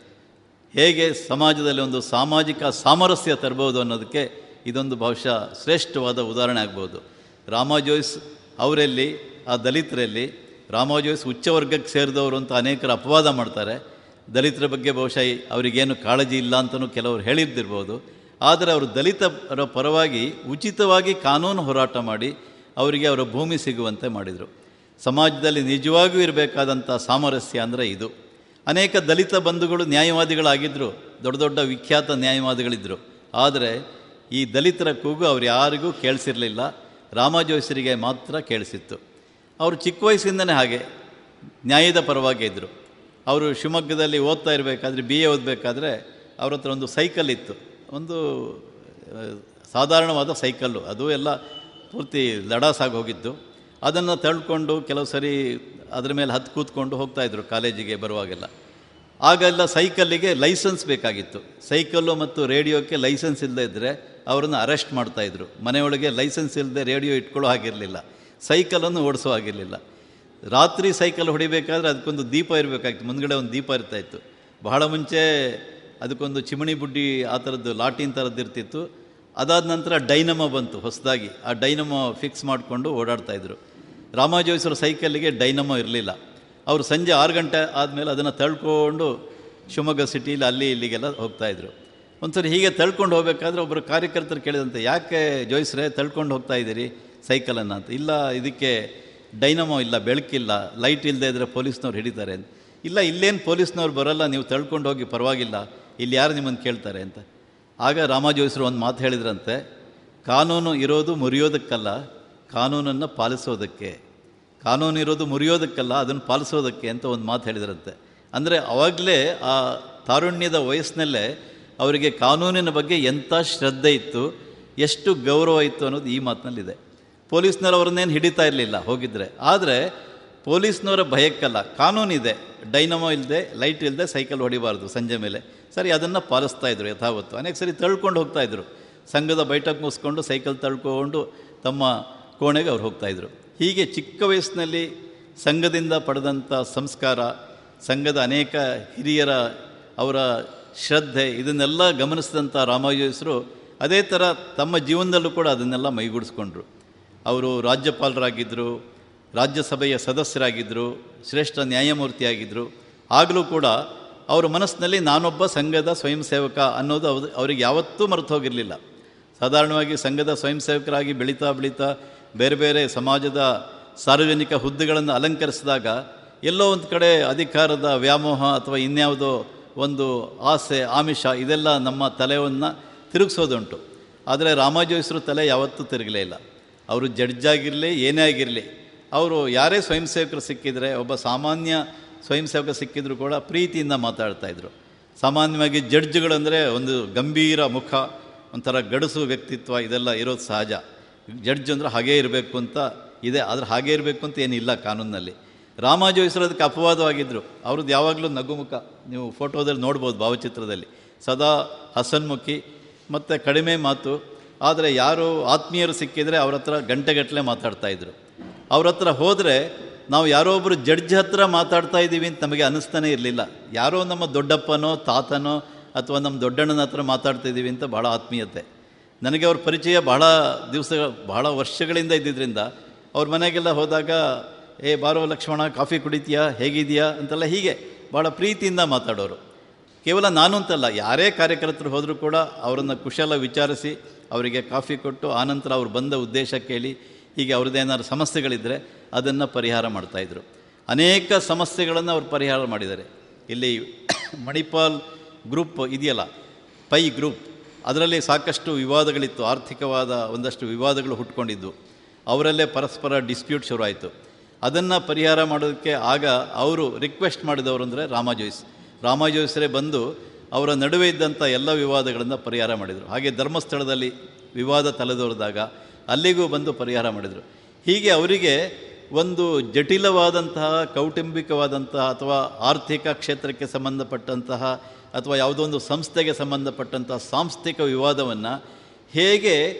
ಹೇಗೆ ಸಮಾಜದಲ್ಲಿ ಒಂದು ಸಾಮಾಜಿಕ ಸಾಮರಸ್ಯ ತರಬಹುದು ಅನ್ನೋದಕ್ಕೆ ಇದೊಂದು ಬಹುಶಃ ಶ್ರೇಷ್ಠವಾದ ಉದಾಹರಣೆ ಆಗ್ಬೋದು. ರಾಮ ಜೋಯಿಸ್ ಅವರಲ್ಲಿ, ಆ ದಲಿತರಲ್ಲಿ ರಾಮ ಜೋಯಿಸ್ ಉಚ್ಚ ವರ್ಗಕ್ಕೆ ಸೇರಿದವರು ಅಂತ ಅನೇಕರು ಅಪವಾದ ಮಾಡ್ತಾರೆ. ದಲಿತರ ಬಗ್ಗೆ ಬಹುಶಃ ಅವರಿಗೇನು ಕಾಳಜಿ ಇಲ್ಲ ಅಂತಲೂ ಕೆಲವರು ಹೇಳಿದ್ದಿರ್ಬೋದು. ಆದರೆ ಅವರು ದಲಿತರ ಪರವಾಗಿ ಉಚಿತವಾಗಿ ಕಾನೂನು ಹೋರಾಟ ಮಾಡಿ ಅವರಿಗೆ ಅವರ ಭೂಮಿ ಸಿಗುವಂತೆ ಮಾಡಿದರು. ಸಮಾಜದಲ್ಲಿ ನಿಜವಾಗಿಯೂ ಇರಬೇಕಾದಂಥ ಸಾಮರಸ್ಯ ಅಂದರೆ ಇದು. ಅನೇಕ ದಲಿತ ಬಂಧುಗಳು ನ್ಯಾಯವಾದಿಗಳಾಗಿದ್ದರು ದೊಡ್ಡ ದೊಡ್ಡ ವಿಖ್ಯಾತ ನ್ಯಾಯವಾದಿಗಳಿದ್ದರು ಆದರೆ ಈ ದಲಿತರ ಕೂಗು ಅವ್ರು ಯಾರಿಗೂ ಕೇಳಿಸಿರಲಿಲ್ಲ. ರಾಮಜೋಯಿಸರಿಗೆ ಮಾತ್ರ ಕೇಳಿಸಿತ್ತು. ಅವರು ಚಿಕ್ಕ ವಯಸ್ಸಿಂದನೇ ಹಾಗೆ ನ್ಯಾಯದ ಪರವಾಗಿ ಇದ್ದರು ಅವರು ಶಿವಮೊಗ್ಗದಲ್ಲಿ ಓದ್ತಾ ಇರಬೇಕಾದ್ರೆ ಬಿ ಎ ಓದಬೇಕಾದ್ರೆ ಅವ್ರ ಹತ್ರ ಒಂದು ಸೈಕಲ್ ಇತ್ತು. ಒಂದು ಸಾಧಾರಣವಾದ ಸೈಕಲ್ಲು. ಅದು ಎಲ್ಲ ಪೂರ್ತಿ ಲಡಾಸಾಗಿ ಹೋಗಿದ್ದು. ಅದನ್ನು ತಳ್ಕೊಂಡು ಕೆಲವು ಸರಿ ಅದರ ಮೇಲೆ ಹತ್ತು ಕೂತ್ಕೊಂಡು ಹೋಗ್ತಾಯಿದ್ರು ಕಾಲೇಜಿಗೆ ಬರುವಾಗೆಲ್ಲ. ಆಗೆಲ್ಲ ಸೈಕಲ್ಲಿಗೆ ಲೈಸೆನ್ಸ್ ಬೇಕಾಗಿತ್ತು. ಸೈಕಲ್ಲು ಮತ್ತು ರೇಡಿಯೋಕ್ಕೆ ಲೈಸೆನ್ಸ್ ಇಲ್ಲದೇ ಇದ್ದರೆ ಅವರನ್ನು ಅರೆಸ್ಟ್ ಮಾಡ್ತಾಯಿದ್ರು ಮನೆಯೊಳಗೆ ಲೈಸೆನ್ಸ್ ಇಲ್ಲದೆ ರೇಡಿಯೋ ಇಟ್ಕೊಳ್ಳೋ ಹಾಗಿರಲಿಲ್ಲ. ಸೈಕಲನ್ನು ಓಡಿಸೋ ಆಗಿರಲಿಲ್ಲ ರಾತ್ರಿ ಸೈಕಲ್ ಹೊಡಿಬೇಕಾದ್ರೆ ಅದಕ್ಕೊಂದು ದೀಪ ಇರಬೇಕಾಗಿತ್ತು. ಮುಂದ್ಗಡೆ ಒಂದು ದೀಪ ಇರ್ತಾಯಿತ್ತು ಬಹಳ ಮುಂಚೆ ಅದಕ್ಕೊಂದು ಚಿಮಣಿ ಬುಡ್ಡಿ ಆ ಥರದ್ದು ಲಾಟಿನ್ ಥರದ್ದು ಇರ್ತಿತ್ತು. ಅದಾದ ನಂತರ ಡೈನಮೋ ಬಂತು ಹೊಸದಾಗಿ. ಆ ಡೈನಮೋ ಫಿಕ್ಸ್ ಮಾಡಿಕೊಂಡು ಓಡಾಡ್ತಾಯಿದ್ರು ರಾಮಾಜೋಯಿಸರ ಸೈಕಲ್ಲಿಗೆ ಡೈನಮೋ ಇರಲಿಲ್ಲ. ಅವರು ಸಂಜೆ ಆರು ಗಂಟೆ ಆದಮೇಲೆ ಅದನ್ನು ತಳ್ಕೊಂಡು ಶಿವಮೊಗ್ಗ ಸಿಟೀಲಿ ಅಲ್ಲಿ ಇಲ್ಲಿಗೆಲ್ಲ ಹೋಗ್ತಾಯಿದ್ರು ಒಂದ್ಸರಿ ಹೀಗೆ ತಳ್ಕೊಂಡು ಹೋಗಬೇಕಾದ್ರೆ ಒಬ್ಬರು ಕಾರ್ಯಕರ್ತರು ಕೇಳಿದಂತೆ, ಯಾಕೆ ಜೋಯಿಸ್ರೆ ತಳ್ಕೊಂಡು ಹೋಗ್ತಾ ಇದ್ದೀರಿ ಸೈಕಲನ್ನು? ಅಂತ, ಇಲ್ಲ, ಇದಕ್ಕೆ ಡೈನಮೋ ಇಲ್ಲ, ಬೆಳಕಿಲ್ಲ, ಲೈಟ್ ಇಲ್ಲದೆ ಇದ್ದರೆ ಪೊಲೀಸ್ನವ್ರು ಹಿಡಿತಾರೆ ಅಂತ. ಇಲ್ಲ, ಇಲ್ಲೇನು ಪೊಲೀಸ್ನವ್ರು ಬರೋಲ್ಲ, ನೀವು ತಳ್ಕೊಂಡು ಹೋಗಿ ಪರವಾಗಿಲ್ಲ, ಇಲ್ಲಿ ಯಾರು ನಿಮ್ಮನ್ನು ಕೇಳ್ತಾರೆ? ಅಂತ. ಆಗ ರಾಮ ಜೋಯಿಸ್ರು ಒಂದು ಮಾತು ಹೇಳಿದ್ರಂತೆ, ಕಾನೂನು ಇರೋದು ಮುರಿಯೋದಕ್ಕಲ್ಲ, ಕಾನೂನನ್ನು ಪಾಲಿಸೋದಕ್ಕೆ, ಕಾನೂನು ಇರೋದು ಮುರಿಯೋದಕ್ಕಲ್ಲ, ಅದನ್ನು ಪಾಲಿಸೋದಕ್ಕೆ, ಅಂತ ಒಂದು ಮಾತು ಹೇಳಿದ್ರಂತೆ. ಅಂದರೆ ಅವಾಗಲೇ ಆ ತಾರುಣ್ಯದ ವಯಸ್ಸಿನಲ್ಲೇ ಅವರಿಗೆ ಕಾನೂನಿನ ಬಗ್ಗೆ ಎಂಥ ಶ್ರದ್ಧೆ ಇತ್ತು, ಎಷ್ಟು ಗೌರವ ಇತ್ತು ಅನ್ನೋದು ಈ ಮಾತಿನಲ್ಲಿದೆ. ಪೊಲೀಸ್ನವರು ಅವ್ರನ್ನೇನು ಹಿಡಿತಾ ಇರಲಿಲ್ಲ ಹೋಗಿದ್ರೆ. ಆದರೆ ಪೊಲೀಸ್ನವರ ಭಯಕ್ಕಲ್ಲ ಕಾನೂನಿದೆ ಡೈನಮೋ ಇಲ್ಲದೆ ಲೈಟ್ ಇಲ್ಲದೆ ಸೈಕಲ್ ಹೊಡಿಬಾರ್ದು ಸಂಜೆ ಮೇಲೆ. ಸರಿ, ಅದನ್ನು ಪಾಲಿಸ್ತಾ ಇದ್ರು ಯಥಾವತ್ತು. ಅನೇಕ ಸರಿ ತಳ್ಕೊಂಡು ಹೋಗ್ತಾಯಿದ್ರು ಸಂಘದ ಬೈಠಕ್ ಮುಗಿಸ್ಕೊಂಡು ಸೈಕಲ್ ತಳ್ಕೊಂಡು ತಮ್ಮ ಕೋಣೆಗೆ ಅವ್ರು ಹೋಗ್ತಾಯಿದ್ರು ಹೀಗೆ ಚಿಕ್ಕ ವಯಸ್ಸಿನಲ್ಲಿ ಸಂಘದಿಂದ ಪಡೆದಂಥ ಸಂಸ್ಕಾರ, ಸಂಘದ ಅನೇಕ ಹಿರಿಯರ ಅವರ ಶ್ರದ್ಧೆ, ಇದನ್ನೆಲ್ಲ ಗಮನಿಸಿದಂಥ ರಾಮಾಯೋಗಿಸರು ಅದೇ ಥರ ತಮ್ಮ ಜೀವನದಲ್ಲೂ ಕೂಡ ಅದನ್ನೆಲ್ಲ ಮೈಗೂಡಿಸ್ಕೊಂಡ್ರು. ಅವರು ರಾಜ್ಯಪಾಲರಾಗಿದ್ದರು, ರಾಜ್ಯಸಭೆಯ ಸದಸ್ಯರಾಗಿದ್ದರು, ಶ್ರೇಷ್ಠ ನ್ಯಾಯಮೂರ್ತಿಯಾಗಿದ್ದರು. ಆಗಲೂ ಕೂಡ ಅವರ ಮನಸ್ಸಿನಲ್ಲಿ ನಾನೊಬ್ಬ ಸಂಘದ ಸ್ವಯಂ ಸೇವಕ ಅನ್ನೋದು ಅವ್ರು, ಅವರಿಗೆ ಯಾವತ್ತೂ ಮರೆತು ಹೋಗಿರಲಿಲ್ಲ. ಸಾಧಾರಣವಾಗಿ ಸಂಘದ ಸ್ವಯಂ ಸೇವಕರಾಗಿ ಬೆಳೀತಾ ಬೆಳೀತಾ ಬೇರೆ ಬೇರೆ ಸಮಾಜದ ಸಾರ್ವಜನಿಕ ಹುದ್ದೆಗಳನ್ನು ಅಲಂಕರಿಸಿದಾಗ ಎಲ್ಲೋ ಒಂದು ಕಡೆ ಅಧಿಕಾರದ ವ್ಯಾಮೋಹ ಅಥವಾ ಇನ್ಯಾವುದೋ ಒಂದು ಆಸೆ, ಆಮಿಷ ಇದೆಲ್ಲ ನಮ್ಮ ತಲೆಯನ್ನು ತಿರುಗಿಸೋದುಂಟು. ಆದರೆ ರಾಮಾಜೋಯಿಸರು ತಲೆ ಯಾವತ್ತೂ ತಿರುಗಲೇ ಇಲ್ಲ. ಅವರು ಜಡ್ಜ್ ಆಗಿರಲಿ ಏನೇ ಆಗಿರಲಿ, ಅವರು ಯಾರೇ ಸ್ವಯಂ ಸೇವಕರು ಸಿಕ್ಕಿದರೆ, ಒಬ್ಬ ಸಾಮಾನ್ಯ ಸ್ವಯಂ ಸೇವಕ ಸಿಕ್ಕಿದ್ರು ಕೂಡ ಪ್ರೀತಿಯಿಂದ ಮಾತಾಡ್ತಾಯಿದ್ರು ಸಾಮಾನ್ಯವಾಗಿ ಜಡ್ಜ್ಗಳಂದರೆ ಒಂದು ಗಂಭೀರ ಮುಖ, ಒಂಥರ ಗಡಸು ವ್ಯಕ್ತಿತ್ವ ಇದೆಲ್ಲ ಇರೋದು ಸಹಜ. ಜಡ್ಜ್ ಅಂದರೆ ಹಾಗೇ ಇರಬೇಕು ಅಂತ ಇದೆ, ಆದರೆ ಹಾಗೇ ಇರಬೇಕು ಅಂತ ಏನಿಲ್ಲ ಕಾನೂನಿನಲ್ಲಿ. ರಾಮಾಜೋಯಿಸರು ಅದಕ್ಕೆ ಅಪವಾದವಾಗಿದ್ದರು ಅವ್ರದ್ದು ಯಾವಾಗಲೂ ನಗುಮುಖ. ನೀವು ಫೋಟೋದಲ್ಲಿ ನೋಡ್ಬೋದು ಭಾವಚಿತ್ರದಲ್ಲಿ. ಸದಾ ಹಸನ್ಮುಖಿ ಮತ್ತು ಕಡಿಮೆ ಮಾತು. ಆದರೆ ಯಾರು ಆತ್ಮೀಯರು ಸಿಕ್ಕಿದರೆ ಅವ್ರ ಹತ್ರ ಗಂಟೆಗಟ್ಟಲೆ ಮಾತಾಡ್ತಾಯಿದ್ರು ಅವ್ರ ಹತ್ರ ಹೋದರೆ ನಾವು ಯಾರೋ ಒಬ್ಬರು ಜಡ್ಜ್ ಹತ್ರ ಮಾತಾಡ್ತಾ ಇದ್ದೀವಿ ಅಂತ ನಮಗೆ ಅನ್ನಿಸ್ತಾನೆ ಇರಲಿಲ್ಲ. ಯಾರೋ ನಮ್ಮ ದೊಡ್ಡಪ್ಪನೋ, ತಾತನೋ ಅಥವಾ ನಮ್ಮ ದೊಡ್ಡಣ್ಣನ ಹತ್ರ ಮಾತಾಡ್ತಾ ಇದ್ದೀವಿ ಅಂತ ಭಾಳ ಆತ್ಮೀಯತೆ. ನನಗೆ ಅವ್ರ ಪರಿಚಯ ಭಾಳ ದಿವಸ ಭಾಳ ವರ್ಷಗಳಿಂದ ಇದ್ದಿದ್ದರಿಂದ ಅವ್ರ ಮನೆಗೆಲ್ಲ ಹೋದಾಗ ಏ ಬಾರೋ ಲಕ್ಷ್ಮಣ, ಕಾಫಿ ಕುಡಿತೀಯಾ? ಹೇಗಿದೆಯಾ ಅಂತೆಲ್ಲ ಹೀಗೆ ಭಾಳ ಪ್ರೀತಿಯಿಂದ ಮಾತಾಡೋರು. ಕೇವಲ ನಾನು ಅಂತಲ್ಲ, ಯಾರೇ ಕಾರ್ಯಕರ್ತರು ಹೋದರೂ ಕೂಡ ಅವರನ್ನು ಕುಶಲ ವಿಚಾರಿಸಿ ಅವರಿಗೆ ಕಾಫಿ ಕೊಟ್ಟು ಆನಂತರ ಅವ್ರು ಬಂದ ಉದ್ದೇಶ ಕೇಳಿ ಹೀಗೆ ಅವ್ರದ್ದೇನಾದ್ರು ಸಮಸ್ಯೆಗಳಿದ್ದರೆ ಅದನ್ನು ಪರಿಹಾರ ಮಾಡ್ತಾಯಿದ್ರು ಅನೇಕ ಸಮಸ್ಯೆಗಳನ್ನು ಅವರು ಪರಿಹಾರ ಮಾಡಿದ್ದಾರೆ. ಇಲ್ಲಿ ಮಣಿಪಾಲ್ ಗ್ರೂಪ್ ಇದೆಯಲ್ಲ, ಪೈ ಗ್ರೂಪ್, ಅದರಲ್ಲಿ ಸಾಕಷ್ಟು ವಿವಾದಗಳಿತ್ತು. ಆರ್ಥಿಕವಾದ ಒಂದಷ್ಟು ವಿವಾದಗಳು ಹುಟ್ಕೊಂಡಿದ್ದು. ಅವರಲ್ಲೇ ಪರಸ್ಪರ ಡಿಸ್ಪ್ಯೂಟ್ ಶುರುವಾಯಿತು. ಅದನ್ನು ಪರಿಹಾರ ಮಾಡೋದಕ್ಕೆ ಆಗ ಅವರು ರಿಕ್ವೆಸ್ಟ್ ಮಾಡಿದವರು ಅಂದರೆ ರಾಮಾಜೋಯಿಸ್. ರಾಮಾಜೋಯಿಸರೇ ಬಂದು ಅವರ ನಡುವೆ ಇದ್ದಂಥ ಎಲ್ಲ ವಿವಾದಗಳನ್ನು ಪರಿಹಾರ ಮಾಡಿದರು. ಹಾಗೆ ಧರ್ಮಸ್ಥಳದಲ್ಲಿ ವಿವಾದ ತಲೆದೋರಿದಾಗ ಅಲ್ಲಿಗೂ ಬಂದು ಪರಿಹಾರ ಮಾಡಿದರು. ಹೀಗೆ ಅವರಿಗೆ ಒಂದು ಜಟಿಲವಾದಂತಹ, ಕೌಟುಂಬಿಕವಾದಂತಹ ಅಥವಾ ಆರ್ಥಿಕ ಕ್ಷೇತ್ರಕ್ಕೆ ಸಂಬಂಧಪಟ್ಟಂತಹ ಅಥವಾ ಯಾವುದೋ ಒಂದು ಸಂಸ್ಥೆಗೆ ಸಂಬಂಧಪಟ್ಟಂತಹ ಸಾಂಸ್ಥಿಕ ವಿವಾದವನ್ನು ಹೇಗೆ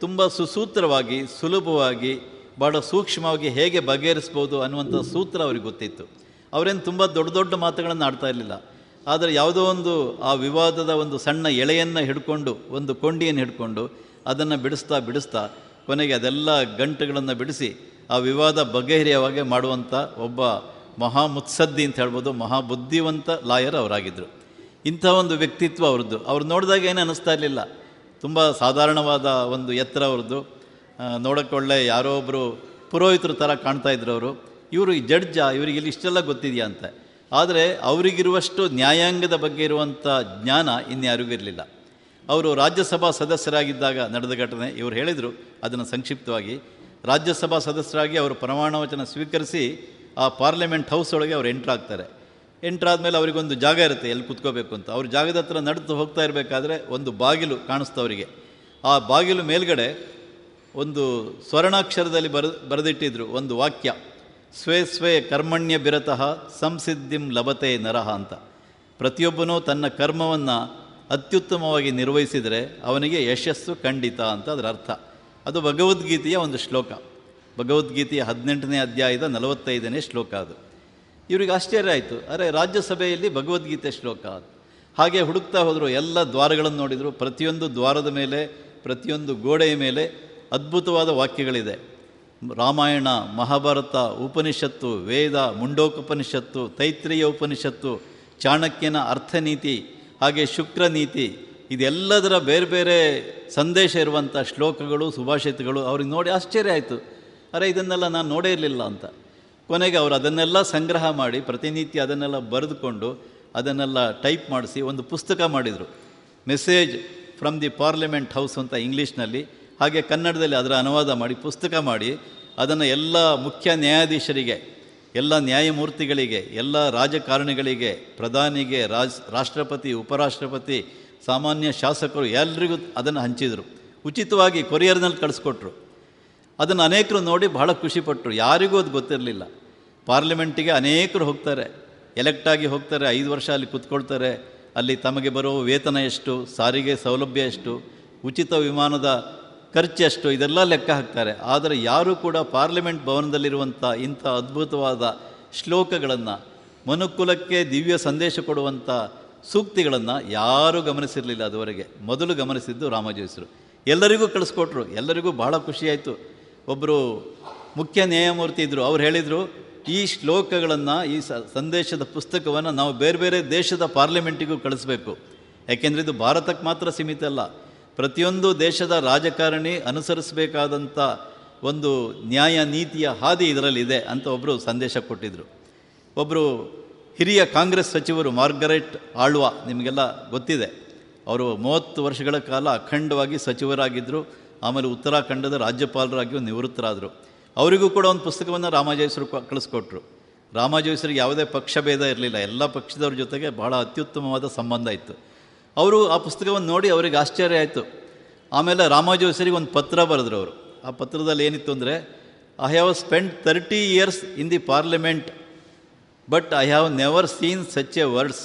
ತುಂಬ ಸುಸೂತ್ರವಾಗಿ, ಸುಲಭವಾಗಿ ಭಾಳ ಸೂಕ್ಷ್ಮವಾಗಿ ಹೇಗೆ ಬಗೆಹರಿಸ್ಬೋದು ಅನ್ನುವಂಥ ಸೂತ್ರ ಅವ್ರಿಗೆ ಗೊತ್ತಿತ್ತು. ಅವರೇನು ತುಂಬ ದೊಡ್ಡ ದೊಡ್ಡ ಮಾತುಗಳನ್ನು ಆಡ್ತಾ ಇರಲಿಲ್ಲ. ಆದರೆ ಯಾವುದೋ ಒಂದು ಆ ವಿವಾದದ ಒಂದು ಸಣ್ಣ ಎಳೆಯನ್ನು ಹಿಡ್ಕೊಂಡು, ಒಂದು ಕೊಂಡಿಯನ್ನು ಹಿಡ್ಕೊಂಡು ಅದನ್ನು ಬಿಡಿಸ್ತಾ ಬಿಡಿಸ್ತಾ ಕೊನೆಗೆ ಅದೆಲ್ಲ ಗಂಟುಗಳನ್ನು ಬಿಡಿಸಿ ಆ ವಿವಾದ ಬಗೆಹರಿಯವಾಗೆ ಮಾಡುವಂಥ ಒಬ್ಬ ಮಹಾ ಮುತ್ಸದ್ದಿ ಅಂತ ಹೇಳ್ಬೋದು ಮಹಾ ಬುದ್ಧಿವಂತ ಲಾಯರ್ ಅವರಾಗಿದ್ದರು ಇಂಥ ಒಂದು ವ್ಯಕ್ತಿತ್ವ ಅವ್ರದ್ದು. ಅವ್ರು ನೋಡಿದಾಗ ಏನು ಅನ್ನಿಸ್ತಾ ಇರಲಿಲ್ಲ. ತುಂಬ ಸಾಧಾರಣವಾದ ಒಂದು ಎತ್ತರ ಅವ್ರದ್ದು. ನೋಡೋಕ್ಕೆ ಒಳ್ಳೆ ಯಾರೋ ಒಬ್ಬರು ಪುರೋಹಿತರ ಥರ ಕಾಣ್ತಾ ಇದ್ರು ಅವರು. ಇವರು ಈ ಜಡ್ಜ, ಇವರಿಗೆ ಇಲ್ಲಿ ಇಷ್ಟೆಲ್ಲ ಗೊತ್ತಿದೆಯಾ ಅಂತ. ಆದರೆ ಅವರಿಗಿರುವಷ್ಟು ನ್ಯಾಯಾಂಗದ ಬಗ್ಗೆ ಇರುವಂಥ ಜ್ಞಾನ ಇನ್ಯಾರಿಗೂ ಇರಲಿಲ್ಲ. ಅವರು ರಾಜ್ಯಸಭಾ ಸದಸ್ಯರಾಗಿದ್ದಾಗ ನಡೆದ ಘಟನೆ, ಇವರು ಹೇಳಿದರು, ಅದನ್ನು ಸಂಕ್ಷಿಪ್ತವಾಗಿ. ರಾಜ್ಯಸಭಾ ಸದಸ್ಯರಾಗಿ ಅವರು ಪ್ರಮಾಣ ವಚನ ಸ್ವೀಕರಿಸಿ ಆ ಪಾರ್ಲಿಮೆಂಟ್ ಹೌಸ್ ಒಳಗೆ ಅವ್ರು ಎಂಟ್ರಾಗ್ತಾರೆ ಎಂಟ್ರಾದ್ಮೇಲೆ ಅವರಿಗೊಂದು ಜಾಗ ಇರುತ್ತೆ, ಎಲ್ಲಿ ಕುತ್ಕೋಬೇಕು ಅಂತ. ಅವ್ರ ಜಾಗದ ಹತ್ರ ನಡೆದು ಹೋಗ್ತಾ ಇರಬೇಕಾದ್ರೆ ಒಂದು ಬಾಗಿಲು ಕಾಣಿಸ್ತಾ ಅವರಿಗೆ. ಆ ಬಾಗಿಲು ಮೇಲ್ಗಡೆ ಒಂದು ಸ್ವರ್ಣಾಕ್ಷರದಲ್ಲಿ ಬರ, ಬರೆದಿಟ್ಟಿದ್ರು, ಒಂದು ವಾಕ್ಯ. ಸ್ವೇ ಸ್ವೇ ಕರ್ಮಣ್ಯ ಬಿರತಃ ಸಂಸಿದ್ಧಿಂ ಲಭತೆ ನರಹ ಅಂತ. ಪ್ರತಿಯೊಬ್ಬನೂ ತನ್ನ ಕರ್ಮವನ್ನು ಅತ್ಯುತ್ತಮವಾಗಿ ನಿರ್ವಹಿಸಿದರೆ ಅವನಿಗೆ ಯಶಸ್ಸು ಖಂಡಿತ ಅಂತ ಅದರ ಅರ್ಥ. ಅದು ಭಗವದ್ಗೀತೆಯ ಒಂದು ಶ್ಲೋಕ. ಭಗವದ್ಗೀತೆಯ ಹದಿನೆಂಟನೇ ಅಧ್ಯಾಯದ ನಲವತ್ತೈದನೇ ಶ್ಲೋಕ ಅದು. ಇವರಿಗೆ ಆಶ್ಚರ್ಯ ಆಯಿತು. ಅರೆ, ರಾಜ್ಯಸಭೆಯಲ್ಲಿ ಭಗವದ್ಗೀತೆ ಶ್ಲೋಕ ಅದು. ಹಾಗೆ ಹುಡುಕ್ತಾ ಹೋದರು ಎಲ್ಲ ದ್ವಾರಗಳನ್ನು ನೋಡಿದರು. ಪ್ರತಿಯೊಂದು ದ್ವಾರದ ಮೇಲೆ, ಪ್ರತಿಯೊಂದು ಗೋಡೆಯ ಮೇಲೆ ಅದ್ಭುತವಾದ ವಾಕ್ಯಗಳಿದೆ. ರಾಮಾಯಣ, ಮಹಾಭಾರತ, ಉಪನಿಷತ್ತು, ವೇದ ಮುಂಡೋಕೋಪನಿಷತ್ತು ತೈತ್ರಿಯ ಉಪನಿಷತ್ತು, ಚಾಣಕ್ಯನ ಅರ್ಥನೀತಿ, ಹಾಗೆ ಶುಕ್ರ ನೀತಿ ಇದೆಲ್ಲದರ ಬೇರೆ ಬೇರೆ ಸಂದೇಶ ಇರುವಂಥ ಶ್ಲೋಕಗಳು, ಸುಭಾಷಿತಗಳು ಅವ್ರಿಗೆ ನೋಡಿ ಆಶ್ಚರ್ಯ ಆಯಿತು. ಅರೆ, ಇದನ್ನೆಲ್ಲ ನಾನು ನೋಡೇ ಇರಲಿಲ್ಲ ಅಂತ. ಕೊನೆಗೆ ಅವರು ಅದನ್ನೆಲ್ಲ ಸಂಗ್ರಹ ಮಾಡಿ, ಪ್ರತಿನಿತ್ಯ ಅದನ್ನೆಲ್ಲ ಬರೆದುಕೊಂಡು ಅದನ್ನೆಲ್ಲ ಟೈಪ್ ಮಾಡಿಸಿ ಒಂದು ಪುಸ್ತಕ ಮಾಡಿದರು. Message from the parliament house ಅಂತ ಇಂಗ್ಲೀಷ್ನಲ್ಲಿ. ಹಾಗೆ ಕನ್ನಡದಲ್ಲಿ ಅದರ ಅನುವಾದ ಮಾಡಿ ಪುಸ್ತಕ ಮಾಡಿ ಅದನ್ನು ಎಲ್ಲ ಮುಖ್ಯ ನ್ಯಾಯಾಧೀಶರಿಗೆ, ಎಲ್ಲ ನ್ಯಾಯಮೂರ್ತಿಗಳಿಗೆ, ಎಲ್ಲ ರಾಜಕಾರಣಿಗಳಿಗೆ, ಪ್ರಧಾನಿಗೆ, ರಾಜ್, ರಾಷ್ಟ್ರಪತಿ, ಉಪರಾಷ್ಟ್ರಪತಿ, ಸಾಮಾನ್ಯ ಶಾಸಕರು ಎಲ್ರಿಗೂ ಅದನ್ನು ಹಂಚಿದರು. ಉಚಿತವಾಗಿ ಕೊರಿಯರ್ನಲ್ಲಿ ಕಳಿಸ್ಕೊಟ್ರು. ಅದನ್ನು ಅನೇಕರು ನೋಡಿ ಬಹಳ ಖುಷಿಪಟ್ಟರು ಯಾರಿಗೂ ಅದು ಗೊತ್ತಿರಲಿಲ್ಲ. ಪಾರ್ಲಿಮೆಂಟಿಗೆ ಅನೇಕರು ಹೋಗ್ತಾರೆ. ಎಲೆಕ್ಟಾಗಿ ಹೋಗ್ತಾರೆ, ಐದು ವರ್ಷ ಅಲ್ಲಿ ಕೂತ್ಕೊಳ್ತಾರೆ. ಅಲ್ಲಿ ತಮಗೆ ಬರುವ ವೇತನ ಎಷ್ಟು, ಸಾರಿಗೆ ಸೌಲಭ್ಯ ಎಷ್ಟು, ಉಚಿತ ವಿಮಾನದ ಖರ್ಚು ಎಷ್ಟು ಇದೆಲ್ಲ ಲೆಕ್ಕ ಹಾಕ್ತಾರೆ. ಆದರೆ ಯಾರೂ ಕೂಡ ಪಾರ್ಲಿಮೆಂಟ್ ಭವನದಲ್ಲಿರುವಂಥ ಇಂಥ ಅದ್ಭುತವಾದ ಶ್ಲೋಕಗಳನ್ನು, ಮನುಕುಲಕ್ಕೆ ದಿವ್ಯ ಸಂದೇಶ ಕೊಡುವಂಥ ಸೂಕ್ತಿಗಳನ್ನು ಯಾರೂ ಗಮನಿಸಿರಲಿಲ್ಲ ಅದುವರೆಗೆ. ಮೊದಲು ಗಮನಿಸಿದ್ದು ರಾಮಜೋಯಿಸರು ಎಲ್ಲರಿಗೂ ಕಳಿಸ್ಕೊಟ್ರು, ಎಲ್ಲರಿಗೂ ಬಹಳ ಖುಷಿಯಾಯಿತು. ಒಬ್ಬರು ಮುಖ್ಯ ನ್ಯಾಯಮೂರ್ತಿ ಇದ್ದರು ಅವ್ರು ಹೇಳಿದರು, ಈ ಶ್ಲೋಕಗಳನ್ನು, ಈ ಸಂದೇಶದ ಪುಸ್ತಕವನ್ನು ನಾವು ಬೇರೆ ಬೇರೆ ದೇಶದ ಪಾರ್ಲಿಮೆಂಟಿಗೂ ಕಳಿಸ್ಬೇಕು. ಯಾಕೆಂದರೆ ಇದು ಭಾರತಕ್ಕೆ ಮಾತ್ರ ಸೀಮಿತ ಅಲ್ಲ. ಪ್ರತಿಯೊಂದು ದೇಶದ ರಾಜಕಾರಣಿ ಅನುಸರಿಸಬೇಕಾದಂಥ ಒಂದು ನ್ಯಾಯ ನೀತಿಯ ಹಾದಿ ಇದರಲ್ಲಿದೆ ಅಂತ ಒಬ್ಬರು ಸಂದೇಶ ಕೊಟ್ಟಿದ್ದರು ಒಬ್ಬರು ಹಿರಿಯ ಕಾಂಗ್ರೆಸ್ ಸಚಿವರು ಮಾರ್ಗರೆಟ್ ಆಳ್ವ ನಿಮಗೆಲ್ಲ ಗೊತ್ತಿದೆ. ಅವರು ಮೂವತ್ತು ವರ್ಷಗಳ ಕಾಲ ಅಖಂಡವಾಗಿ ಸಚಿವರಾಗಿದ್ದರು ಆಮೇಲೆ ಉತ್ತರಾಖಂಡದ ರಾಜ್ಯಪಾಲರಾಗಿಯೂ ನಿವೃತ್ತರಾದರು. ಅವರಿಗೂ ಕೂಡ ಒಂದು ಪುಸ್ತಕವನ್ನು ರಾಮಾಜೋಯಿಸರು ಕಳಿಸ್ಕೊಟ್ರು. ರಾಮಾಜೋಯಿಸರಿಗೆ ಯಾವುದೇ ಪಕ್ಷಭೇದ ಇರಲಿಲ್ಲ, ಎಲ್ಲ ಪಕ್ಷದವ್ರ ಜೊತೆಗೆ ಬಹಳ ಅತ್ಯುತ್ತಮವಾದ ಸಂಬಂಧ ಇತ್ತು. ಅವರು ಆ ಪುಸ್ತಕವನ್ನು ನೋಡಿ ಅವರಿಗೆ ಆಶ್ಚರ್ಯ ಆಯಿತು. ಆಮೇಲೆ ರಾಮಾಜೋಯಿಸರಿಗೆ ಒಂದು ಪತ್ರ ಬರೆದ್ರು ಅವರು. ಆ ಪತ್ರದಲ್ಲಿ ಏನಿತ್ತು ಅಂದರೆ I have spend thirty years in the parliament but I have never seen such a words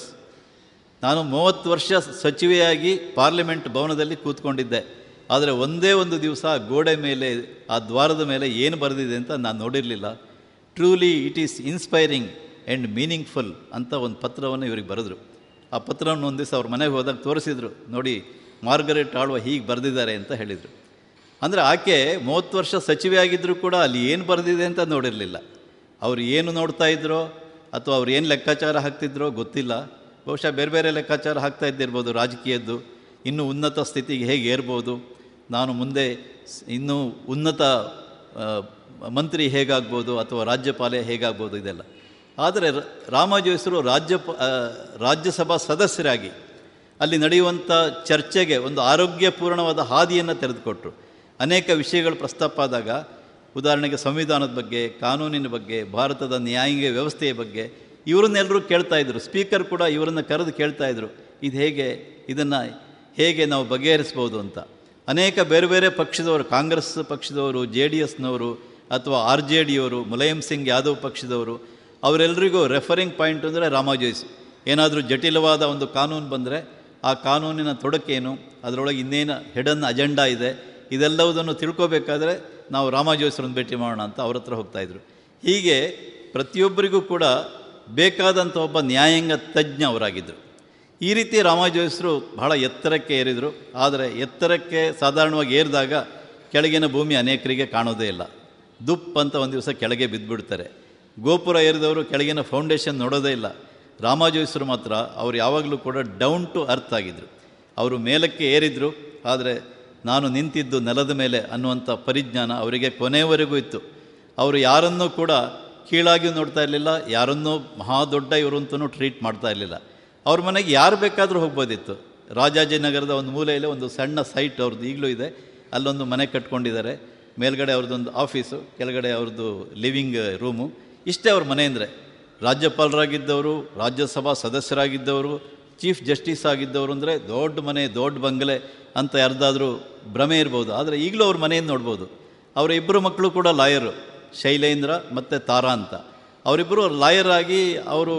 ನಾನು ಮೂವತ್ತು ವರ್ಷ ಸಚಿವೆಯಾಗಿ ಪಾರ್ಲಿಮೆಂಟ್ ಭವನದಲ್ಲಿ ಕೂತ್ಕೊಂಡಿದ್ದೆ. ಆದರೆ ಒಂದೇ ಒಂದು ದಿವಸ ಗೋಡೆ ಮೇಲೆ, ಆ ದ್ವಾರದ ಮೇಲೆ ಏನು ಬರೆದಿದೆ ಅಂತ ನಾನು ನೋಡಿರಲಿಲ್ಲ. Truly it is inspiring and meaningful ಅಂತ ಒಂದು ಪತ್ರವನ್ನು ಇವ್ರಿಗೆ ಬರೆದ್ರು. ಆ ಪತ್ರವನ್ನು ಒಂದು ದಿವಸ ಅವ್ರ ಮನೆಗೆ ಹೋದಾಗ ತೋರಿಸಿದ್ರು, ನೋಡಿ, ಮಾರ್ಗರೆಟ್ ಆಳ್ವ ಹೀಗೆ ಬರೆದಿದ್ದಾರೆ ಅಂತ ಹೇಳಿದರು. ಅಂದರೆ ಆಕೆ ಮೂವತ್ತು ವರ್ಷ ಸಚಿವೆ ಆಗಿದ್ದರೂ ಕೂಡ ಅಲ್ಲಿ ಏನು ಬರೆದಿದೆ ಅಂತ ನೋಡಿರಲಿಲ್ಲ. ಅವ್ರು ಏನು ನೋಡ್ತಾ ಇದ್ರೋ ಅಥವಾ ಅವ್ರು ಏನು ಲೆಕ್ಕಾಚಾರ ಹಾಕ್ತಿದ್ರೋ ಗೊತ್ತಿಲ್ಲ. ಬಹುಶಃ ಬೇರೆ ಬೇರೆ ಲೆಕ್ಕಾಚಾರ ಹಾಕ್ತಾ ಇದ್ದಿರ್ಬೋದು, ರಾಜಕೀಯದ್ದು. ಇನ್ನೂ ಉನ್ನತ ಸ್ಥಿತಿಗೆ ಹೇಗೆ ಏರ್ಬೋದು? ನಾನು ಮುಂದೆ ಇನ್ನೂ ಉನ್ನತ ಮಂತ್ರಿ ಹೇಗಾಗ್ಬೋದು ಅಥವಾ ರಾಜ್ಯಪಾಲೆ ಹೇಗಾಗ್ಬೋದು ಇದೆಲ್ಲ. ಆದರೆ ರಾಮಾಜೋಯಿಸರು ರಾಜ್ಯ ರಾಜ್ಯಸಭಾ ಸದಸ್ಯರಾಗಿ ಅಲ್ಲಿ ನಡೆಯುವಂಥ ಚರ್ಚೆಗೆ ಒಂದು ಆರೋಗ್ಯಪೂರ್ಣವಾದ ಹಾದಿಯನ್ನು ತೆರೆದುಕೊಟ್ರು. ಅನೇಕ ವಿಷಯಗಳು ಪ್ರಸ್ತಾಪ ಆದಾಗ ಉದಾಹರಣೆಗೆ ಸಂವಿಧಾನದ ಬಗ್ಗೆ, ಕಾನೂನಿನ ಬಗ್ಗೆ, ಭಾರತದ ನ್ಯಾಯಾಂಗ ವ್ಯವಸ್ಥೆಯ ಬಗ್ಗೆ ಇವರನ್ನೆಲ್ಲರೂ ಕೇಳ್ತಾ ಇದ್ರು. ಸ್ಪೀಕರ್ ಕೂಡ ಇವರನ್ನು ಕರೆದು ಕೇಳ್ತಾ ಇದ್ರು. ಇದು ಹೇಗೆ, ಇದನ್ನು ಹೇಗೆ ನಾವು ಬಗೆಹರಿಸ್ಬೋದು ಅಂತ. ಅನೇಕ ಬೇರೆ ಬೇರೆ ಪಕ್ಷದವರು, ಕಾಂಗ್ರೆಸ್ ಪಕ್ಷದವರು, ಜೆ ಡಿ ಎಸ್ನವರು ಅಥವಾ ಆರ್ ಜೆ ಡಿಯವರು ಮುಲಾಯಂ ಸಿಂಗ್ ಯಾದವ್ ಪಕ್ಷದವರು ಅವರೆಲ್ಲರಿಗೂ ರೆಫರಿಂಗ್ ಪಾಯಿಂಟ್ ಅಂದರೆ ರಾಮಾಜೋಯಿಸ್ ಏನಾದರೂ ಜಟಿಲವಾದ ಒಂದು ಕಾನೂನು ಬಂದರೆ ಆ ಕಾನೂನಿನ ತೊಡಕೇನು? ಅದರೊಳಗೆ ಇನ್ನೇನು ಹೆಡನ್ ಅಜೆಂಡಾ ಇದೆ? ಇದೆಲ್ಲವುದನ್ನು ತಿಳ್ಕೋಬೇಕಾದ್ರೆ ನಾವು ರಾಮಾಜೋಯಿಸರನ್ನು ಭೇಟಿ ಮಾಡೋಣ ಅಂತ ಅವ್ರ ಹತ್ರ ಹೋಗ್ತಾಯಿದ್ರು ಹೀಗೆ ಪ್ರತಿಯೊಬ್ಬರಿಗೂ ಕೂಡ ಬೇಕಾದಂಥ ಒಬ್ಬ ನ್ಯಾಯಾಂಗ ತಜ್ಞ ಅವರಾಗಿದ್ದರು ಈ ರೀತಿ ರಾಮಾಜೋಯಿಸರು ಬಹಳ ಎತ್ತರಕ್ಕೆ ಏರಿದರು. ಆದರೆ ಎತ್ತರಕ್ಕೆ ಸಾಧಾರಣವಾಗಿ ಏರಿದಾಗ ಕೆಳಗಿನ ಭೂಮಿ ಅನೇಕರಿಗೆ ಕಾಣೋದೇ ಇಲ್ಲ. ದುಪ್ ಅಂತ ಒಂದು ದಿವಸ ಕೆಳಗೆ ಬಿದ್ದುಬಿಡ್ತಾರೆ ಗೋಪುರ ಏರಿದವರು ಕೆಳಗಿನ ಫೌಂಡೇಶನ್ ನೋಡೋದೇ ಇಲ್ಲ. ರಾಮಾಜೋಯಿಸರು ಮಾತ್ರ ಅವರು ಯಾವಾಗಲೂ ಕೂಡ ಡೌನ್ ಟು ಅರ್ತ್ ಆಗಿದ್ದರು ಅವರು ಮೇಲಕ್ಕೆ ಏರಿದ್ರು, ಆದರೆ ನಾನು ನಿಂತಿದ್ದು ನೆಲದ ಮೇಲೆ ಅನ್ನುವಂಥ ಪರಿಜ್ಞಾನ ಅವರಿಗೆ ಕೊನೆಯವರೆಗೂ ಇತ್ತು. ಅವರು ಯಾರನ್ನೂ ಕೂಡ ಕೀಳಾಗಿ ನೋಡ್ತಾ ಇರಲಿಲ್ಲ, ಯಾರನ್ನೂ ಮಹಾ ದೊಡ್ಡ ಇವರು ಅಂತಲೂ ಟ್ರೀಟ್ ಮಾಡ್ತಾ ಇರಲಿಲ್ಲ. ಅವ್ರ ಮನೆಗೆ ಯಾರು ಬೇಕಾದರೂ ಹೋಗ್ಬೋದಿತ್ತು. ರಾಜಾಜಿನಗರದ ಒಂದು ಮೂಲೆಯಲ್ಲಿ ಒಂದು ಸಣ್ಣ ಸೈಟ್ ಅವ್ರದ್ದು ಈಗಲೂ ಇದೆ. ಅಲ್ಲೊಂದು ಮನೆ ಕಟ್ಕೊಂಡಿದ್ದಾರೆ. ಮೇಲ್ಗಡೆ ಅವ್ರದ್ದೊಂದು ಆಫೀಸು ಕೆಳಗಡೆ ಅವ್ರದ್ದು ಲಿವಿಂಗ್ ರೂಮು ಇಷ್ಟೇ ಅವ್ರ ಮನೆ ಅಂದರೆ. ರಾಜ್ಯಪಾಲರಾಗಿದ್ದವರು, ರಾಜ್ಯಸಭಾ ಸದಸ್ಯರಾಗಿದ್ದವರು, ಚೀಫ್ ಜಸ್ಟಿಸ್ ಆಗಿದ್ದವರು ಅಂದರೆ ದೊಡ್ಡ ಮನೆ, ದೊಡ್ಡ ಬಂಗಲೆ ಅಂತ ಯಾರ್ದಾದರೂ ಭ್ರಮೆ ಇರ್ಬೋದು. ಆದರೆ ಈಗಲೂ ಅವ್ರ ಮನೆಯನ್ನು ನೋಡ್ಬೋದು. ಅವರ ಇಬ್ಬರು ಮಕ್ಕಳು ಕೂಡ ಲಾಯರು, ಶೈಲೇಂದ್ರ ಮತ್ತು ತಾರಾ ಅಂತ. ಅವರಿಬ್ಬರು ಲಾಯರ್ ಆಗಿ ಅವರು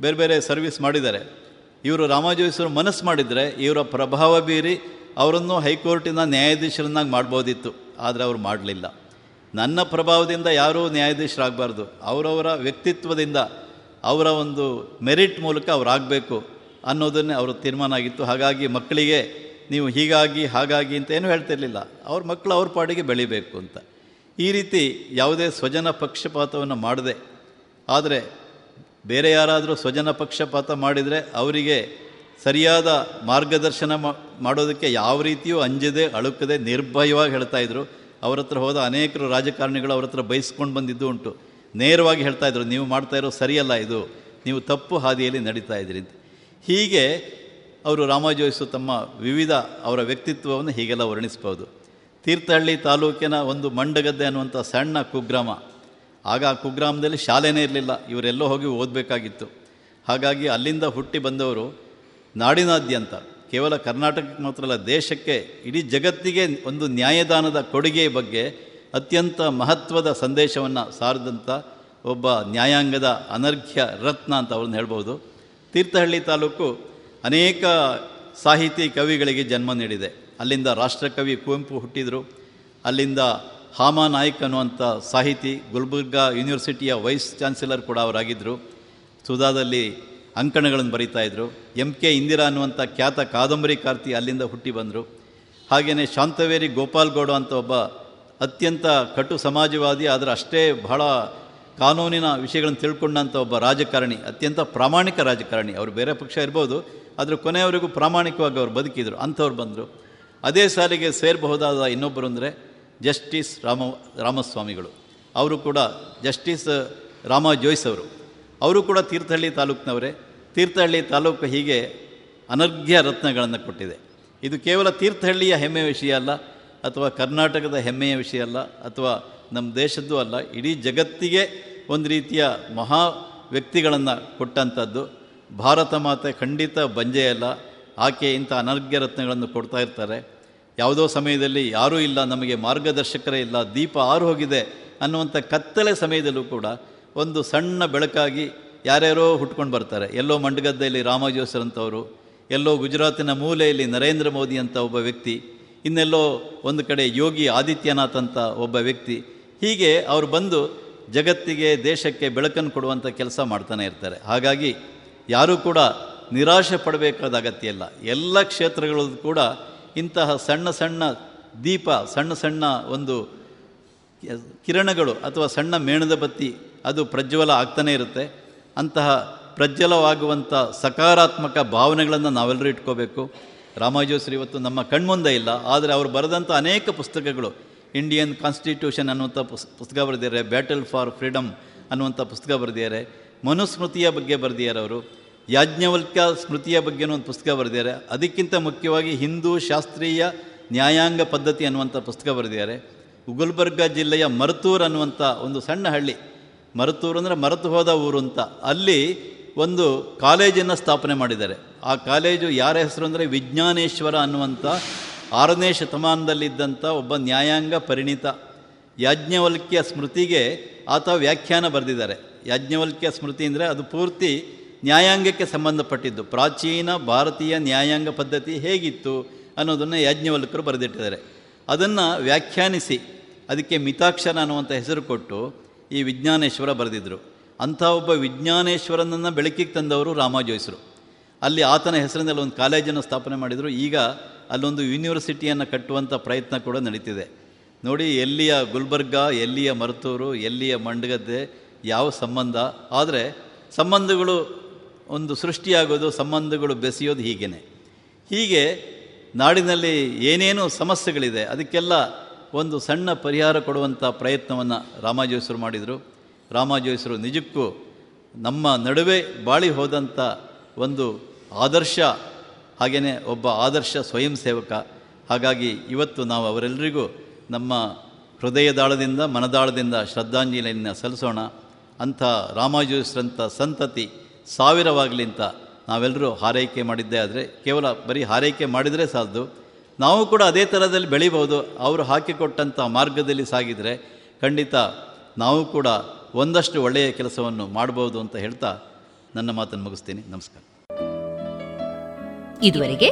ಬೇರೆ ಬೇರೆ ಸರ್ವಿಸ್ ಮಾಡಿದ್ದಾರೆ. ಇವರು ರಾಮಾಜೋಯಿಸರು ಮನಸ್ಸು ಮಾಡಿದರೆ ಇವರ ಪ್ರಭಾವ ಬೀರಿ ಅವರನ್ನು ಹೈಕೋರ್ಟಿನ ನ್ಯಾಯಾಧೀಶರನ್ನಾಗಿ ಮಾಡ್ಬೋದಿತ್ತು. ಆದರೆ ಅವರು ಮಾಡಲಿಲ್ಲ. ನನ್ನ ಪ್ರಭಾವದಿಂದ ಯಾರೂ ನ್ಯಾಯಾಧೀಶರಾಗಬಾರ್ದು. ಅವರವರ ವ್ಯಕ್ತಿತ್ವದಿಂದ ಅವರ ಒಂದು ಮೆರಿಟ್ ಮೂಲಕ ಅವರಾಗಬೇಕು ಅನ್ನೋದನ್ನೇ ಅವರು ತೀರ್ಮಾನ ಆಗಿತ್ತು. ಹಾಗಾಗಿ ಮಕ್ಕಳಿಗೆ ನೀವು ಹೀಗಾಗಿ, ಹಾಗಾಗಿ ಅಂತ ಏನೂ ಹೇಳ್ತಿರ್ಲಿಲ್ಲ. ಅವ್ರ ಮಕ್ಕಳು ಅವ್ರ ಪಾಡಿಗೆ ಬೆಳಿಬೇಕು ಅಂತ. ಈ ರೀತಿ ಯಾವುದೇ ಸ್ವಜನ ಪಕ್ಷಪಾತವನ್ನು ಮಾಡದೆ, ಆದರೆ ಬೇರೆ ಯಾರಾದರೂ ಸ್ವಜನ ಪಕ್ಷಪಾತ ಮಾಡಿದರೆ ಅವರಿಗೆ ಸರಿಯಾದ ಮಾರ್ಗದರ್ಶನ ಮಾಡೋದಕ್ಕೆ ಯಾವ ರೀತಿಯೂ ಅಂಜದೆ, ಅಳುಕದೆ, ನಿರ್ಭಯವಾಗಿ ಹೇಳ್ತಾ ಇದ್ರು. ಅವ್ರ ಹತ್ರ ಹೋದ ಅನೇಕರು ರಾಜಕಾರಣಿಗಳು ಅವ್ರ ಹತ್ರ ಬಯಸ್ಕೊಂಡು ಬಂದಿದ್ದು ಉಂಟು. ನೇರವಾಗಿ ಹೇಳ್ತಾ ಇದ್ರು, ನೀವು ಮಾಡ್ತಾ ಇರೋ ಸರಿಯಲ್ಲ ಇದು. ನೀವು ತಪ್ಪು ಹಾದಿಯಲ್ಲಿ ನಡೀತಾ ಇದ್ದೀರಿ ಅಂತ. ಹೀಗೆ ಅವರು ರಾಮಾಜೋಯಿಸು ತಮ್ಮ ವಿವಿಧ ಅವರ ವ್ಯಕ್ತಿತ್ವವನ್ನು ಹೀಗೆಲ್ಲ ವರ್ಣಿಸ್ಬೋದು. ತೀರ್ಥಹಳ್ಳಿ ತಾಲೂಕಿನ ಒಂದು ಮಂಡಗದ್ದೆ ಅನ್ನುವಂಥ ಸಣ್ಣ ಕುಗ್ರಾಮ. ಆಗ ಆ ಕುಗ್ರಾಮದಲ್ಲಿ ಶಾಲೆನೇ ಇರಲಿಲ್ಲ. ಇವರೆಲ್ಲೋ ಹೋಗಿ ಓದಬೇಕಾಗಿತ್ತು. ಹಾಗಾಗಿ ಅಲ್ಲಿಂದ ಹುಟ್ಟಿ ಬಂದವರು ನಾಡಿನಾದ್ಯಂತ. ಕೇವಲ ಕರ್ನಾಟಕಕ್ಕೆ ಮಾತ್ರ ಅಲ್ಲ, ದೇಶಕ್ಕೆ, ಇಡೀ ಜಗತ್ತಿಗೆ ಒಂದು ನ್ಯಾಯದಾನದ ಕೊಡುಗೆ ಬಗ್ಗೆ ಅತ್ಯಂತ ಮಹತ್ವದ ಸಂದೇಶವನ್ನು ಸಾರಿದಂಥ ಒಬ್ಬ ನ್ಯಾಯಾಂಗದ ಅನರ್ಘ್ಯ ರತ್ನ ಅಂತ ಅವ್ರನ್ನ ಹೇಳ್ಬೋದು ತೀರ್ಥಹಳ್ಳಿ ತಾಲೂಕು ಅನೇಕ ಸಾಹಿತಿ ಕವಿಗಳಿಗೆ ಜನ್ಮ ನೀಡಿದೆ. ಅಲ್ಲಿಂದ ರಾಷ್ಟ್ರಕವಿ ಕುವೆಂಪು ಹುಟ್ಟಿದರು. ಅಲ್ಲಿಂದ ಹಾಮ ನಾಯ್ಕ್ ಅನ್ನುವಂಥ ಸಾಹಿತಿ, ಗುಲ್ಬರ್ಗಾ ಯೂನಿವರ್ಸಿಟಿಯ ವೈಸ್ ಚಾನ್ಸಲರ್ ಕೂಡ ಅವರಾಗಿದ್ದರು ಸುಧಾದಲ್ಲಿ ಅಂಕಣಗಳನ್ನು ಬರೀತಾ ಇದ್ದರು ಎಂ ಕೆ ಇಂದಿರಾ ಅನ್ನುವಂಥ ಖ್ಯಾತ ಕಾದಂಬರಿಕಾರ್ತಿ ಅಲ್ಲಿಂದ ಹುಟ್ಟಿ ಬಂದರು. ಹಾಗೆಯೇ ಶಾಂತವೇರಿ ಗೋಪಾಲ್ಗೌಡ ಅಂತ ಒಬ್ಬ ಅತ್ಯಂತ ಕಟು ಸಮಾಜವಾದಿ, ಆದರೆ ಅಷ್ಟೇ ಬಹಳ ಕಾನೂನಿನ ವಿಷಯಗಳನ್ನು ತಿಳ್ಕೊಂಡಂಥ ಒಬ್ಬ ರಾಜಕಾರಣಿ, ಅತ್ಯಂತ ಪ್ರಾಮಾಣಿಕ ರಾಜಕಾರಣಿ. ಅವರು ಬೇರೆ ಪಕ್ಷ ಇರ್ಬೋದು, ಆದರೆ ಕೊನೆಯವರೆಗೂ ಪ್ರಾಮಾಣಿಕವಾಗಿ ಅವರು ಬದುಕಿದರು, ಅಂಥವ್ರು ಬಂದರು. ಅದೇ ಸಾಲಿಗೆ ಸೇರಬಹುದಾದ ಇನ್ನೊಬ್ಬರು ಅಂದರೆ ಜಸ್ಟಿಸ್ ರಾಮ, ರಾಮಸ್ವಾಮಿಗಳು. ಅವರು ಕೂಡ ಜಸ್ಟಿಸ್ ರಾಮ ಜೋಯ್ಸ್ ಅವರು. ಅವರು ಕೂಡ ತೀರ್ಥಹಳ್ಳಿ ತಾಲೂಕಿನವರೇ. ತೀರ್ಥಹಳ್ಳಿ ತಾಲೂಕು ಹೀಗೆ ಅನರ್ಘ್ಯ ರತ್ನಗಳನ್ನು ಕೊಟ್ಟಿದೆ. ಇದು ಕೇವಲ ತೀರ್ಥಹಳ್ಳಿಯ ಹೆಮ್ಮೆಯ ವಿಷಯ ಅಲ್ಲ, ಅಥವಾ ಕರ್ನಾಟಕದ ಹೆಮ್ಮೆಯ ವಿಷಯ ಅಲ್ಲ, ಅಥವಾ ನಮ್ಮ ದೇಶದ್ದು ಅಲ್ಲ, ಇಡೀ ಜಗತ್ತಿಗೆ ಒಂದು ರೀತಿಯ ಮಹಾ ವ್ಯಕ್ತಿಗಳನ್ನು ಕೊಟ್ಟಂಥದ್ದು. ಭಾರತ ಮಾತೆ ಖಂಡಿತ ಬಂಜೆಯಲ್ಲ ಆಕೆ ಇಂಥ ಅನರ್ಘ್ಯ ರತ್ನಗಳನ್ನು ಕೊಡ್ತಾ ಇರ್ತಾರೆ. ಯಾವುದೋ ಸಮಯದಲ್ಲಿ ಯಾರೂ ಇಲ್ಲ, ನಮಗೆ ಮಾರ್ಗದರ್ಶಕರೇ ಇಲ್ಲ, ದೀಪ ಆರು ಹೋಗಿದೆ ಅನ್ನುವಂಥ ಕತ್ತಲೆ ಸಮಯದಲ್ಲೂ ಕೂಡ ಒಂದು ಸಣ್ಣ ಬೆಳಕಾಗಿ ಯಾರ್ಯಾರೋ ಹುಟ್ಕೊಂಡು ಬರ್ತಾರೆ. ಎಲ್ಲೋ ಮಂಡಗದ್ದೆಯಲ್ಲಿ ರಾಮಜೋಸರಂಥವರು, ಎಲ್ಲೋ ಗುಜರಾತಿನ ಮೂಲೆಯಲ್ಲಿ ನರೇಂದ್ರ ಮೋದಿ ಅಂತ ಒಬ್ಬ ವ್ಯಕ್ತಿ, ಇನ್ನೆಲ್ಲೋ ಒಂದು ಕಡೆ ಯೋಗಿ ಆದಿತ್ಯನಾಥ್ ಅಂತ ಒಬ್ಬ ವ್ಯಕ್ತಿ. ಹೀಗೆ ಅವರು ಬಂದು ಜಗತ್ತಿಗೆ, ದೇಶಕ್ಕೆ ಬೆಳಕನ್ನು ಕೊಡುವಂಥ ಕೆಲಸ ಮಾಡ್ತಾನೆ ಇರ್ತಾರೆ. ಹಾಗಾಗಿ ಯಾರೂ ಕೂಡ ನಿರಾಶೆ ಪಡಬೇಕಾದ ಅಗತ್ಯ ಇಲ್ಲ. ಎಲ್ಲ ಕ್ಷೇತ್ರಗಳು ಕೂಡ ಇಂತಹ ಸಣ್ಣ ಸಣ್ಣ ದೀಪ, ಸಣ್ಣ ಸಣ್ಣ ಒಂದು ಕಿರಣಗಳು ಅಥವಾ ಸಣ್ಣ ಮೇಣದ ಬತ್ತಿ ಅದು ಪ್ರಜ್ವಲ ಆಗ್ತಾನೇ ಇರುತ್ತೆ. ಅಂತಹ ಪ್ರಜ್ವಲವಾಗುವಂಥ ಸಕಾರಾತ್ಮಕ ಭಾವನೆಗಳನ್ನು ನಾವೆಲ್ಲರೂ ಇಟ್ಕೋಬೇಕು. ರಾಮಾಜೋಶ್ರೀ ಇವತ್ತು ನಮ್ಮ ಕಣ್ಮುಂದೆ ಇಲ್ಲ, ಆದರೆ ಅವರು ಬರೆದಂಥ ಅನೇಕ ಪುಸ್ತಕಗಳು ಇಂಡಿಯನ್ ಕಾನ್ಸ್ಟಿಟ್ಯೂಷನ್ ಅನ್ನುವಂಥ ಪುಸ್, ಪುಸ್ತಕ ಬರೆದಿದ್ದಾರೆ ಬ್ಯಾಟಲ್ ಫಾರ್ ಫ್ರೀಡಮ್ ಅನ್ನುವಂಥ ಪುಸ್ತಕ ಬರೆದಿದ್ದಾರೆ, ಮನುಸ್ಮೃತಿಯ ಬಗ್ಗೆ ಬರೆದಿದ್ದಾರೆ ಅವರು ಯಾಜ್ಞವಲ್ಕ ಸ್ಮೃತಿಯ ಬಗ್ಗೆ ಒಂದು ಪುಸ್ತಕ ಬರೆದಿದ್ದಾರೆ, ಅದಕ್ಕಿಂತ ಮುಖ್ಯವಾಗಿ ಹಿಂದೂ ಶಾಸ್ತ್ರೀಯ ನ್ಯಾಯಾಂಗ ಪದ್ಧತಿ ಅನ್ನುವಂಥ ಪುಸ್ತಕ ಬರೆದಿದ್ದಾರೆ ಗುಲ್ಬರ್ಗ ಜಿಲ್ಲೆಯ ಮರ್ತೂರ್ ಅನ್ನುವಂಥ ಒಂದು ಸಣ್ಣ ಹಳ್ಳಿ ಮರುತೂರು ಅಂದರೆ ಮರೆತು ಹೋದ ಊರು ಅಂತ. ಅಲ್ಲಿ ಒಂದು ಕಾಲೇಜನ್ನು ಸ್ಥಾಪನೆ ಮಾಡಿದ್ದಾರೆ. ಆ ಕಾಲೇಜು ಯಾರ ಹೆಸರು ಅಂದರೆ ವಿಜ್ಞಾನೇಶ್ವರ ಅನ್ನುವಂಥ ಆರನೇ ಶತಮಾನದಲ್ಲಿದ್ದಂಥ ಒಬ್ಬ ನ್ಯಾಯಾಂಗ ಪರಿಣಿತ ಯಾಜ್ಞವಲ್ಕ್ಯ ಸ್ಮೃತಿಗೆ ಆತ ವ್ಯಾಖ್ಯಾನ ಬರೆದಿದ್ದಾರೆ. ಯಾಜ್ಞವಲ್ಕ್ಯ ಸ್ಮೃತಿ ಅಂದರೆ ಅದು ಪೂರ್ತಿ ನ್ಯಾಯಾಂಗಕ್ಕೆ ಸಂಬಂಧಪಟ್ಟಿದ್ದು. ಪ್ರಾಚೀನ ಭಾರತೀಯ ನ್ಯಾಯಾಂಗ ಪದ್ಧತಿ ಹೇಗಿತ್ತು ಅನ್ನೋದನ್ನು ಯಾಜ್ಞವಲ್ಕರು ಬರೆದಿಟ್ಟಿದ್ದಾರೆ. ಅದನ್ನು ವ್ಯಾಖ್ಯಾನಿಸಿ, ಅದಕ್ಕೆ ಮಿತಾಕ್ಷರ ಅನ್ನುವಂಥ ಹೆಸರು ಕೊಟ್ಟು ಈ ವಿಜ್ಞಾನೇಶ್ವರ ಬರೆದಿದ್ದರು ಅಂಥ ಒಬ್ಬ ವಿಜ್ಞಾನೇಶ್ವರನನ್ನು ಬೆಳಕಿಗೆ ತಂದವರು ರಾಮಾಜೋಯಿಸರು. ಅಲ್ಲಿ ಆತನ ಹೆಸರಿನಲ್ಲಿ ಒಂದು ಕಾಲೇಜನ್ನು ಸ್ಥಾಪನೆ ಮಾಡಿದರು. ಈಗ ಅಲ್ಲೊಂದು ಯೂನಿವರ್ಸಿಟಿಯನ್ನು ಕಟ್ಟುವಂಥ ಪ್ರಯತ್ನ ಕೂಡ ನಡೀತಿದೆ. ನೋಡಿ, ಎಲ್ಲಿಯ ಗುಲ್ಬರ್ಗ, ಎಲ್ಲಿಯ ಮರ್ತೂರು, ಎಲ್ಲಿಯ ಮಂಡಗದ್ದೆ, ಯಾವ ಸಂಬಂಧ? ಆದರೆ ಸಂಬಂಧಗಳು ಒಂದು ಸೃಷ್ಟಿಯಾಗೋದು, ಸಂಬಂಧಗಳು ಬೆಸೆಯೋದು ಹೀಗೇ ಹೀಗೆ ನಾಡಿನಲ್ಲಿ ಏನೇನು ಸಮಸ್ಯೆಗಳಿದೆ, ಅದಕ್ಕೆಲ್ಲ ಒಂದು ಸಣ್ಣ ಪರಿಹಾರ ಕೊಡುವಂಥ ಪ್ರಯತ್ನವನ್ನು ರಾಮಾಜೋಯಿಸರು ಮಾಡಿದರು. ರಾಮಾಜೋಯಿಸರು ನಿಜಕ್ಕೂ ನಮ್ಮ ನಡುವೆ ಬಾಳಿ ಹೋದಂಥ ಒಂದು ಆದರ್ಶ ಹಾಗೆಯೇ ಒಬ್ಬ ಆದರ್ಶ ಸ್ವಯಂ ಸೇವಕ. ಹಾಗಾಗಿ ಇವತ್ತು ನಾವು ಅವರೆಲ್ಲರಿಗೂ ನಮ್ಮ ಹೃದಯದಾಳದಿಂದ ಮನದಾಳದಿಂದ ಶ್ರದ್ಧಾಂಜಲಿಯನ್ನು ಸಲ್ಲಿಸೋಣ. ಅಂಥ ರಾಮಾಜೋಯಿಸರಂಥ ಸಂತತಿ ಸಾವಿರವಾಗಲಿ ಅಂತ ನಾವೆಲ್ಲರೂ ಹಾರೈಕೆ ಮಾಡಿದ್ದೇ ಆದರೆ, ಕೇವಲ ಬರೀ ಹಾರೈಕೆ ಮಾಡಿದರೆ ಸಾಲದು. ನಾವು ಕೂಡ ಅದೇ ಥರದಲ್ಲಿ ಬೆಳಿಬೋದು ಅವರು ಹಾಕಿಕೊಟ್ಟಂಥ ಮಾರ್ಗದಲ್ಲಿ ಸಾಗಿದರೆ ಖಂಡಿತ ನಾವು ಕೂಡ ಒಂದಷ್ಟು ಒಳ್ಳೆಯ ಕೆಲಸವನ್ನು ಮಾಡಬಹುದು ಅಂತ ಹೇಳ್ತಾ ನನ್ನ ಮಾತನ್ನು ಮುಗಿಸ್ತೀನಿ. ನಮಸ್ಕಾರ. ಇದುವರೆಗೆ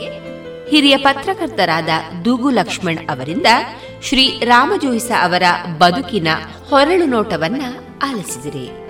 ಹಿರಿಯ ಪತ್ರಕರ್ತರಾದ ದೂಗು ಲಕ್ಷ್ಮಣ್ ಅವರಿಂದ ಶ್ರೀ ರಾಮಜೋಯಿಸ ಅವರ ಬದುಕಿನ ಹೊರಳು ನೋಟವನ್ನ ಆಲಿಸಿದಿರಿ.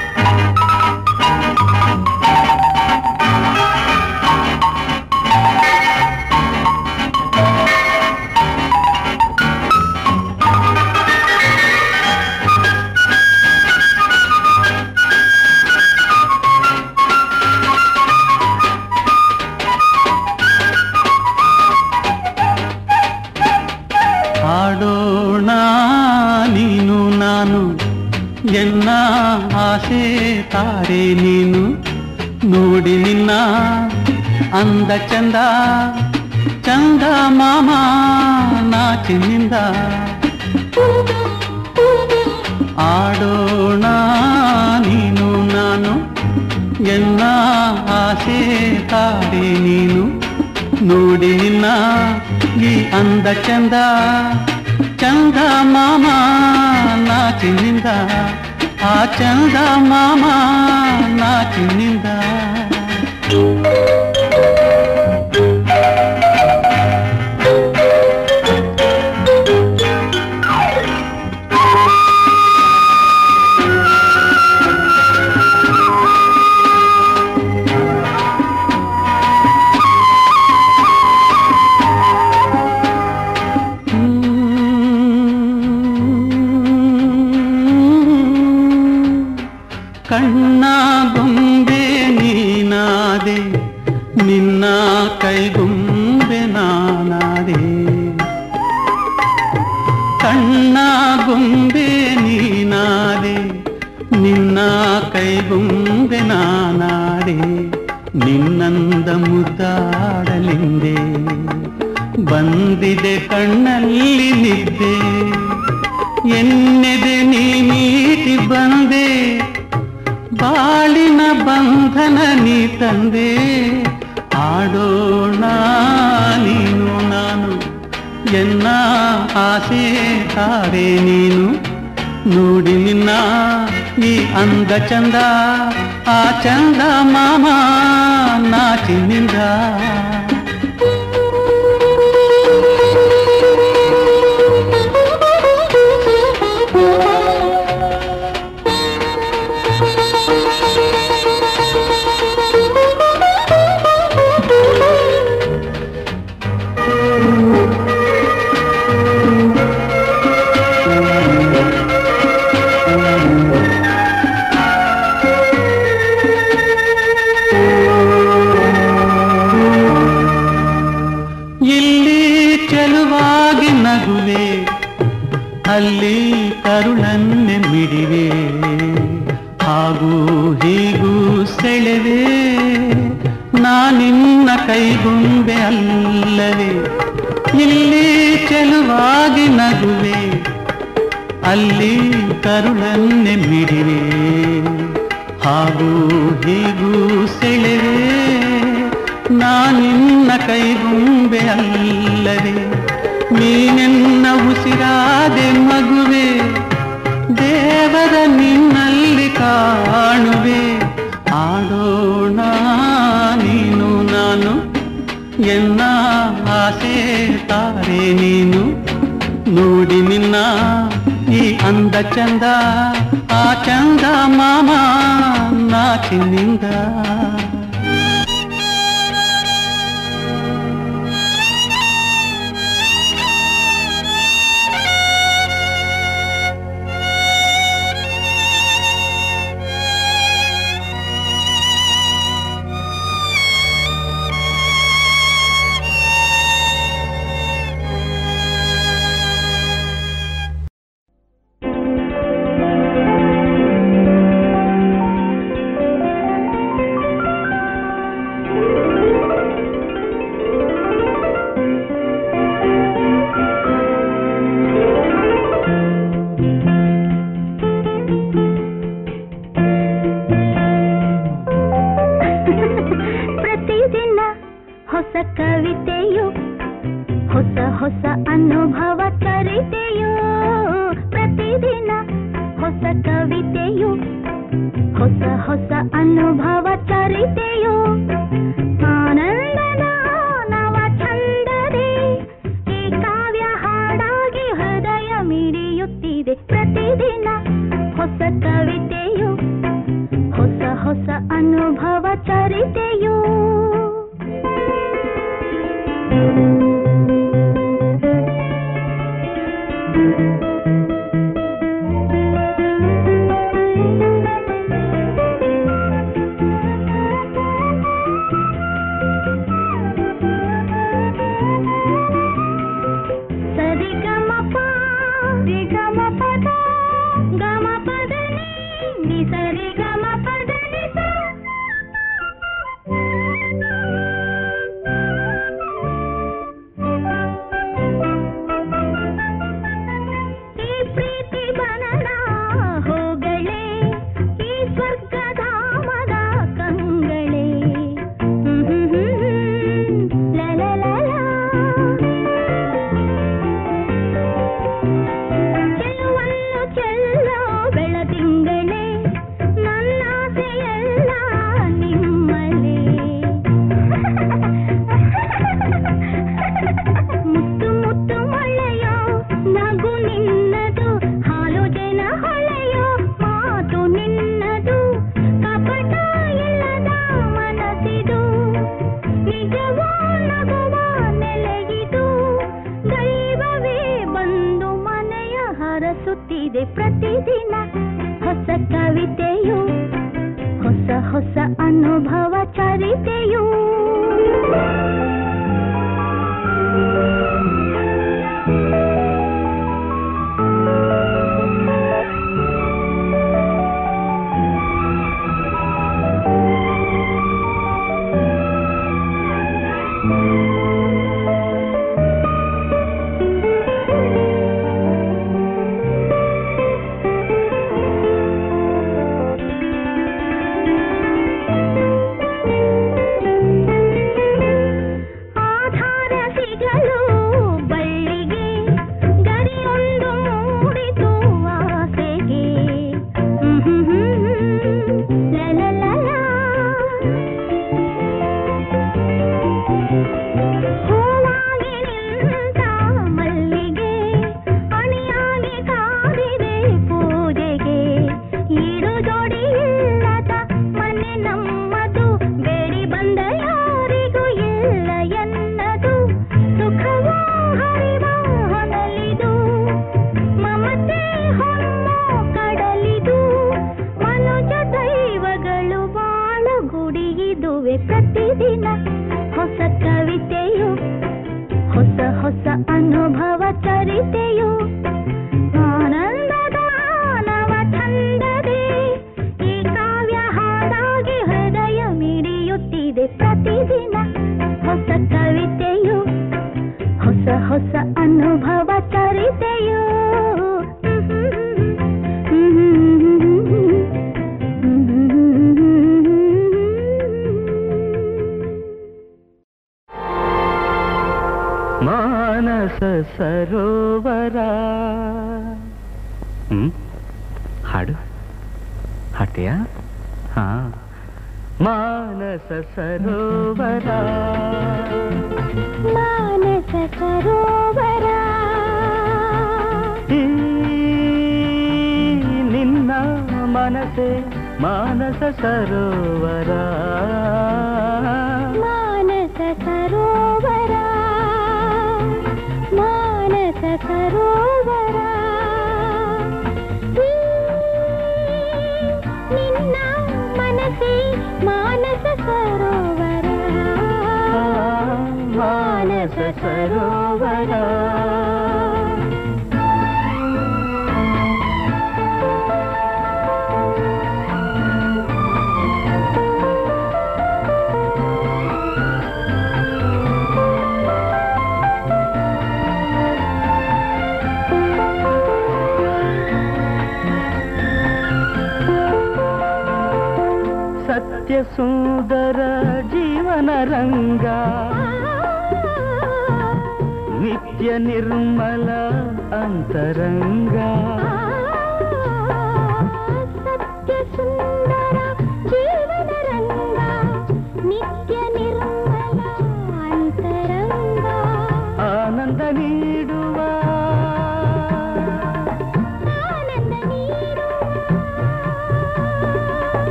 ತಾರೆ ನೀನು ನೋಡಿ ನಿನ್ನ ಅಂದ ಚಂದ ಚಂದ ಮಾಮ ನಾಚಿನಿಂದ ಆಡೋಣ ನೀನು ನಾನು ಎಲ್ಲ ಆಸೆ ತಾರೆ ನೀನು ನೋಡಿ ನಿನ್ನ ಈ ಅಂದ ಚಂದ ಚಂದ ಮಾಮ ನಾಚಿನಿಂದ ఆ చందా మామా నా చిన్నిందా ಆ ಚಂದ ಮಾಮ ನಾಚಿನಿಂದ ಕಣ್ಣಲ್ಲಿ ನಿದ್ದೆ ಎನ್ನೆದೆ ನೀ ಮೀಟಿ ಬಂದೆ ಬಾಳಿನ ಬಂಧನ ನೀ ತಂದೆ ಎನ್ನ ಆಸೆ ತಾರೆ ನೀನು ನೋಡಿ ನಿನ್ನ ಈ ಅಂದ ಚಂದ ಆ ಚಂದ ಮಾಮ ನಾಚಿನಿಂದ ಕರುಳನ್ನೆ ಮಿಡಿವೆ ಹಾಗೂ ಹೀಗೂ ಅಂದ ಚಂದ ಆ ಚಂದ ಮಾಮ ನಾಚಿನಿಂದ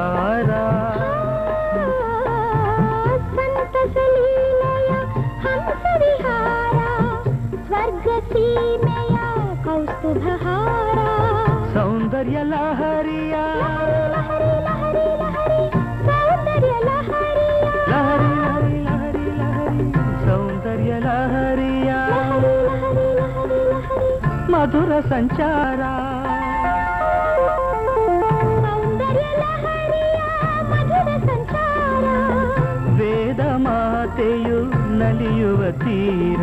सहारा संत हम स्वर्ग कौस्तुभहारा सौंदर्य लहरिया। लहरी लहरी सौंदर्य लहरिया। मधुर संचारा। ಮಾತೆಯು ನಲಿಯುವ ತೀರ.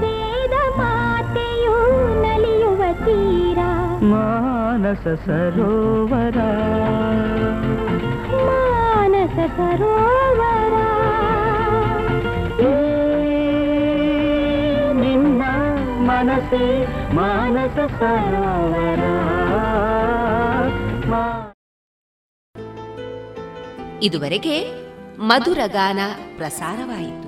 ವೇದ ಮಾತೆಯು ನಲಿಯುವ ತೀರ. ಮಾನಸ ಸರೋವರ. ಮಾನಸ ಸರೋವರ. ಏ ನಿನ್ನ ಮನಸೆ ಮಾನಸ ಸರೋವರ. ಮಾ ಇದುವರೆಗೆ ಮಧುರ ಗಾನ ಪ್ರಸಾರವಾಯಿತು.